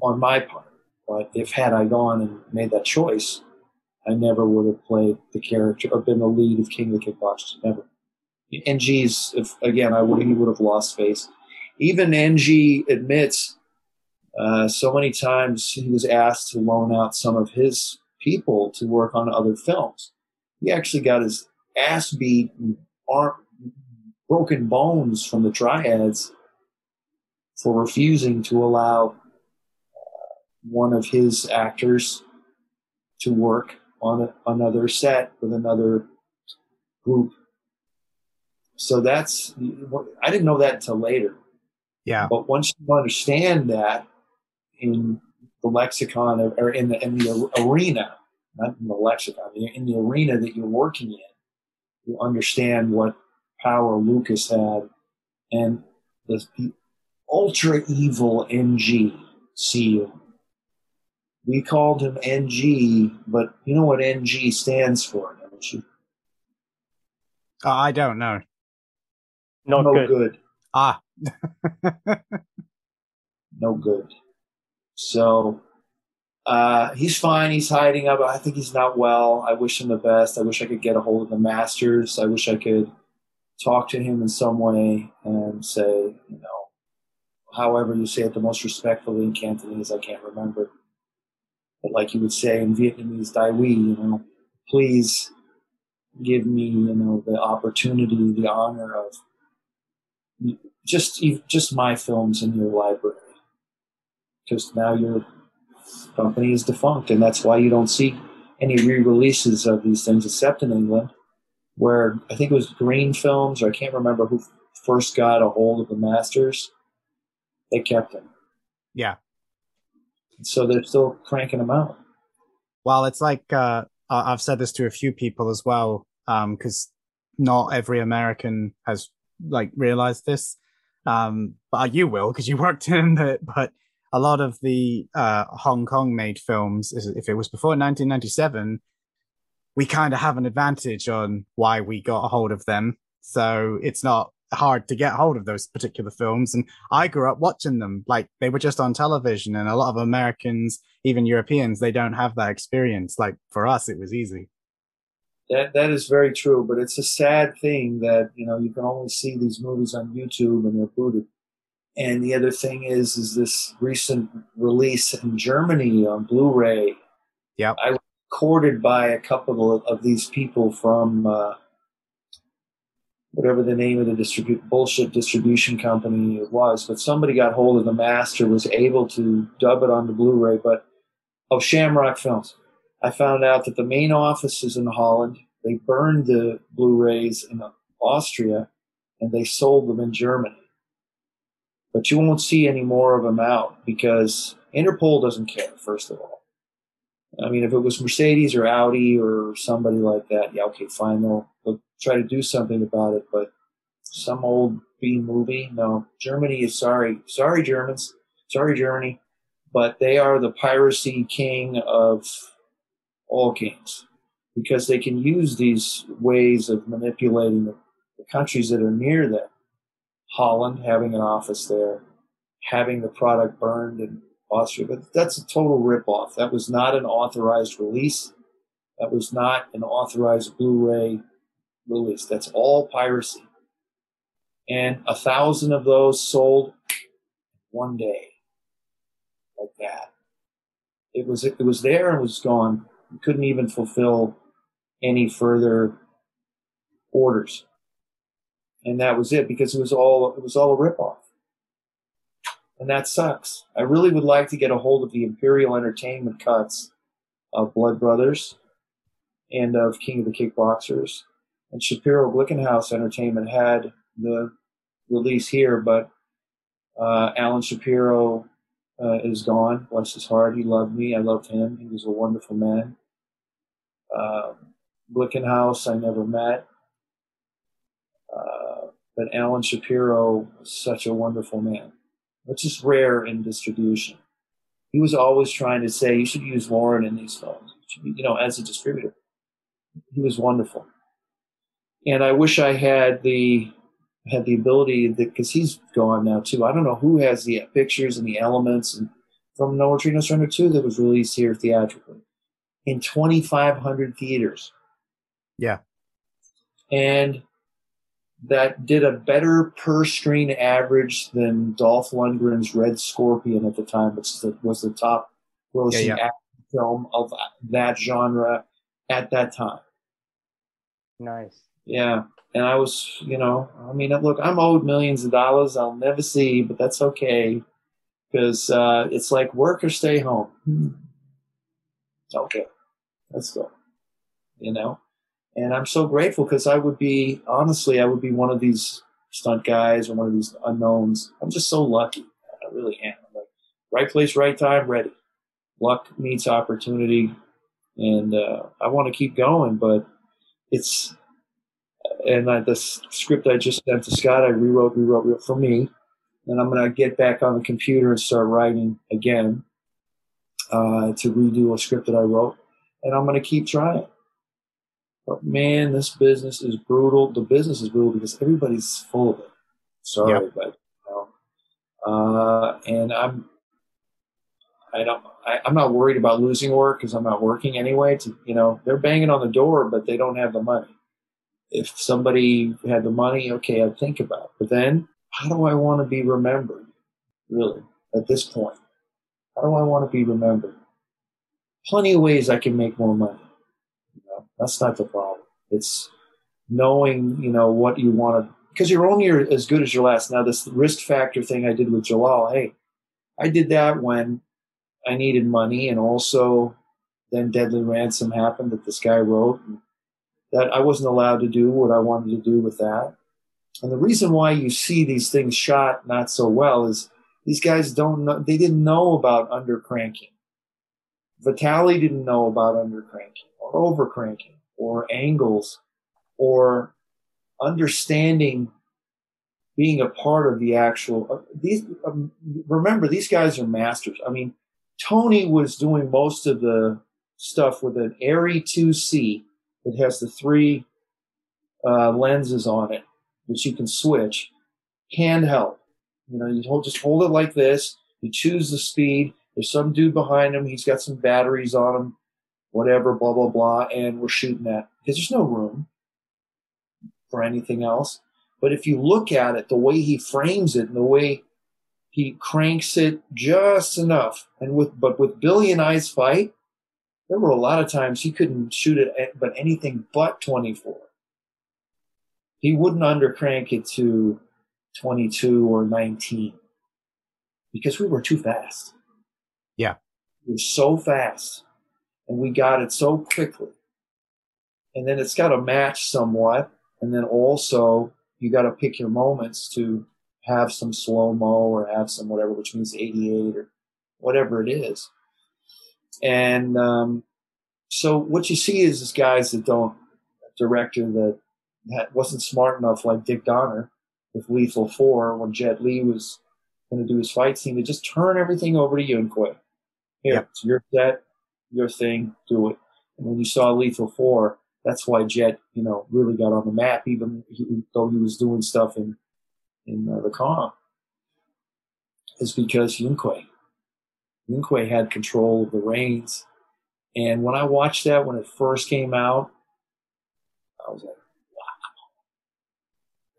on my part. But if had I gone and made that choice, I never would have played the character or been the lead of King of the Kickboxers. Never. NG's, if again, I would he would have lost face. Even NG admits uh, so many times he was asked to loan out some of his people to work on other films. He actually got his ass beat arm, broken bones from the triads for refusing to allow uh, one of his actors to work on a, another set with another group. So that's I didn't know that until later. Yeah. But once you understand that in the lexicon of, or in the in the arena, not in the lexicon, in the arena that you're working in, you understand what power Lucas had and the, the ultra evil NG seal. We called him NG, but you know what NG stands for, don't you? Uh, I don't know. Not no good. good. Ah, no good. So uh, he's fine. He's hiding up. I think he's not well. I wish him the best. I wish I could get a hold of the Masters. I wish I could talk to him in some way and say, you know, however you say it the most respectfully in Cantonese, I can't remember. But like you would say in Vietnamese, Dai Huy, you know, please give me, you know, the opportunity, the honor of just just my films in your library. Because now your company is defunct, and that's why you don't see any re-releases of these things except in England, where I think it was Green Films, or I can't remember who first got a hold of the masters. They kept them, yeah. so they're still cranking them out. Well, it's like uh, I've said this to a few people as well, because not every American has like realized this. Um, but you will because you worked in it. But a lot of the uh, Hong Kong made films, if it was before 1997, we kind of have an advantage on why we got a hold of them. So it's not hard to get hold of those particular films. And I grew up watching them like they were just on television. And a lot of Americans, even Europeans, they don't have that experience. Like for us, it was easy. That that is very true, but it's a sad thing that you know you can only see these movies on YouTube and they're booted. And the other thing is, is this recent release in Germany on Blu-ray. Yep. I was courted by a couple of, of these people from uh, whatever the name of the distribute bullshit distribution company it was, but somebody got hold of the master, was able to dub it on the Blu-ray, but of Shamrock Films. I found out that the main office is in Holland. They burned the Blu-rays in Austria, and they sold them in Germany. But you won't see any more of them out because Interpol doesn't care. First of all, I mean, if it was Mercedes or Audi or somebody like that, yeah, okay, fine, they'll, they'll try to do something about it. But some old B movie, no. Germany is sorry, sorry Germans, sorry Germany, but they are the piracy king of all kings because they can use these ways of manipulating the, the countries that are near them. Holland having an office there, having the product burned in Austria, but that's a total ripoff. That was not an authorized release. That was not an authorized Blu-ray release. That's all piracy. And a thousand of those sold one day, like that. It was it was there and was gone. Couldn't even fulfill any further orders, and that was it because it was all it was all a ripoff, and that sucks. I really would like to get a hold of the Imperial Entertainment cuts of Blood Brothers and of King of the Kickboxers, and Shapiro Glickenhaus Entertainment had the release here, but uh, Alan Shapiro uh, is gone. Bless his heart. He loved me. I loved him. He was a wonderful man. Glickenhaus, I never met. But Alan Shapiro was such a wonderful man, which is rare in distribution. He was always trying to say, you should use Loren in these films, you, you know, as a distributor. He was wonderful. And I wish I had the had the ability because he's gone now too. I don't know who has the pictures and the elements and from No Retreat No Surrender 2 that was released here theatrically in 2,500 theaters. Yeah. And that did a better per screen average than Dolph Lundgren's Red Scorpion at the time, which was the, was the top grossing Yeah, yeah. film of that genre at that time. Nice. Yeah. And I was, you know, I mean, look, I'm owed millions of dollars I'll never see, but that's okay because uh, it's like work or stay home. Okay, let's go. You know, and I'm so grateful because I would be, honestly, I would be one of these stunt guys or one of these unknowns. I'm just so lucky. I really am. I'm like right place, right time, ready. Luck meets opportunity, and uh, I want to keep going, but it's and I, the script I just sent to Scott, I rewrote, rewrote, rewrote for me, and I'm gonna get back on the computer and start writing again uh, to redo a script that I wrote, and I'm gonna keep trying. But man, this business is brutal. The business is brutal because everybody's full of it. Sorry, Yep. but you know, uh, and I'm. I don't. I, I'm not worried about losing work because I'm not working anyway. To you know, they're banging on the door, but they don't have the money. If somebody had the money, okay, I'd think about. It. But then, how do I want to be remembered? Really, at this point, how do I want to be remembered? Plenty of ways I can make more money. That's not the problem. It's knowing, you know, what you want to, because you're only as good as your last. Now, this risk factor thing I did with Jalal, hey, I did that when I needed money, and also then Deadly Ransom happened that this guy wrote. That I wasn't allowed to do what I wanted to do with that. And the reason why you see these things shot not so well is these guys don't know, they didn't know about undercranking. Vitale didn't know about undercranking or overcranking or angles or understanding being a part of the actual uh, these um, remember these guys are masters. I mean tony was doing most of the stuff with an Arri 2C that has the three uh, lenses on it that you can switch. Handheld. You know you hold, just hold it like this. You choose the speed there's some dude behind him. He's got some batteries on him. Whatever blah blah blah. And we're shooting that. Because there's no room for anything else. But if you look at it, the way he frames it and the way he cranks it just enough, and with but with Billy and I's fight, there were a lot of times he couldn't shoot it at, but anything but 24. He wouldn't undercrank it to 22 or 19 because we were too fast. Yeah. We were so fast and we got it so quickly. And then it's got to match somewhat. And then also you got to pick your moments to have some slow mo or have some whatever, which means 88 or whatever it is. And um, so what you see is this guys that don't, director that, that wasn't smart enough, like Dick Donner with Lethal Four, when Jet Li was going to do his fight scene, to just turn everything over to Yuen Kwai. Here, Yep. it's your set, your thing, do it. And when you saw Lethal Four, that's why Jet, you know, really got on the map, even though he was doing stuff in in uh, the Kong, is because Yuen Kwai. Yunque had control of the reins, and when I watched that when it first came out, I was like, "Wow,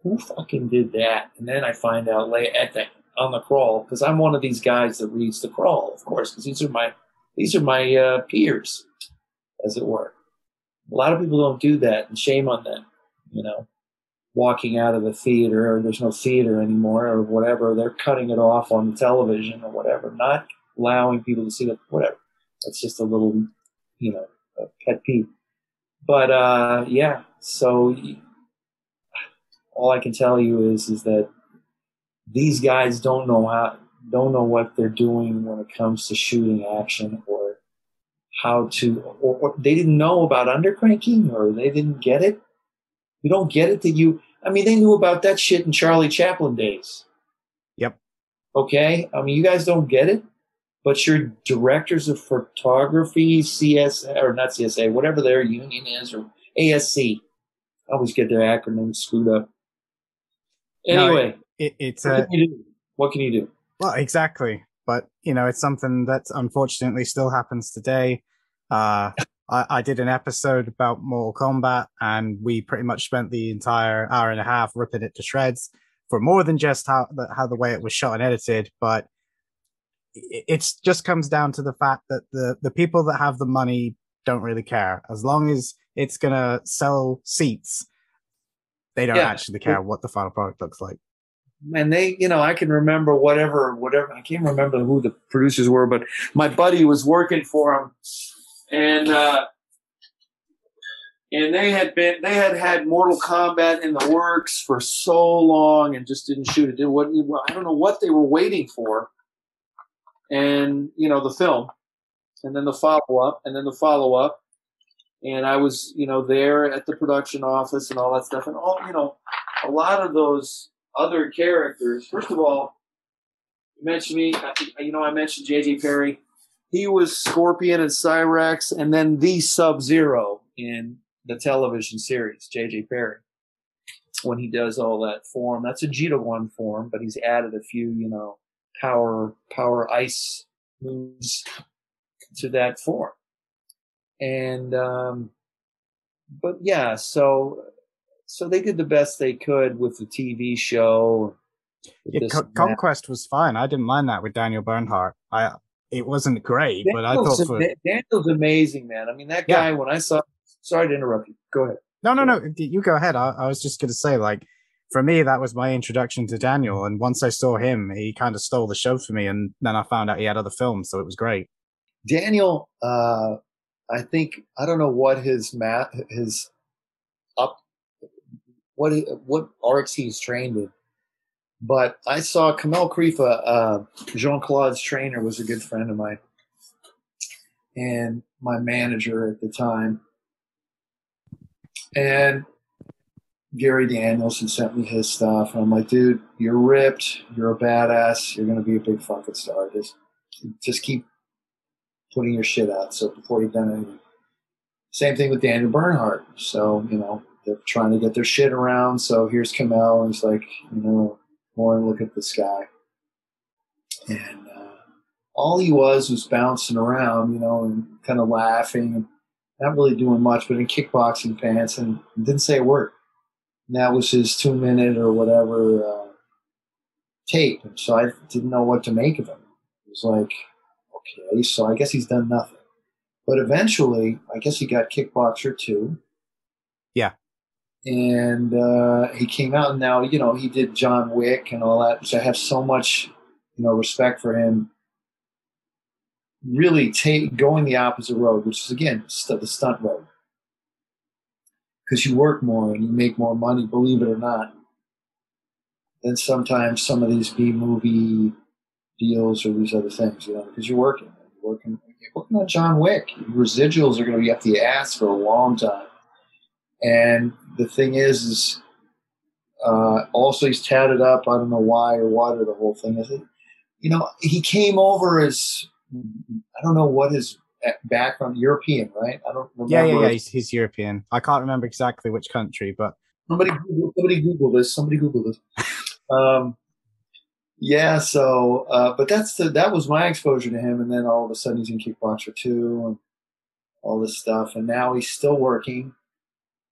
who fucking did that?" And then I find out late at the on the crawl because I'm one of these guys that reads the crawl, of course, because these are my these are my uh, peers, as it were. A lot of people don't do that, and shame on them. You know, walking out of the theater, or there's no theater anymore, or whatever. They're cutting it off on the television or whatever, not allowing people to see that. Whatever. That's just a little, you know, pet peeve. But uh, yeah, so all I can tell you is is that these guys don't know how don't know what they're doing when it comes to shooting action or how to or, or they didn't know about undercranking or they didn't get it. You don't get it that you i mean they knew about that shit in charlie chaplin days. Yep. okay? I mean you guys don't get it but your directors of photography CSA or not csa whatever their union is or asc I always get their acronyms screwed up. Anyway It, it's what a can you do what can you do Well, exactly. But, you know, it's something that unfortunately still happens today. Uh, I, I did an episode about Mortal Kombat and we pretty much spent the entire hour and a half ripping it to shreds for more than just how the, how the way it was shot and edited. But it it's just comes down to the fact that the, the people that have the money don't really care. As long as it's going to sell seats, they don't Yeah. actually care what the final product looks like. And they you know i can remember whatever whatever i can't remember who the producers were but my buddy was working for him and uh and they had been they had had Mortal Kombat in the works for so long and just didn't shoot it. Did what I don't know what they were waiting for, and you know the film, and then the follow up, and then the follow up, and I was you know there at the production office and all that stuff, and all you know, a lot of those other characters. First of all, you mentioned me, you know, I mentioned J.J. Perry. He was Scorpion and Cyrax, and then the Sub Zero in the television series, J.J. Perry. When he does all that form, that's a Jita one form, but he's added a few, you know, power power ice moves to that form. And um, but yeah, so so they did the best they could with the TV show. Yeah, this Co- and that. Conquest was fine. I didn't mind that with Daniel Bernhardt. I it wasn't great, but I thought for Daniel's amazing, man. I mean, that Yeah. guy. When I saw, sorry to interrupt you. Go ahead. no, no, no. You go ahead. I, I was just gonna say, like, for me, that was my introduction to Daniel, and once I saw him, he kind of stole the show for me, and then I found out he had other films, so it was great. Daniel, uh, I think I don't know what his math, his up, what what arts he's trained in, but I saw Kamel Krifa, uh, Jean Claude's trainer, was a good friend of mine, and my manager at the time, and Gary Daniels, who sent me his stuff, and I'm like, dude, you're ripped, you're a badass, you're gonna be a big fucking star. Just, just keep putting your shit out. So before you've done anything. Same thing with Daniel Bernhardt. So, you know, they're trying to get their shit around. So here's Kamel, and he's like, you know, Loren, look at this guy. And uh, all he was was bouncing around, you know, and kind of laughing and not really doing much, but in kickboxing pants and didn't say a word. And that was his two minute or whatever uh, tape. And so I didn't know what to make of him. It was like, okay, so I guess he's done nothing. But eventually, I guess he got Kickboxer too. Yeah. And uh, he came out, and now, you know, he did John Wick and all that, which I have so much, you know, respect for him. Really take going the opposite road, which is again st- the stunt road, because you work more and you make more money, believe it or not. Than sometimes some of these B movie deals or these other things, you know, because you're working, you're working, you're working on John Wick. Residuals are going to be up the ass for a long time. And the thing is, is uh, also he's tatted up. I don't know why or what or the whole thing is. You know, he came over as I don't know what his background European, right? I don't remember. Yeah, yeah, yeah. He's, he's European. I can't remember exactly which country, but Somebody, Google, somebody Google this. Somebody Google this. Um, yeah. So, uh, but that's the that was my exposure to him, and then all of a sudden he's in Kickboxer two and all this stuff, and now he's still working.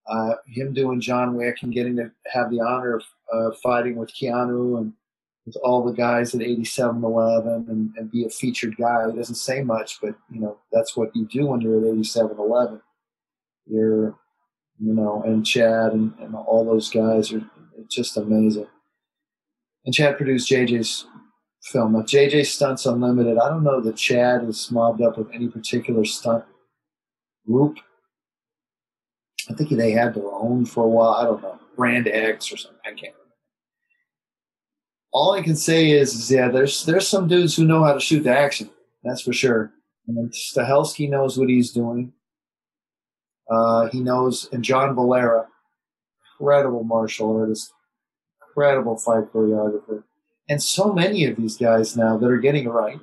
Uh, him doing John Wick and getting to have the honor of uh, fighting with Keanu and with all the guys at 87Eleven and, and be a featured guy. He doesn't say much, but you know that's what you do when you're at 87Eleven. You're you know, and Chad and, and all those guys are just amazing. And Chad produced JJ's film. Now, JJ Stunts Unlimited, I don't know that Chad is mobbed up with any particular stunt group. I think they had their own for a while. I don't know. Brand X or something. I can't remember. All I can say is, is yeah, there's there's some dudes who know how to shoot the action. That's for sure. And Stahelski knows what he's doing. Uh, he knows, and John Valera, incredible martial artist, incredible fight choreographer, and so many of these guys now that are getting it right.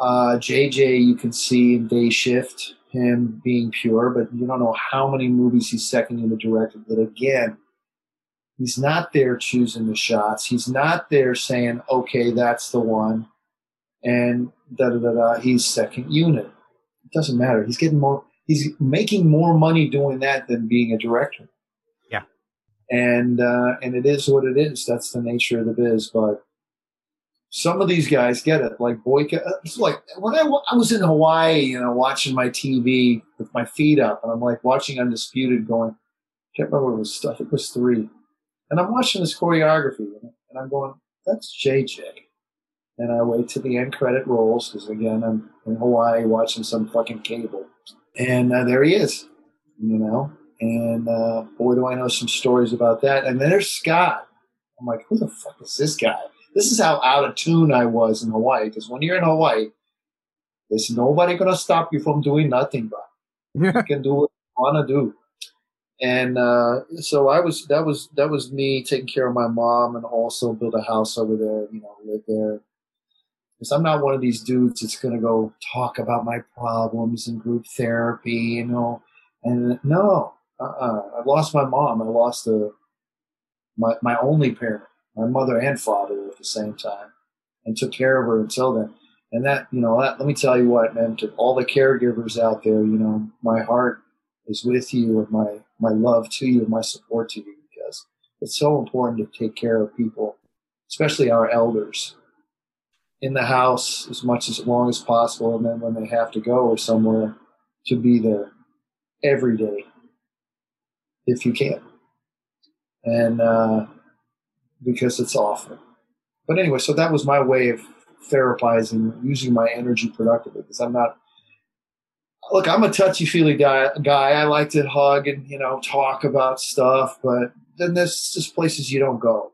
Uh, JJ, you can see in Day Shift him being pure, but you don't know how many movies he's second unit directed. That again, he's not there choosing the shots. He's not there saying, "Okay, that's the one," and da da da da. He's second unit. It doesn't matter. He's getting more he's making more money doing that than being a director. Yeah. And uh, and it is what it is. That's the nature of the biz. But some of these guys get it. Like Boyka, it's like when I, I was in Hawaii, you know, watching my TV with my feet up, and I'm like watching Undisputed, going, I can't remember what it was. I think it was three, and I'm watching this choreography, and I'm going, that's JJ. And I wait to the end credit rolls because again, I'm in Hawaii watching some fucking cable. And uh, there he is. you know. And uh, boy, do I know some stories about that. And there's Scott. I'm like, who the fuck is this guy? This is how out of tune I was in Hawaii. Because when you're in Hawaii, there's nobody gonna stop you from doing nothing, bro. You can do what you wanna do. And uh, so I was that was that was me taking care of my mom and also build a house over there, you know, live there. Because I'm not one of these dudes that's gonna go talk about my problems in group therapy, you know. And no, uh-uh. I lost my mom. I lost a, my my only parent, my mother and father at the same time, and took care of her until then. And that, you know, that, let me tell you what, man, to all the caregivers out there, you know, my heart is with you and my, my love to you and my support to you because it's so important to take care of people, especially our elders in the house as much as long as possible. And then when they have to go or somewhere to be there every day, if you can. And, uh, because it's awful. But anyway, so that was my way of therapizing, using my energy productively because I'm not. Look, I'm a touchy feely guy. Guy, I like to hug and you know talk about stuff, but then there's just places you don't go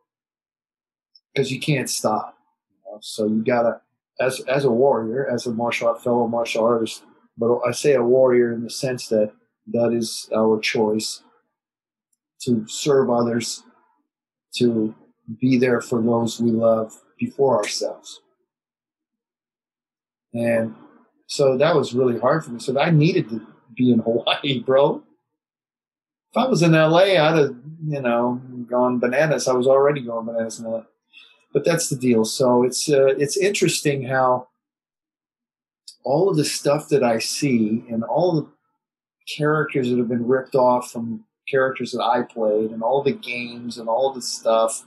because you can't stop. You know? So you gotta, as as a warrior, as a martial art fellow martial artist, but I say a warrior in the sense that that is our choice to serve others, to be there for those we love before ourselves. And so that was really hard for me. So I needed to be in Hawaii, bro. If I was in LA, I'd have, you know, gone bananas. I was already going bananas in LA. But that's the deal. So it's uh, it's interesting how all of the stuff that I see and all the characters that have been ripped off from characters that I played and all the games and all the stuff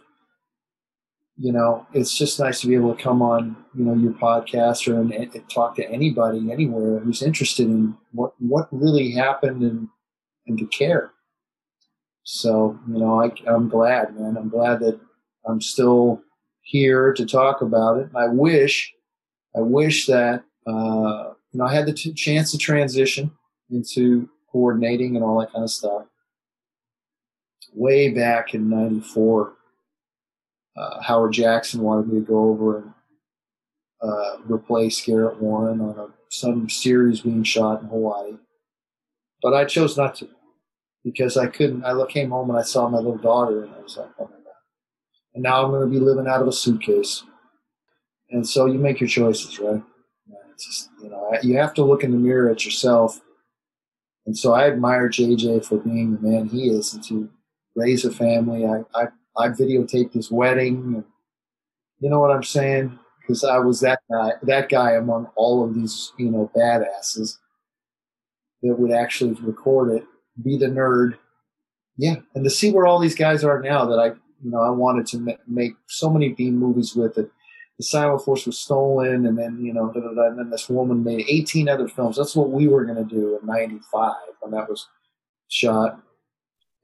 you know, it's just nice to be able to come on, you know, your podcast or and, and talk to anybody anywhere who's interested in what what really happened and and to care. So, you know, I, I'm glad, man. I'm glad that I'm still here to talk about it. I wish, I wish that uh, you know I had the t- chance to transition into coordinating and all that kind of stuff way back in '94 uh, Howard Jackson wanted me to go over and uh, replace Garrett Warren on a, some series being shot in Hawaii. But I chose not to because I couldn't. I came home and I saw my little daughter, and I was like, oh my God. And now I'm going to be living out of a suitcase. And so you make your choices, right? It's just, you know, you have to look in the mirror at yourself. And so I admire JJ for being the man he is and to raise a family. I, I I videotaped his wedding. You know what I'm saying? Because I was that guy, that guy among all of these, you know, badasses that would actually record it, be the nerd. Yeah, and to see where all these guys are now that I, you know, I wanted to make so many B movies with it. The Silent Force was stolen, and then you know, da, da, da, and then this woman made 18 other films. That's what we were going to do in '95 when that was shot.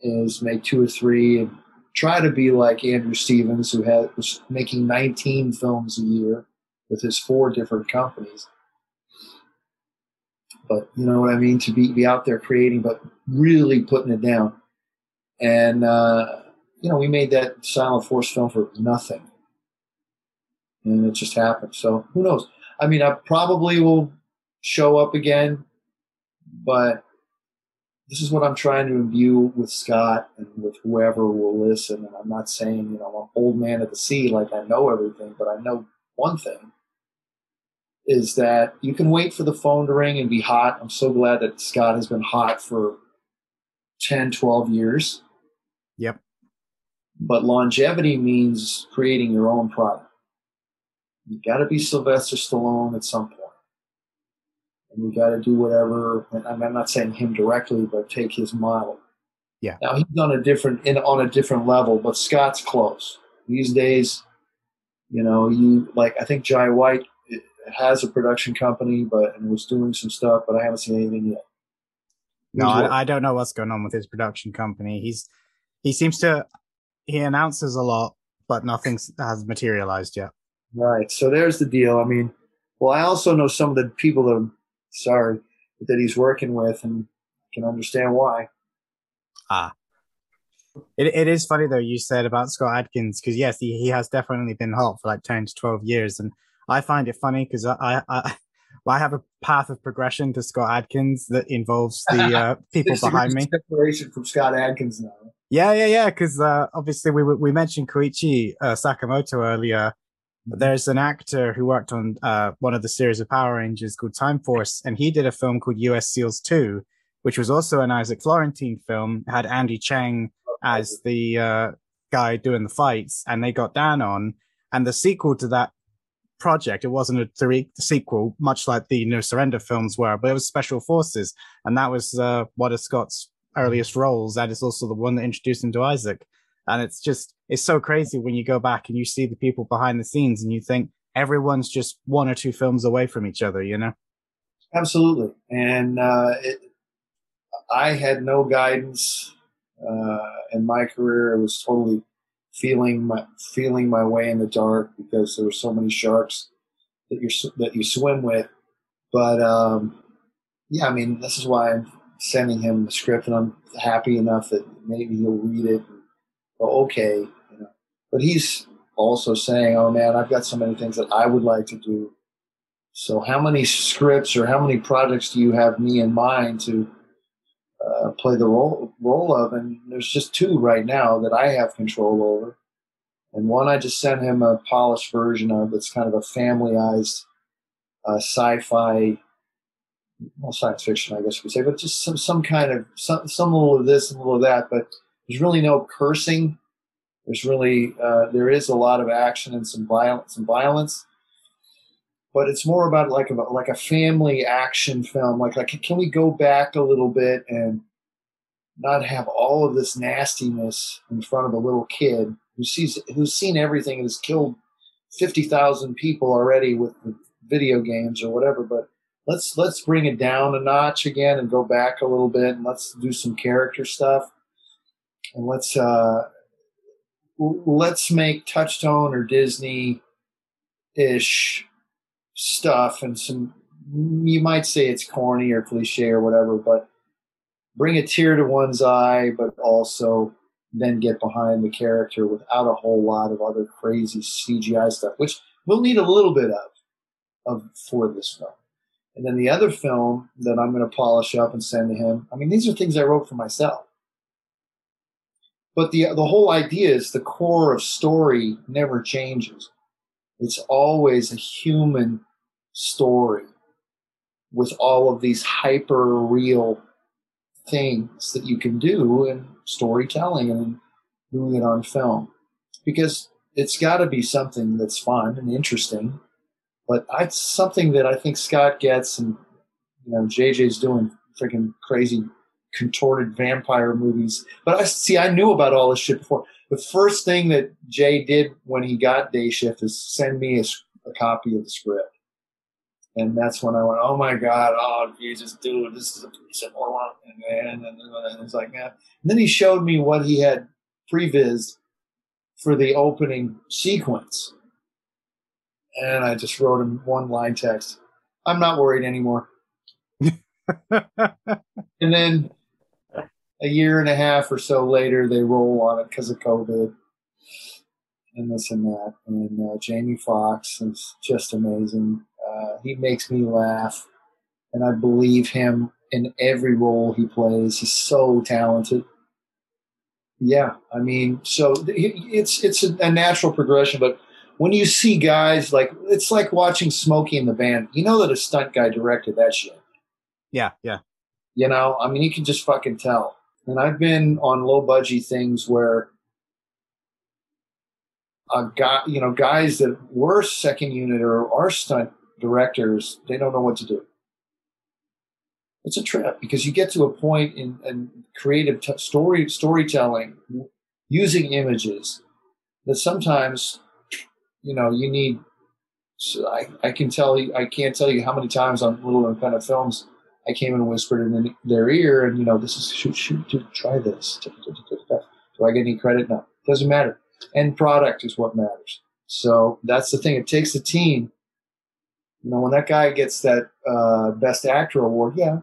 Is make two or three, and try to be like Andrew Stevens, who had, was making 19 films a year with his four different companies. But you know what I mean? To be, be out there creating, but really putting it down. And, uh, you know, we made that Silent Force film for nothing. And it just happened. So who knows? I mean, I probably will show up again, but this is what I'm trying to imbue with Scott and with whoever will listen. And I'm not saying, you know, I'm an old man at the sea, like I know everything, but I know one thing is that you can wait for the phone to ring and be hot. I'm so glad that Scott has been hot for 10, 12 years. Yep. But longevity means creating your own product. You got to be Sylvester Stallone at some point and you got to do whatever. And I'm not saying him directly, but take his model. Yeah. Now he's on a different in on a different level, but Scott's close these days. You know, you like I think Jai White eh, has a production company, but and was doing some stuff, but I haven't seen anything yet. No, I, I, don't know what's going on with his production company. He's he seems to he announces a lot, but nothing has materialized yet. Right. So there's the deal. I mean, well, I also know some of the people that sorry, that he's working with, and can understand why. Ah, it, it is funny though you said about Scott Adkins because yes he, he has definitely been hot for like 10 to 12 years and I find it funny because I, I, I well, I have a path of progression to Scott Adkins that involves the uh, people behind me. Separation from Scott Adkins now. Yeah, yeah, yeah. Because uh, obviously we we mentioned Koichi uh, Sakamoto earlier. There's an actor who worked on uh, one of the series of Power Rangers called Time Force, and he did a film called U.S. SEALs 2, which was also an Isaac Florentine film. Had Andy Chang as the uh, guy doing the fights, and they got Dan on. And the sequel to that project, it wasn't a three sequel, much like the No Surrender films were, but it was Special Forces, and that was uh, one of Scott's earliest roles. That is also the one that introduced him to Isaac. And it's just, it's so crazy when you go back and you see the people behind the scenes and you think everyone's just one or two films away from each other, you know? Absolutely. And uh, it, I had no guidance uh, in my career. I was totally feeling my feeling my way in the dark because there were so many sharks that you that you swim with. But um, yeah, I mean, this is why I'm sending him the script, and I'm happy enough that maybe he'll read it. Go, okay, you know. But he's also saying, "Oh man, I've got so many things that I would like to do." So, how many scripts or how many projects do you have me in mind to uh, play the role role of? And there's just two right now that I have control over, and one I just sent him a polished version of. That's kind of a familyized uh, sci-fi, well, science fiction, I guess you could say, but just some some kind of some some little of this and a little of that. But there's really no cursing. There's really uh, there is a lot of action and some violence, some violence but it's more about like a like a family action film. Like, like can we go back a little bit and not have all of this nastiness in front of a little kid who sees who's seen everything and has killed fifty thousand people already with video games or whatever. But let's let's bring it down a notch again and go back a little bit and let's do some character stuff and let's uh, let's make Touchstone or Disney ish stuff and some you might say it's corny or cliche or whatever but bring a tear to one's eye but also then get behind the character without a whole lot of other crazy cgi stuff which we'll need a little bit of of for this film. And then the other film that i'm going to polish up and send to him i mean these are things i wrote for myself but the the whole idea is the core of story never changes it's always a human story with all of these hyper real things that you can do in storytelling and doing it on film. Because it's got to be something that's fun and interesting, but it's something that I think Scott gets, and you know, JJ's doing freaking crazy contorted vampire movies. But I see, I knew about all this shit before. The first thing that Jay did when he got Day Shift is send me a, a copy of the script. And that's when I went, oh my God, oh Jesus, dude, this is a piece of one. And, and, and, and it's like, man. And then he showed me what he had previs for the opening sequence. And I just wrote him one line text. I'm not worried anymore. and then a year and a half or so later, they roll on it because of COVID and this and that. And uh, Jamie Foxx is just amazing. Uh, he makes me laugh, and I believe him in every role he plays. He's so talented. Yeah, I mean, so it's it's a natural progression, but when you see guys like it's like watching Smokey and the Band. You know that a stunt guy directed that shit. Yeah, yeah. You know, I mean, you can just fucking tell. And I've been on low budget things where a guy, you know, guys that were second unit or are stunt directors, they don't know what to do. It's a trip because you get to a point in, in creative t- story storytelling using images that sometimes, you know, you need. So I, I can tell you, I can't tell you how many times on little independent films I came and whispered in their ear, and you know, this is shoot, shoot, shoot try this. Do I get any credit? No, doesn't matter. End product is what matters. So that's the thing. It takes a team. You know, when that guy gets that uh, best actor award, yeah,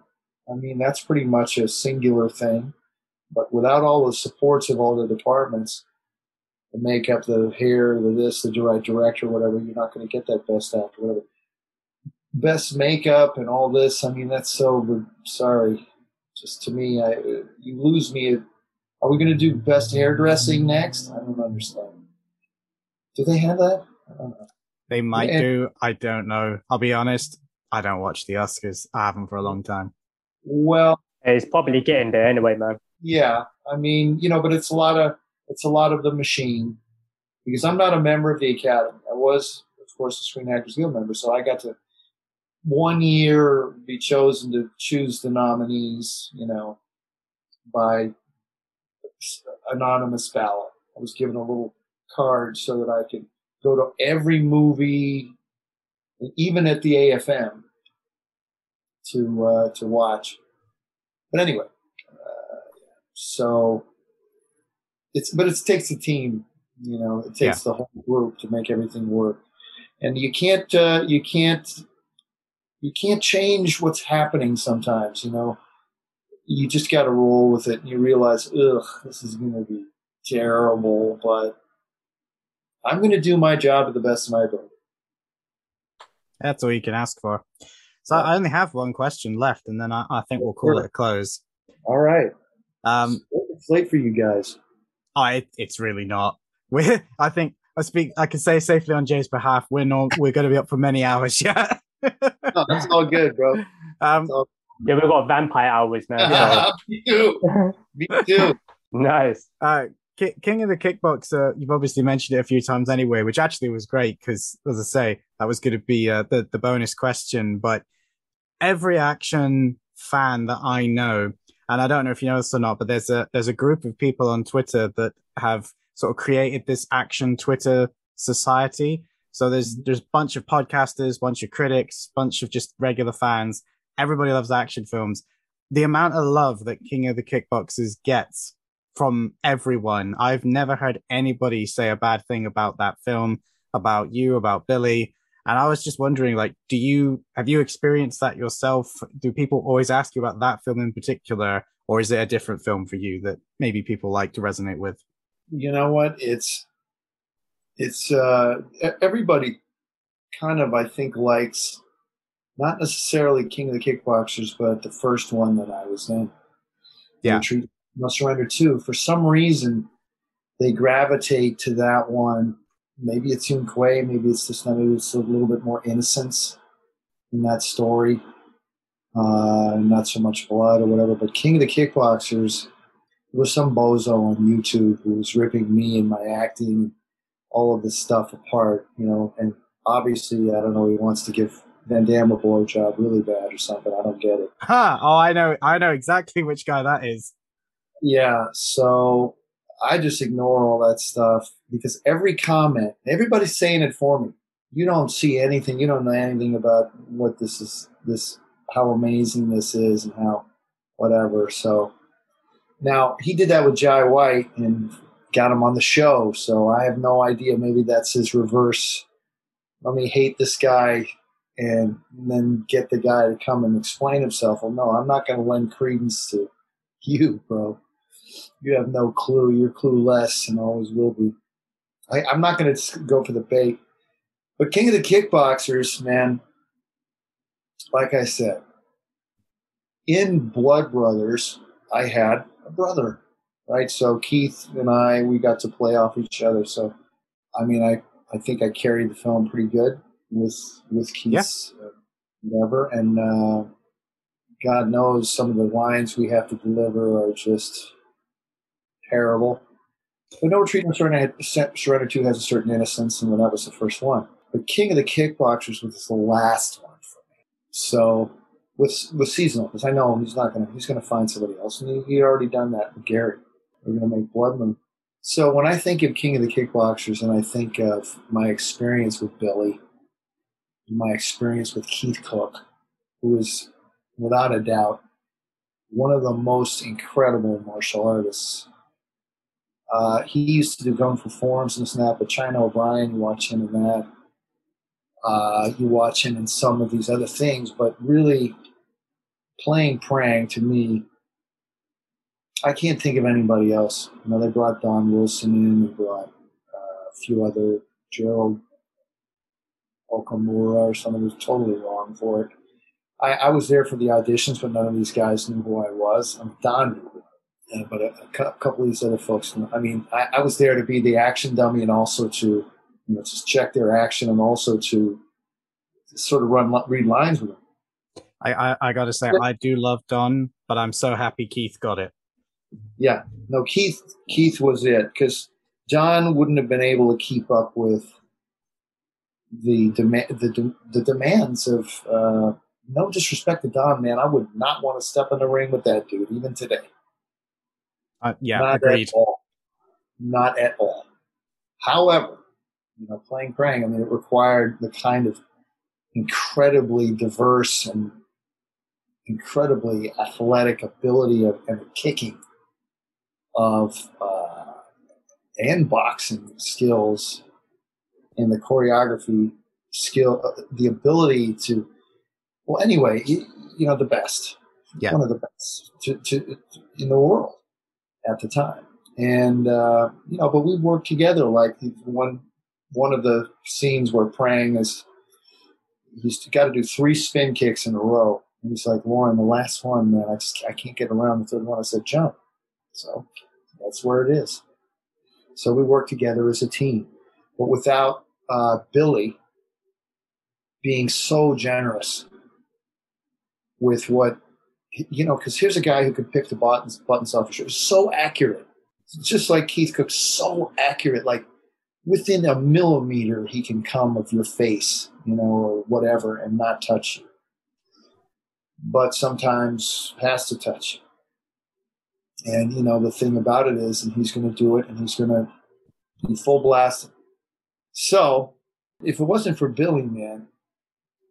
I mean, that's pretty much a singular thing. But without all the supports of all the departments, the makeup, the hair, the this, the right director, whatever, you're not going to get that best actor, whatever. Best makeup and all this. I mean, that's so. Sorry, just to me, I you lose me. Are we going to do best hairdressing next? I don't understand. Do they have that? I don't know. They might And- do. I don't know. I'll be honest. I don't watch the Oscars. I haven't for a long time. Well, It's probably getting there anyway, man. Yeah, I mean, you know, but it's a lot of it's a lot of the machine because I'm not a member of the academy. I was, of course, a Screen Actors Guild member, so I got to one year be chosen to choose the nominees. You know, by anonymous ballot. I was given a little card so that I could go to every movie, even at the AFM, to uh, to watch. But anyway, uh, so it's but it takes a team. You know, it takes the whole group to make everything work, and you can't uh, you can't you can't change what's happening. Sometimes, you know, you just got to roll with it, and you realize, ugh, this is going to be terrible, but I'm going to do my job at the best of my ability. That's all you can ask for. So I only have one question left, and then I, I think we'll call it a close. All right, Um, it's late for you guys. I it's really not. We I think I speak. I can say safely on Jay's behalf. We're not. We're going to be up for many hours yet. No, that's all good, bro. um, Yeah, we've got vampire hours now. Me too. Me too. Nice. uh, Ki- King of the Kickboxer. You've obviously mentioned it a few times anyway, which actually was great because, as I say, that was going to be uh, the the bonus question. But every action fan that I know, and I don't know if you know this or not, but there's a there's a group of people on Twitter that have sort of created this action Twitter society. So there's mm-hmm. there's a bunch of podcasters, bunch of critics, bunch of just regular fans. Everybody loves action films. The amount of love that King of the Kickboxers gets from everyone. I've never heard anybody say a bad thing about that film, about you, about Billy. And I was just wondering, like, do you have you experienced that yourself? Do people always ask you about that film in particular, or is it a different film for you that maybe people like to resonate with? You know what? It's it's uh everybody kind of I think likes not necessarily King of the Kickboxers, but the first one that I was in. Yeah. Retreat, No Surrender 2. For some reason, they gravitate to that one. Maybe it's Yuen Kwai, maybe it's just maybe it's a little bit more innocence in that story. Uh, not so much blood or whatever, but King of the Kickboxers was some bozo on YouTube who was ripping me and my acting, all of this stuff apart, you know, and obviously, I don't know, he wants to give Van Damme a blowjob really bad or something. I don't get it. Ha! Oh, I know, I know exactly which guy that is. Yeah, so I just ignore all that stuff because every comment, everybody's saying it for me. You don't see anything, you don't know anything about what this is, this, how amazing this is and how whatever. So now he did that with Jai White and got him on the show. So I have no idea. Maybe that's his reverse. Let me hate this guy and then get the guy to come and explain himself. Well, no, I'm not going to lend credence to you, bro. You have no clue. You're clueless and always will be. I, I'm not going to go for the bait. But King of the Kickboxers, man, like I said, in Blood Brothers, I had a brother, right? So Keith and I, we got to play off each other. So, I mean, I, I think I carried the film pretty good with with Keith's uh, whatever, and uh, God knows some of the lines we have to deliver are just terrible. But No Retreat, No Surrender, had- Surrender 2 has a certain innocence, and that was the first one. But King of the Kickboxers was the last one for me. So with with seasonal, because I know he's not gonna he's gonna find somebody else, and he, he already done that with Gary. We're gonna make Blood Moon. So when I think of King of the Kickboxers, and I think of my experience with Billy, my experience with Keith Cook, who is without a doubt one of the most incredible martial artists. Uh, he used to do Gun for Forms and snap, but China O'Brien, you watch him in that. Uh, you watch him in some of these other things, but really playing Prang to me, I can't think of anybody else. You know, they brought Don Wilson in, they brought uh, a few other Gerald Okamura or someone who's totally wrong for it. I, I was there for the auditions, but none of these guys knew who I was. I mean, Don knew who I was. Uh, but a, a couple of these other folks. I mean, I, I was there to be the action dummy and also to, you know, just check their action and also to sort of run read lines with them. I, I, I gotta say, I do love Don, but I'm so happy Keith got it. Yeah, no, Keith. Keith was it because John wouldn't have been able to keep up with the demand, the de- the demands of. Uh, no disrespect to Don, man. I would not want to step in the ring with that dude even today. Uh, yeah, Not agreed. at all. Not at all. However, you know, playing Prang, I mean, it required the kind of incredibly diverse and incredibly athletic ability of, and kicking of uh, and boxing skills and the choreography skill, uh, the ability to. Well, anyway, you, you know, the best, Yeah. one of the best to, to, in the world at the time, and uh, you know, but we worked together. Like one one of the scenes where Prang is he's got to do three spin kicks in a row. And he's like, Loren, the last one, man, I just I can't get around the third one. I said, jump. So that's where it is. So we work together as a team, but without uh, Billy being so generous with what you know, because here's a guy who could pick the buttons buttons off his shirt. So accurate, just like Keith Cook, so accurate. Like within a millimeter, he can come of your face, you know, or whatever, and not touch you. But sometimes has to touch you. And you know, the thing about it is, and he's going to do it, and he's going to be full blast. So, if it wasn't for Billy, man,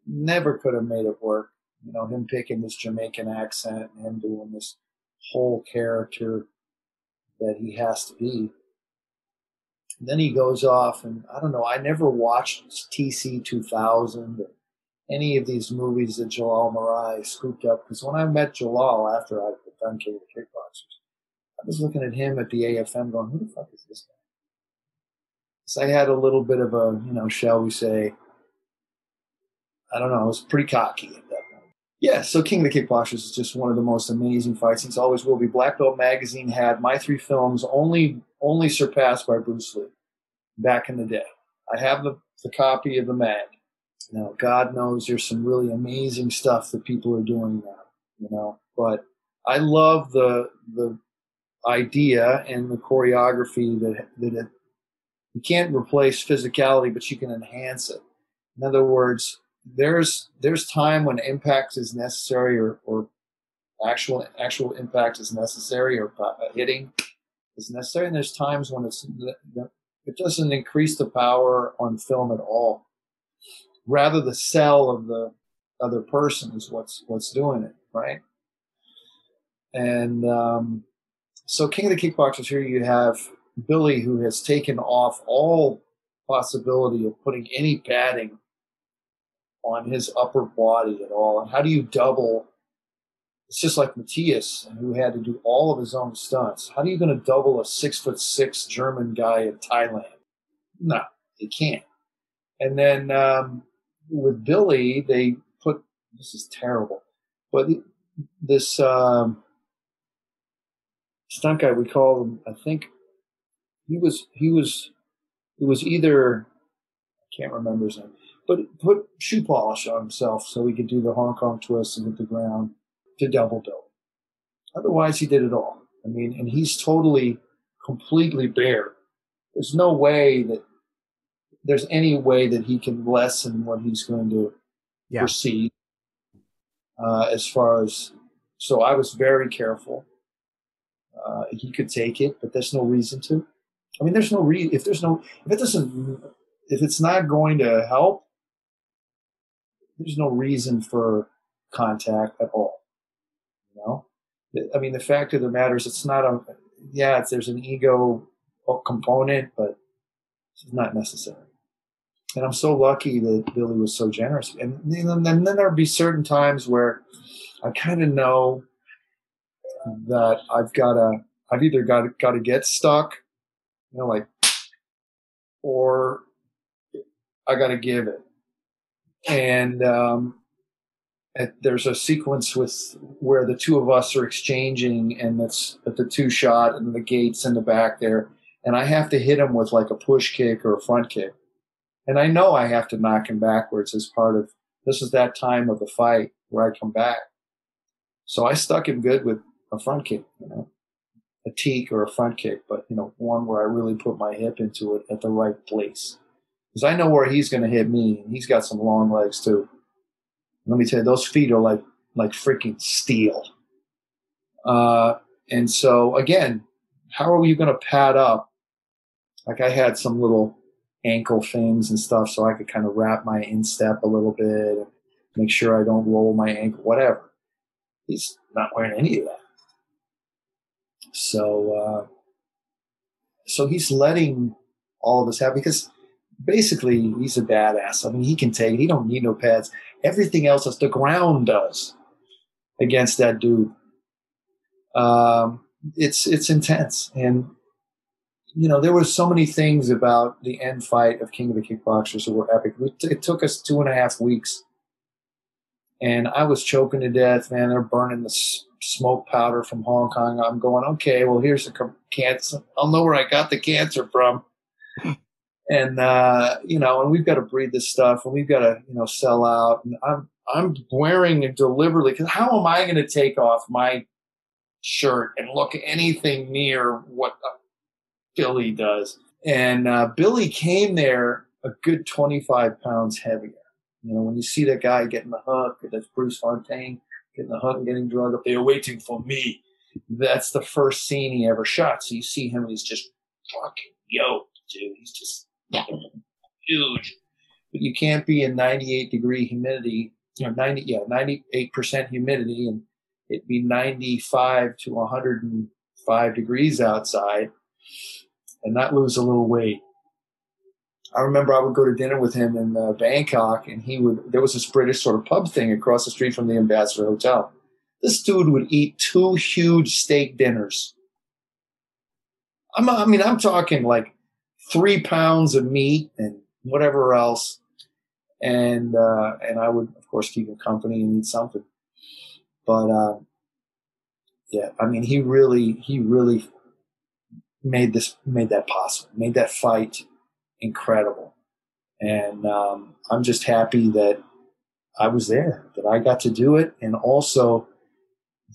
never could have made it work you know, him picking this Jamaican accent and him doing this whole character that he has to be. then he goes off, and I don't know, I never watched TC 2000 or any of these movies that Jalal Merhi scooped up. Because when I met Jalal after I'd done Kickboxers, I was looking at him at the AFM going, who the fuck is this guy? So I had a little bit of a, you know, shall we say, I don't know, I was pretty cocky at that point. Yeah, so King of the Kickboxers is just one of the most amazing fight scenes. Always will be. Black Belt Magazine had my three films only only surpassed by Bruce Lee back in the day. I have the, the copy of the mag. Now, God knows there's some really amazing stuff that people are doing now, you know. But I love the the idea and the choreography that that it, you can't replace physicality, but you can enhance it. In other words, there's there's time when impact is necessary or, or actual actual impact is necessary or uh, hitting is necessary. And there's times when it's it doesn't increase the power on film at all. Rather the cell of the other person is what's what's doing it right? And um, so king of the kickboxers here you have billy who has taken off all possibility of putting any padding on his upper body at all. And how do you double? It's just like Matthias, who had to do all of his own stunts. How are you going to double a six foot six German guy in Thailand? No, you can't. And then um, with Billy, they put this is terrible, but this um, stunt guy we call him, I think he was he was it was either I can't remember his name but put shoe polish on himself so he could do the Hong Kong twist and hit the ground to double bill. Otherwise, he did it all. I mean, and he's totally, completely bare. There's no way that there's any way that he can lessen what he's going to Yeah. proceed uh, as far as. So I was very careful. Uh, he could take it, but there's no reason to. I mean, there's no re. If there's no, if it doesn't, if it's not going to help, there's no reason for contact at all. You know, I mean, the fact of the matter is, it's not a. Yeah, there's an ego component, but it's not necessary. And I'm so lucky that Billy was so generous. And, and then, then there'd be certain times where I kind of know that I've got to, I've either got to, got to get stuck, you know, like, or I got to give it. And, um, there's a sequence with where the two of us are exchanging and that's at the two shot and the gates in the back there. And I have to hit him with like a push kick or a front kick. And I know I have to knock him backwards as part of this is that time of the fight where I come back. So I stuck him good with a front kick, you know, a teep or a front kick, but you know, one where I really put my hip into it at the right place. Because I know where he's going to hit me, he's got some long legs too. Let me tell you, those feet are like like freaking steel. Uh, and so again, how are you going to pad up? Like I had some little ankle things and stuff, so I could kind of wrap my instep a little bit and make sure I don't roll my ankle, whatever. He's not wearing any of that. So, uh, so he's letting all of us have because basically he's a badass. I mean, he can take it. He don't need no pads. Everything else as the ground does against that dude. Um, it's it's intense, and you know there were so many things about the end fight of King of the Kickboxers that were epic. It took us two and a half weeks, and I was choking to death. Man, they're burning the smoke powder from Hong Kong. I'm going, okay, well here's the cancer. I'll know where I got the cancer from and uh, you know, and we've got to breed this stuff, and we've got to you know sell out. And I'm I'm wearing it deliberately because how am I going to take off my shirt and look anything near what Billy does? And uh, Billy came there a good 25 pounds heavier. You know, when you see that guy getting the hook, that's Bruce Fontaine getting the hunt and getting drugged up, they're waiting for me. That's the first scene he ever shot. So you see him, he's just fucking yoked, dude. He's just huge. But you can't be in 98 degree humidity, you know, 90, yeah, 98% humidity and it'd be 95 to 105 degrees outside and not lose a little weight. I remember I would go to dinner with him in uh, Bangkok, and he would. There was this British sort of pub thing across the street from the Ambassador Hotel. This dude would eat two huge steak dinners. I'm, I mean, I'm talking like three pounds of meat and whatever else. And, uh, and I would, of course, keep him company and eat something. But, uh, yeah, I mean, he really, he really made this, made that possible, made that fight incredible. And, um, I'm just happy that I was there, that I got to do it. And also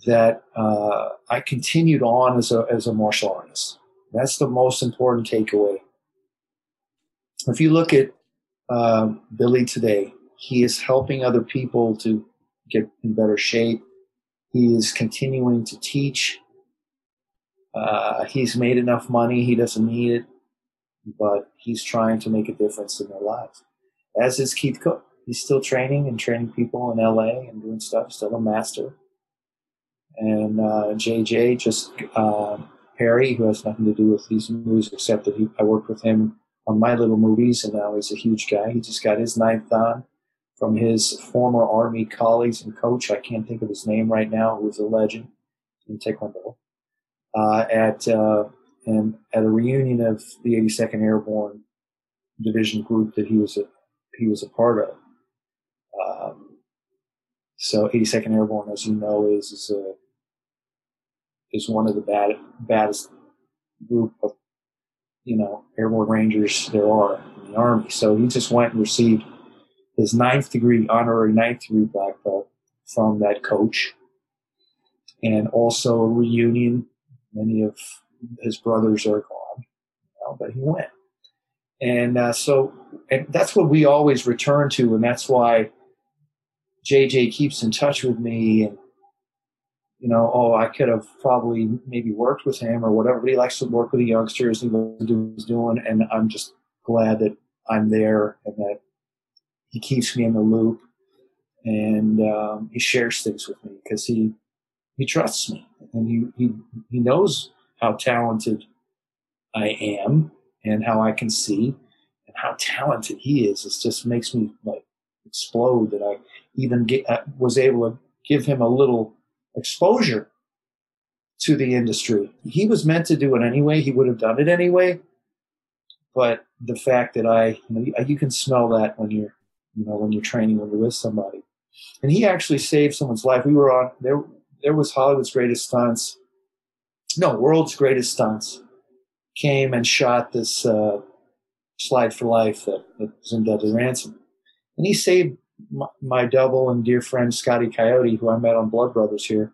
that, uh, I continued on as a, as a martial artist. That's the most important takeaway if you look at uh, Billy today, he is helping other people to get in better shape. He is continuing to teach. Uh, he's made enough money; he doesn't need it, but he's trying to make a difference in their lives. As is Keith Cook. He's still training and training people in LA and doing stuff. Still a master. And uh, JJ, just uh, Perry, who has nothing to do with these movies except that he, I worked with him on my little movies, and now he's a huge guy. He just got his ninth on from his former Army colleagues and coach. I can't think of his name right now, who was a legend in Taekwondo. Uh, at uh, and at a reunion of the 82nd Airborne Division group that he was a he was a part of. Um, so 82nd Airborne, as you know, is is a is one of the bad, baddest group of you know, airborne rangers there are in the Army. So he just went and received his ninth degree, honorary ninth degree black belt from that coach. And also a reunion. Many of his brothers are gone, you know, but he went. And uh, so, and that's what we always return to, and that's why JJ keeps in touch with me and you know, oh, I could have probably maybe worked with him or whatever. But he likes to work with the youngsters. He what he's doing, and I'm just glad that I'm there and that he keeps me in the loop and um, he shares things with me because he he trusts me and he, he he knows how talented I am and how I can see and how talented he is. It just makes me like explode that I even get, uh, was able to give him a little exposure to the industry. He was meant to do it anyway. He would have done it anyway. But the fact that I, you, know, you can smell that when you're, you know, when you're training when you're with somebody. And he actually saved someone's life. We were on there. There was Hollywood's greatest stunts. No, world's greatest stunts. Came and shot this uh, slide for life that, that was in Deadly Ransom, and he saved my, my double and dear friend Scotty Coyote, who I met on Blood Brothers here,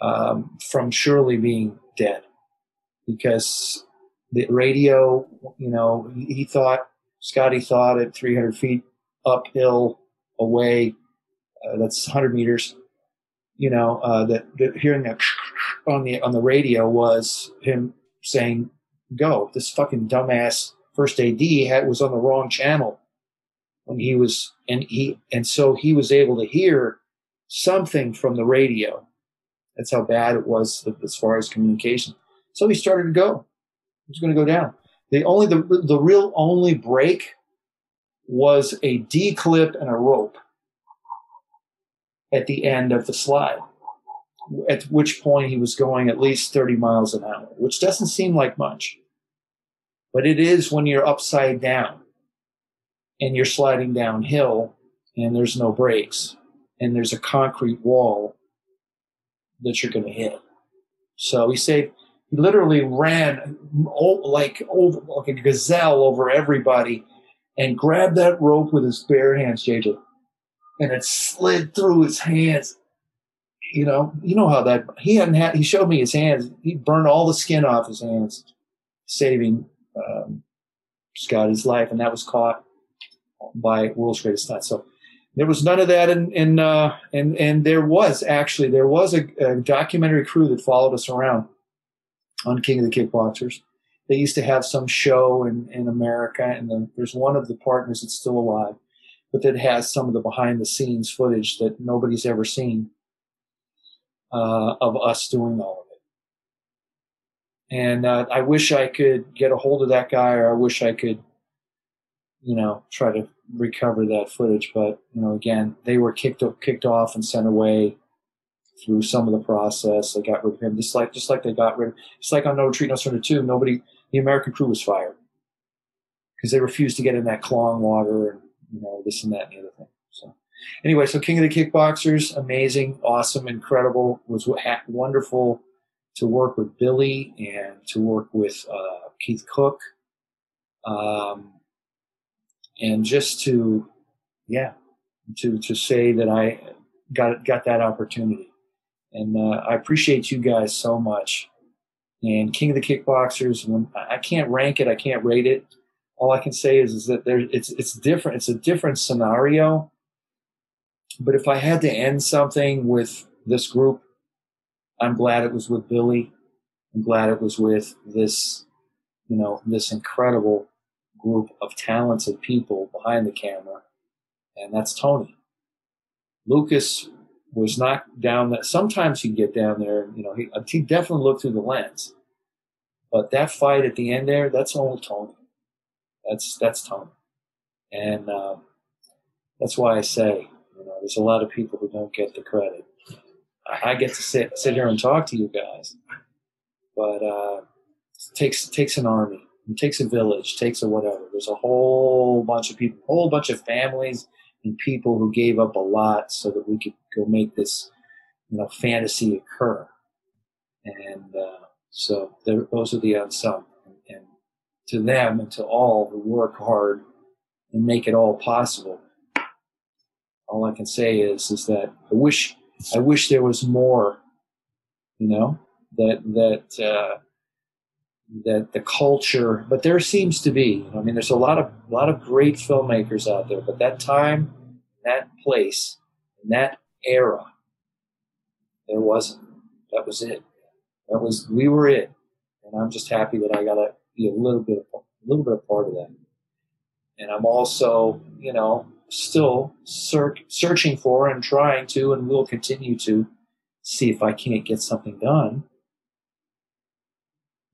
um, from surely being dead. Because the radio, you know, he, thought, Scotty thought at 300 feet uphill away, uh, that's 100 meters, you know, uh, that, that hearing that on the, on the radio was him saying, go. This fucking dumbass first AD had, was on the wrong channel when he was, and he, and so he was able to hear something from the radio. That's how bad it was as far as communication. So he started to go. He was going to go down. The only, the, the real only break was a D clip and a rope at the end of the slide, at which point he was going at least 30 miles an hour, which doesn't seem like much. But it is when you're upside down and you're sliding downhill and there's no brakes and there's a concrete wall that you're going to hit. So he saved, he literally ran like over, like a gazelle over everybody and grabbed that rope with his bare hands, JJ. And it slid through his hands. You know, you know how that, he hadn't had, he showed me his hands. He burned all the skin off his hands, saving um, Scotty's life. And that was caught by World's Greatest Stunt. So there was none of that. And, and, uh, and, and there was actually, there was a, a documentary crew that followed us around on King of the Kickboxers. They used to have some show in, in America, and there's one of the partners that's still alive, but that has some of the behind the scenes footage that nobody's ever seen uh, of us doing all of it. And uh, I wish I could get a hold of that guy, or I wish I could, you know, try to recover that footage. But you know, again, they were kicked kicked off and sent away through some of the process. They got rid of him, just like just like they got rid of, just like on No Retreat, No Surrender Two. Nobody the American crew was fired because they refused to get in that clawing water and you know this and that and the other thing. Anyway, so King of the Kickboxers, amazing, awesome, incredible. Was wonderful to work with Billy and to work with uh, Keith Cooke, um, and just to yeah to to say that I got got that opportunity, and uh, I appreciate you guys so much and King of the Kickboxers. When I can't rank it, I can't rate it. All I can say is, is that there it's it's different. It's a different scenario. But if I had to end something with this group, I'm glad it was with Billy. I'm glad it was with this, you know, this incredible group of talented people behind the camera, and that's Tony. Lucas was not down that. Sometimes he'd get down there, you know, he, he definitely looked through the lens. But that fight at the end there, that's all Tony. That's that's Tony, and um, that's why I say, there's a lot of people who don't get the credit. I, get to sit sit here and talk to you guys, but uh, it takes it takes an army, it takes a village, takes a whatever. There's a whole bunch of people, a whole bunch of families and people who gave up a lot so that we could go make this, you know, fantasy occur. And uh, so those are the unsung. And to them and to all who work hard and make it all possible, all I can say is is that I wish I wish there was more, you know, that that uh, that the culture, but there seems to be. I mean, there's a lot of a lot of great filmmakers out there, but that time, that place, in that era, there wasn't. That was it. That was we were it, and I'm just happy that I got to be a little bit, a little bit a part of that. And I'm also, you know, still searching for and trying to, and will continue to see if I can't get something done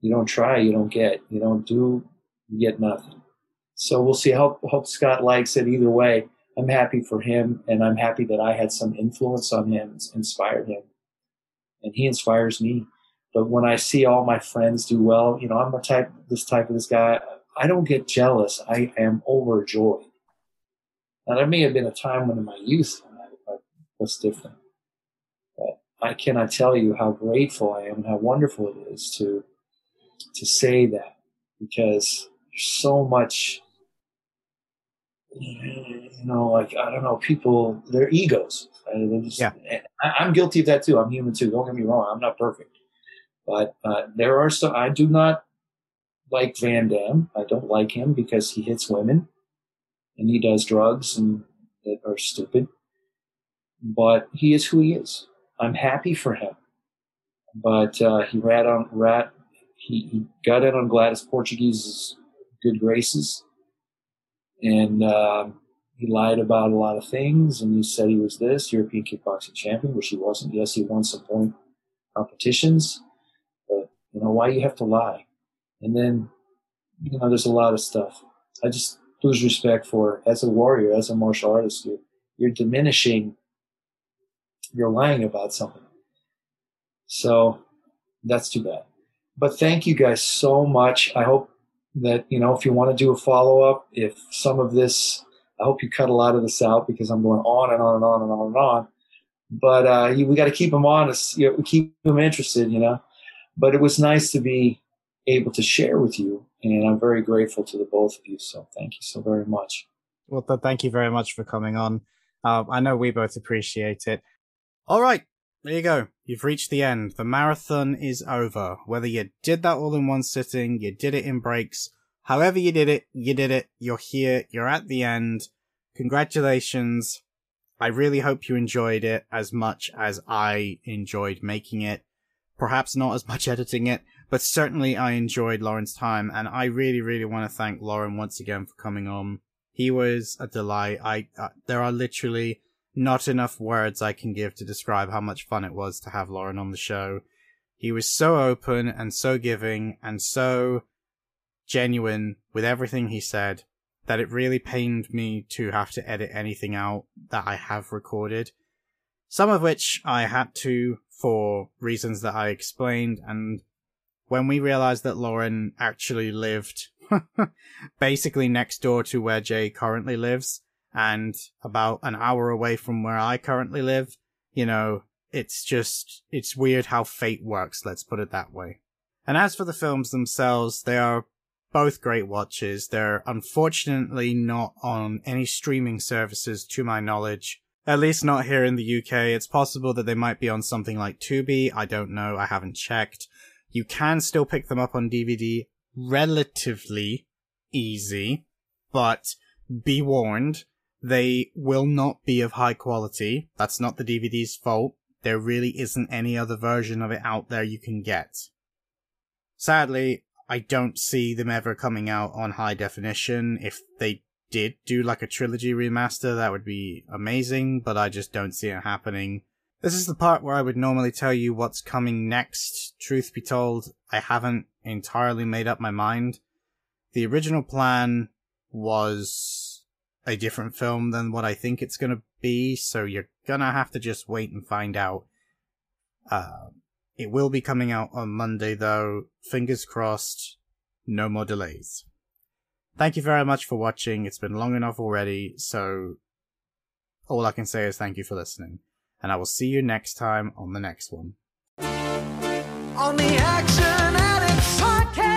you don't try, you don't get. You don't do, you get nothing. So we'll see. Hope, hope Scott likes it either way. I'm happy for him, and I'm happy that I had some influence on him, inspired him, and he inspires me. But when I see all my friends do well, you know, I'm a type, this type of this guy. I don't get jealous. I am overjoyed. Now there may have been a time when in my youth when I, was different, but I cannot tell you how grateful I am and how wonderful it is to to say that because there's so much you know, like I don't know, people, their egos. Just, yeah. I, am guilty of that too. I'm human too. Don't get me wrong. I'm not perfect, but uh, there are some. I do not like Van Damme. I don't like him because he hits women, and he does drugs and that are stupid. But he is who he is. I'm happy for him. But uh, he rat on rat. He, he got in on Gladys Portuguese's good graces and uh, he lied about a lot of things. And he said he was this European kickboxing champion, which he wasn't. Yes, he won some point competitions, but you know why you have to lie? And then you know there's a lot of stuff. I just lose respect for as a warrior, as a martial artist. You're, you're diminishing. You're lying about something. So that's too bad. But thank you guys so much. I hope that you know if you want to do a follow up, if some of this, I hope you cut a lot of this out because I'm going on and on and on and on and on. But uh, we got to keep them honest, you know, keep them interested, you know. But it was nice to be able to share with you, and I'm very grateful to the both of you. So thank you so very much. Well, thank you very much for coming on. Uh, I know we both appreciate it. All right, there you go. You've reached the end. The marathon is over. Whether you did that all in one sitting, you did it in breaks, however you did it, you did it. You're here. You're at the end. Congratulations. I really hope you enjoyed it as much as I enjoyed making it. Perhaps not as much editing it, but certainly I enjoyed Loren's time and I really, really want to thank Loren once again for coming on. He was a delight. I, uh, there are literally not enough words I can give to describe how much fun it was to have Loren on the show. He was so open and so giving and so genuine with everything he said that it really pained me to have to edit anything out that I have recorded. Some of which I had to for reasons that I explained and when we realized that Loren actually lived basically next door to where Jay currently lives, and about an hour away from where I currently live. You know, it's just, it's weird how fate works, let's put it that way. And as for the films themselves, they are both great watches. They're unfortunately not on any streaming services to my knowledge. At least not here in the UK. It's possible that they might be on something like Tubi. I don't know. I haven't checked. You can still pick them up on DVD relatively easy, but be warned, they will not be of high quality. That's not the DVD's fault. There really isn't any other version of it out there you can get. Sadly, I don't see them ever coming out on high definition. If they did do like a trilogy remaster, that would be amazing, but I just don't see it happening. This is the part where I would normally tell you what's coming next. Truth be told, I haven't entirely made up my mind. The original plan was a different film than what I think it's gonna be, so you're gonna have to just wait and find out. Uh, it will be coming out on Monday though. Fingers crossed. No more delays. Thank you very much for watching. It's been long enough already, so all I can say is thank you for listening and I will see you next time on the next one. On the Action Addicts Podcast.